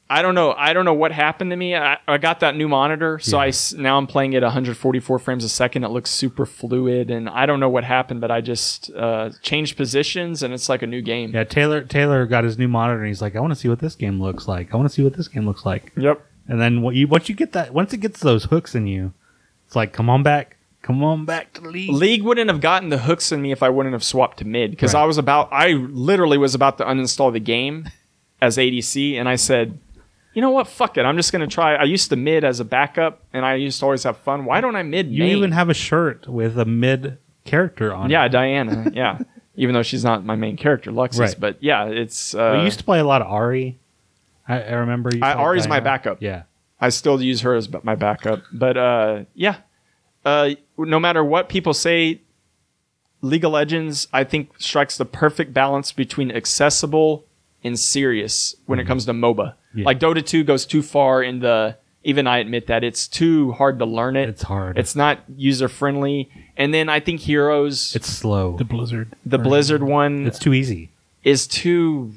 I don't know. I don't know what happened to me. I, I got that new monitor, so I now I'm playing at 144 frames a second. It looks super fluid, and I don't know what happened, but I just uh, changed positions, and it's like a new game. Yeah, Taylor Taylor got his new monitor, and he's like, "I want to see what this game looks like. I want to see what this game looks like." Yep. And then what you once you get that once it gets those hooks in you, it's like, "Come on back, come on back to league." League wouldn't have gotten the hooks in me if I wouldn't have swapped to mid because Right. I was about. I literally was about to uninstall the game as ADC, and I said, you know what? Fuck it. I'm just gonna try. I used to mid as a backup, and I used to always have fun. Why don't I mid? You main? even have a shirt with a mid character on. yeah, it. Diana. Yeah, even though she's not my main character, Luxus. Right. But yeah, it's. Uh, We used to play a lot of Ahri. I, I remember. You I- played Ahri's my backup. Yeah. I still use her as my backup. But uh, yeah, uh, no matter what people say, League of Legends, I think, strikes the perfect balance between accessible and serious when it comes to MOBA. Yeah. Like Dota 2 goes too far in the. Even I admit that it's too hard to learn it. It's hard. It's not user friendly. And then I think Heroes, It's slow. The Blizzard. the Blizzard one, It's too easy. is too.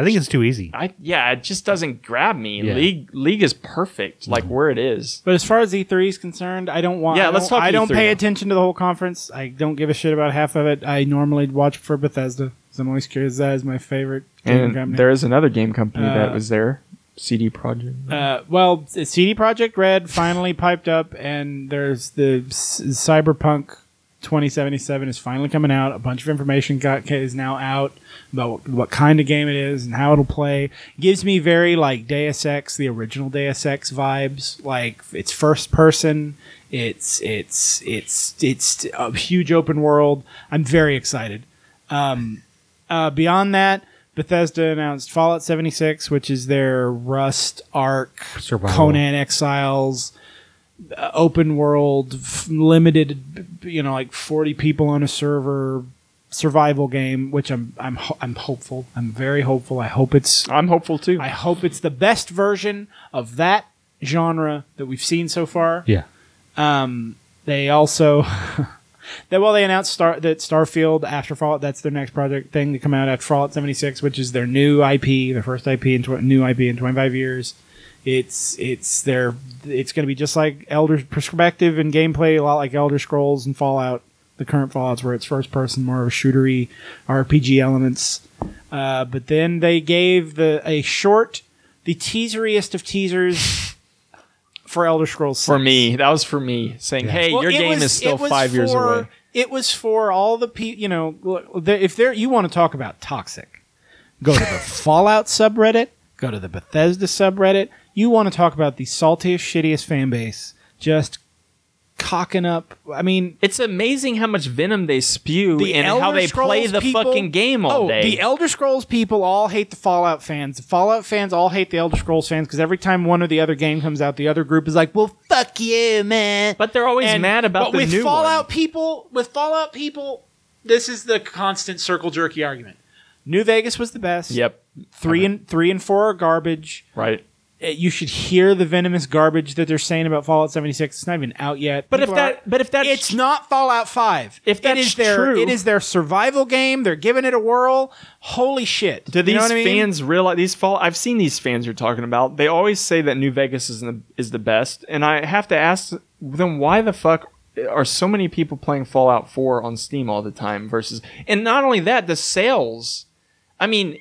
I think it's too easy. I yeah, it just doesn't grab me. Yeah. League League is perfect, like where it is. But as far as E3 is concerned, I don't want. Yeah, let's don't- talk I don't pay now. attention to the whole conference. I don't give a shit about half of it. I normally watch for Bethesda. So I'm always curious. That is my favorite gaming And company. there is another game company that Uh, was there, CD Projekt. Uh, well, CD Projekt Red finally piped up, and there's the Cyberpunk 2077 is finally coming out. A bunch of information got is now out about what, what kind of game it is and how it'll play. Gives me very like Deus Ex, the original Deus Ex vibes. Like it's first person. It's it's it's it's a huge open world. I'm very excited. Um, uh, beyond that, Bethesda announced Fallout 76, which is their Rust, Ark, Survival. Conan Exiles, uh, open world, f- limited, you know, like 40 people on a server survival game. Which I'm I'm ho- I'm hopeful. I'm very hopeful. I hope it's I'm hopeful too. I hope it's the best version of that genre that we've seen so far. Yeah. Um, they also, that well, they announced Star that Starfield after Fallout, that's their next project thing to come out after Fallout 76, which is their new IP, their first IP in tw- new IP in 25 years. It's it's their it's going to be just like Elder perspective and gameplay, a lot like Elder Scrolls and Fallout. The current Fallout's where it's first person, more of a shootery RPG elements. Uh, but then they gave the a short, the teaseriest of teasers for Elder Scrolls. 6. for me, that was for me saying, "Hey, Well, your game was- is still it was five years for- away." It was for all the people, you know, if there you want to talk about toxic, go to the Fallout subreddit, go to the Bethesda subreddit. You want to talk about the saltiest, shittiest fan base, just cocking up. I mean, It's amazing how much venom they spew the and Elder how they play Scrolls the people- fucking game all oh, day. The Elder Scrolls people all hate the Fallout fans. The Fallout fans all hate the Elder Scrolls fans because every time one or the other game comes out, the other group is like, "Well, fuck you, man." but they're always And- mad about but the with new Fallout one. people. With Fallout people, this is the constant circle jerky argument. New Vegas was the best. Yep. Three and three and four are garbage. Right. Uh, You should hear the venomous garbage that they're saying about Fallout 76. It's not even out yet. But if that, are- but if that's it's not Fallout 5. If it that's their true- it is their survival game. They're giving it a whirl. Holy shit. Do You these know what I mean? fans realize these fall? I've seen these fans you're talking about. They always say that New Vegas is the, is the best, and I have to ask them why the fuck are so many people playing Fallout 4 on Steam all the time versus and not only that, the sales. I mean,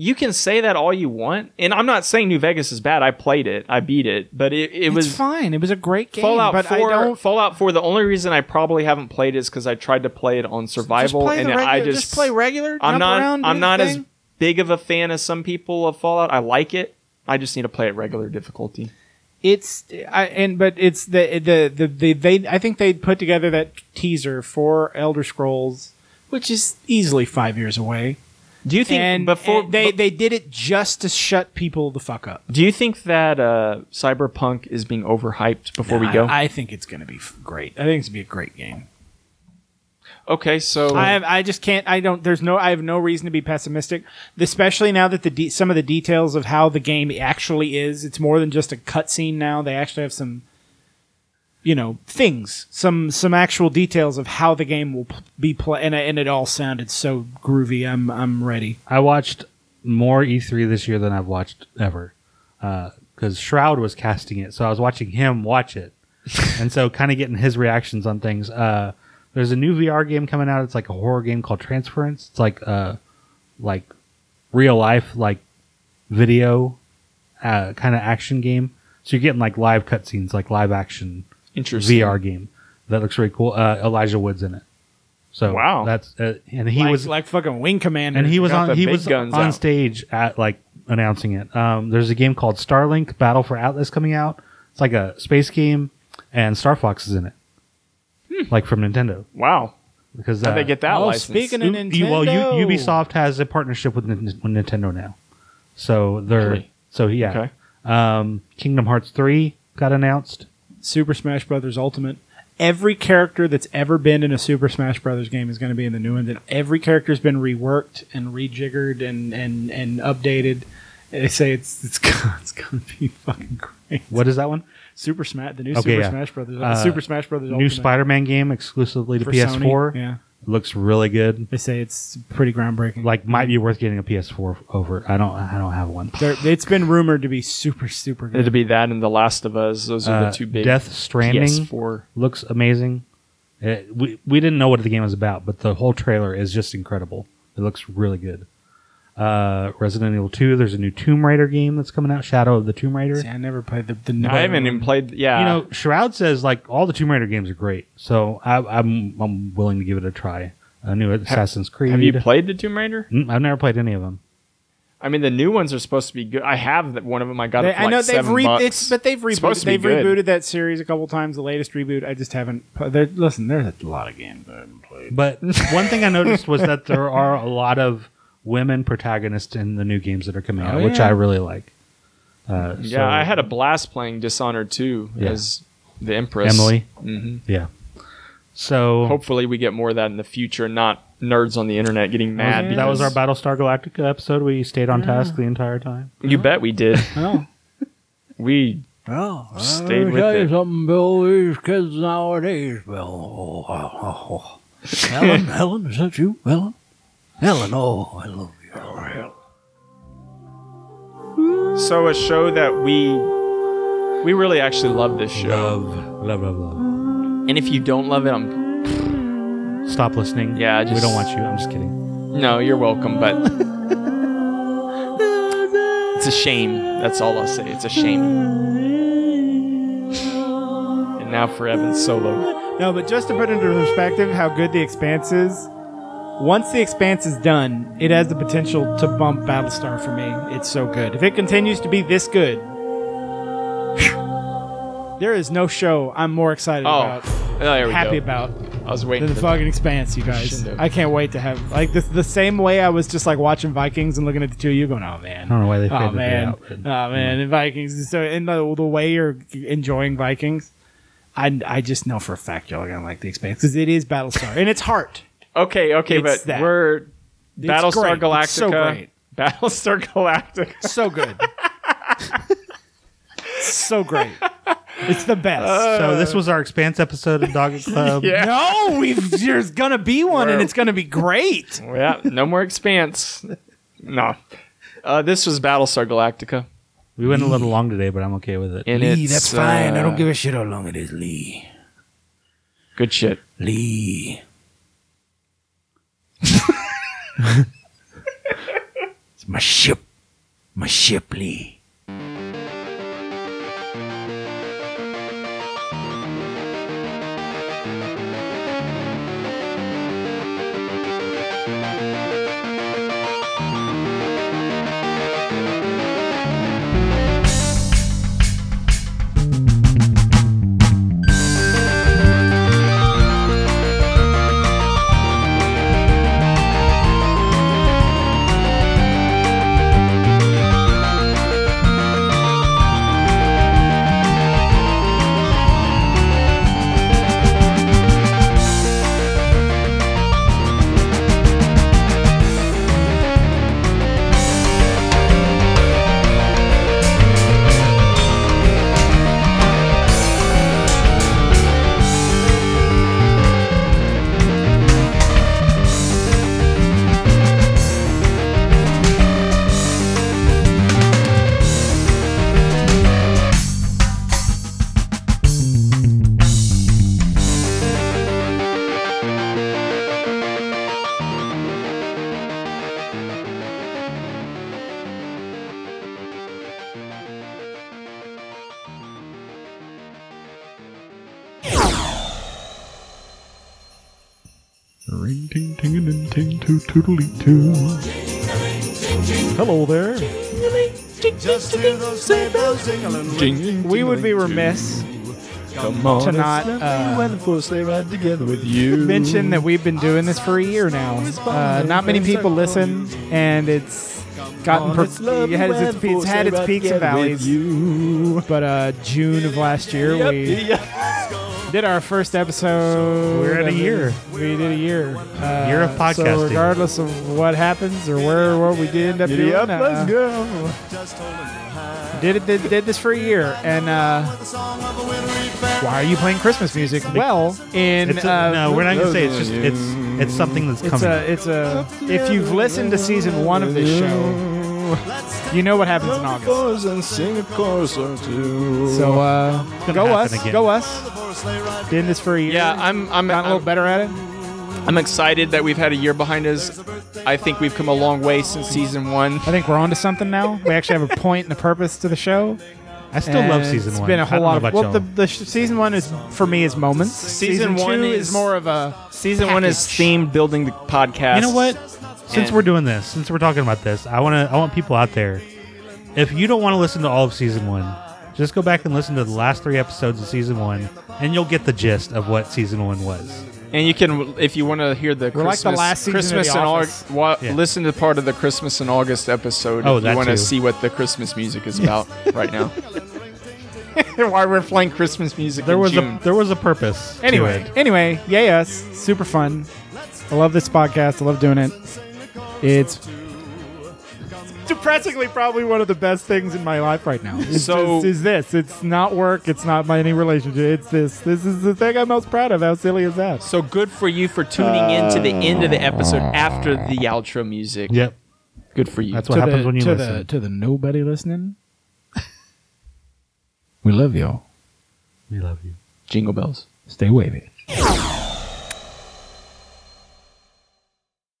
you can say that all you want, and I'm not saying New Vegas is bad. I played it, I beat it, but it, it It's was fine. It was a great game. Fallout but 4. I don't Fallout 4. The only reason I probably haven't played it is because I tried to play it on survival, and regular, I just, just play regular. I'm not. around, I'm not as big of a fan as some people of Fallout. I like it. I just need to play it regular difficulty. it's I, and but it's the the the, the they I think they put together that teaser for Elder Scrolls, which is easily five years away. Do you think And, before and they they did it just to shut people the fuck up. Do you think that uh, Cyberpunk is being overhyped before we go? I, I think it's going to be f- great. I think it's going to be a great game. okay, so I have, I just can't. I don't. There's no. I have no reason to be pessimistic, especially now that the de- some of the details of how the game actually is. It's more than just a cutscene now. They actually have some, you know, things, some some actual details of how the game will be played, and, and it all sounded so groovy. I'm I'm ready. I watched more E3 this year than I've watched ever because Shroud was casting it, so I was watching him watch it, and so kind of getting his reactions on things. Uh, there's a new VR game coming out. It's like a horror game called Transference. It's like uh, like real life like video uh, kind of action game. So you're getting like live cutscenes, like live action interesting. VR game that looks really cool. Uh, Elijah Wood's in it. So Wow. that's uh, and he like, was like fucking Wing Commander. and he was got on the he big was guns on out. stage at like announcing it. Um, there's a game called Starlink Battle for Atlas coming out. It's like a space game, and Star Fox is in it, like from Nintendo. Wow. Because How'd uh, they get that Oh, license? speaking of U- Nintendo. U- well, U- Ubisoft has a partnership with, Nin- with Nintendo now, so they're Really? so yeah. Okay. Um, Kingdom Hearts three got announced. Super Smash Brothers Ultimate. Every character that's ever been in a Super Smash Brothers game is going to be in the new one. And every character's been reworked and rejiggered and and and updated. They say it's it's it's going to be fucking great. What is that one? Super Smash, the new Okay, Super yeah. Smash Brothers, Uh, Super Smash Brothers New Spider-Man game exclusively to for PS4. Sony. Yeah, Looks really good. they say it's pretty groundbreaking. Like might be worth getting a PS4 over. I don't. I don't have one. There, it's been rumored to be super super good. It'd be that and The Last of Us. Those are Uh, the two big Death Stranding PS4. looks amazing. It, we we didn't know what the game was about, but the whole trailer is just incredible. It looks really good. Uh, Resident Evil 2. There's a new Tomb Raider game that's coming out. Shadow of the Tomb Raider. See, I never played the. the I haven't even played. Yeah, You know, Shroud says like all the Tomb Raider games are great, so I, I'm I'm willing to give it a try. A new Assassin's Creed. have you played the Tomb Raider? Mm, I've never played any of them. I mean, the new ones are supposed to be good. I have that one of them. I got They, it for I like know they've seven re- bucks. it's, but they've supposed rebooted. to be They've good. rebooted that series a couple times. The latest reboot, I just haven't. There, listen, there's a lot of games I haven't played. But one thing I noticed was that there are a lot of women protagonists in the new games that are coming out, Oh, which yeah. I really like. Uh, Yeah, so- I had a blast playing Dishonored 2 Yeah. as the Empress. Emily. hmm Yeah. So Hopefully, we get more of that in the future. Not nerds on the internet getting mad. that was our Battlestar Galactica episode. We stayed on task the entire time. You bet we did. Oh, We Well, Stayed let me with tell you something, Bill. These kids nowadays, Bill. Oh, oh, oh, oh. Helen, Helen, is that you, Helen? Helen, oh, I love you. so a show that we we really actually love this show. Love, love, love, love. And if you don't love it, I'm Stop listening. Yeah, we don't want you. I'm just kidding. no, you're welcome, but it's a shame. That's all I'll say. It's a shame. And now for Evan Solo. no, but just to put into perspective how good The Expanse is, once The Expanse is done, it has the potential to bump Battlestar for me. It's so good. If it continues to be this good, there is no show I'm more excited Oh, about, oh, there we happy go. about I was waiting than the for that. fucking Expanse, you guys. Shouldn't. I can't wait to have like this the same way I was just like watching Vikings and looking at the two of you going, oh man. I don't know why they Oh faded it man, out. oh but- man, and Vikings. So in the the way you're enjoying Vikings, I I just know for a fact y'all are gonna like the Expanse because it is Battlestar and it's heart. Okay, okay, It's but that. we're Battlestar great. Galactica. It's so great. Battlestar Galactica. So good, so great. It's the best. so this was our Expanse episode of Dog Club. Yeah. no, we've there's gonna be one and We're- it's gonna be great. yeah, no more expanse. No. Uh, this was Battlestar Galactica. We went a little long today, but I'm okay with it. And Lee, it's, that's fine. I uh, don't give a shit how long it is, Lee. Good shit. Lee. it's my ship. My Lee. Hello there. We would be remiss to not uh, mention that we've been doing this for a year now. Uh, not many people listen, and it's gotten per- its, it's had its peaks and valleys. But uh, June of last year, we did our first episode. We're at a year. We did a year. Uh, Year of So podcasting. regardless of what happens or where what we did end up doing, uh, go. did it did, did this for a year and uh why are you playing christmas music well in It's a, uh, no, we're not gonna say it's just it's it's something that's it's coming. a it's a if you've listened to season one of this show you know what happens in august and sing a chorus or two. so uh gonna go happen us again. go us did this for a year yeah, I'm I'm got a little I'm, better at it I'm excited that we've had a year behind us. I think we've come a long way since season one. i think we're on to something now we actually have a point and a purpose to the show I still love And season it's one. been a whole lot of well the, the sh- season one is for me is moments Season one two is- is more of a Season one is Package. themed building the podcast. You know what? Since And- we're doing this, since we're talking about this, I want to. I want people out there. If you don't want to listen to all of season one, just go back and listen to the last three episodes of season one, and you'll get the gist of what season one was. And you can, if you want to hear the We're like the last Christmas The and August, wa- Yeah. listen to part of the Christmas and August episode. Oh, if you want to see what the Christmas music is about right now. Why we're playing Christmas music There in was June. a there was a purpose. Anyway, anyway, yay us, super fun. I love this podcast. I love doing it. It's depressingly probably one of the best things in my life right now. It's So- this, is this. It's not work. It's not my any relationship. It's this. This is the thing I'm most proud of. How silly is that? so good for you for tuning in to the end of the episode after the outro music. Yep, Good for you. that's what happens when you to listen. the to the nobody listening. we love y'all. we love you. Jingle bells. Stay wavy.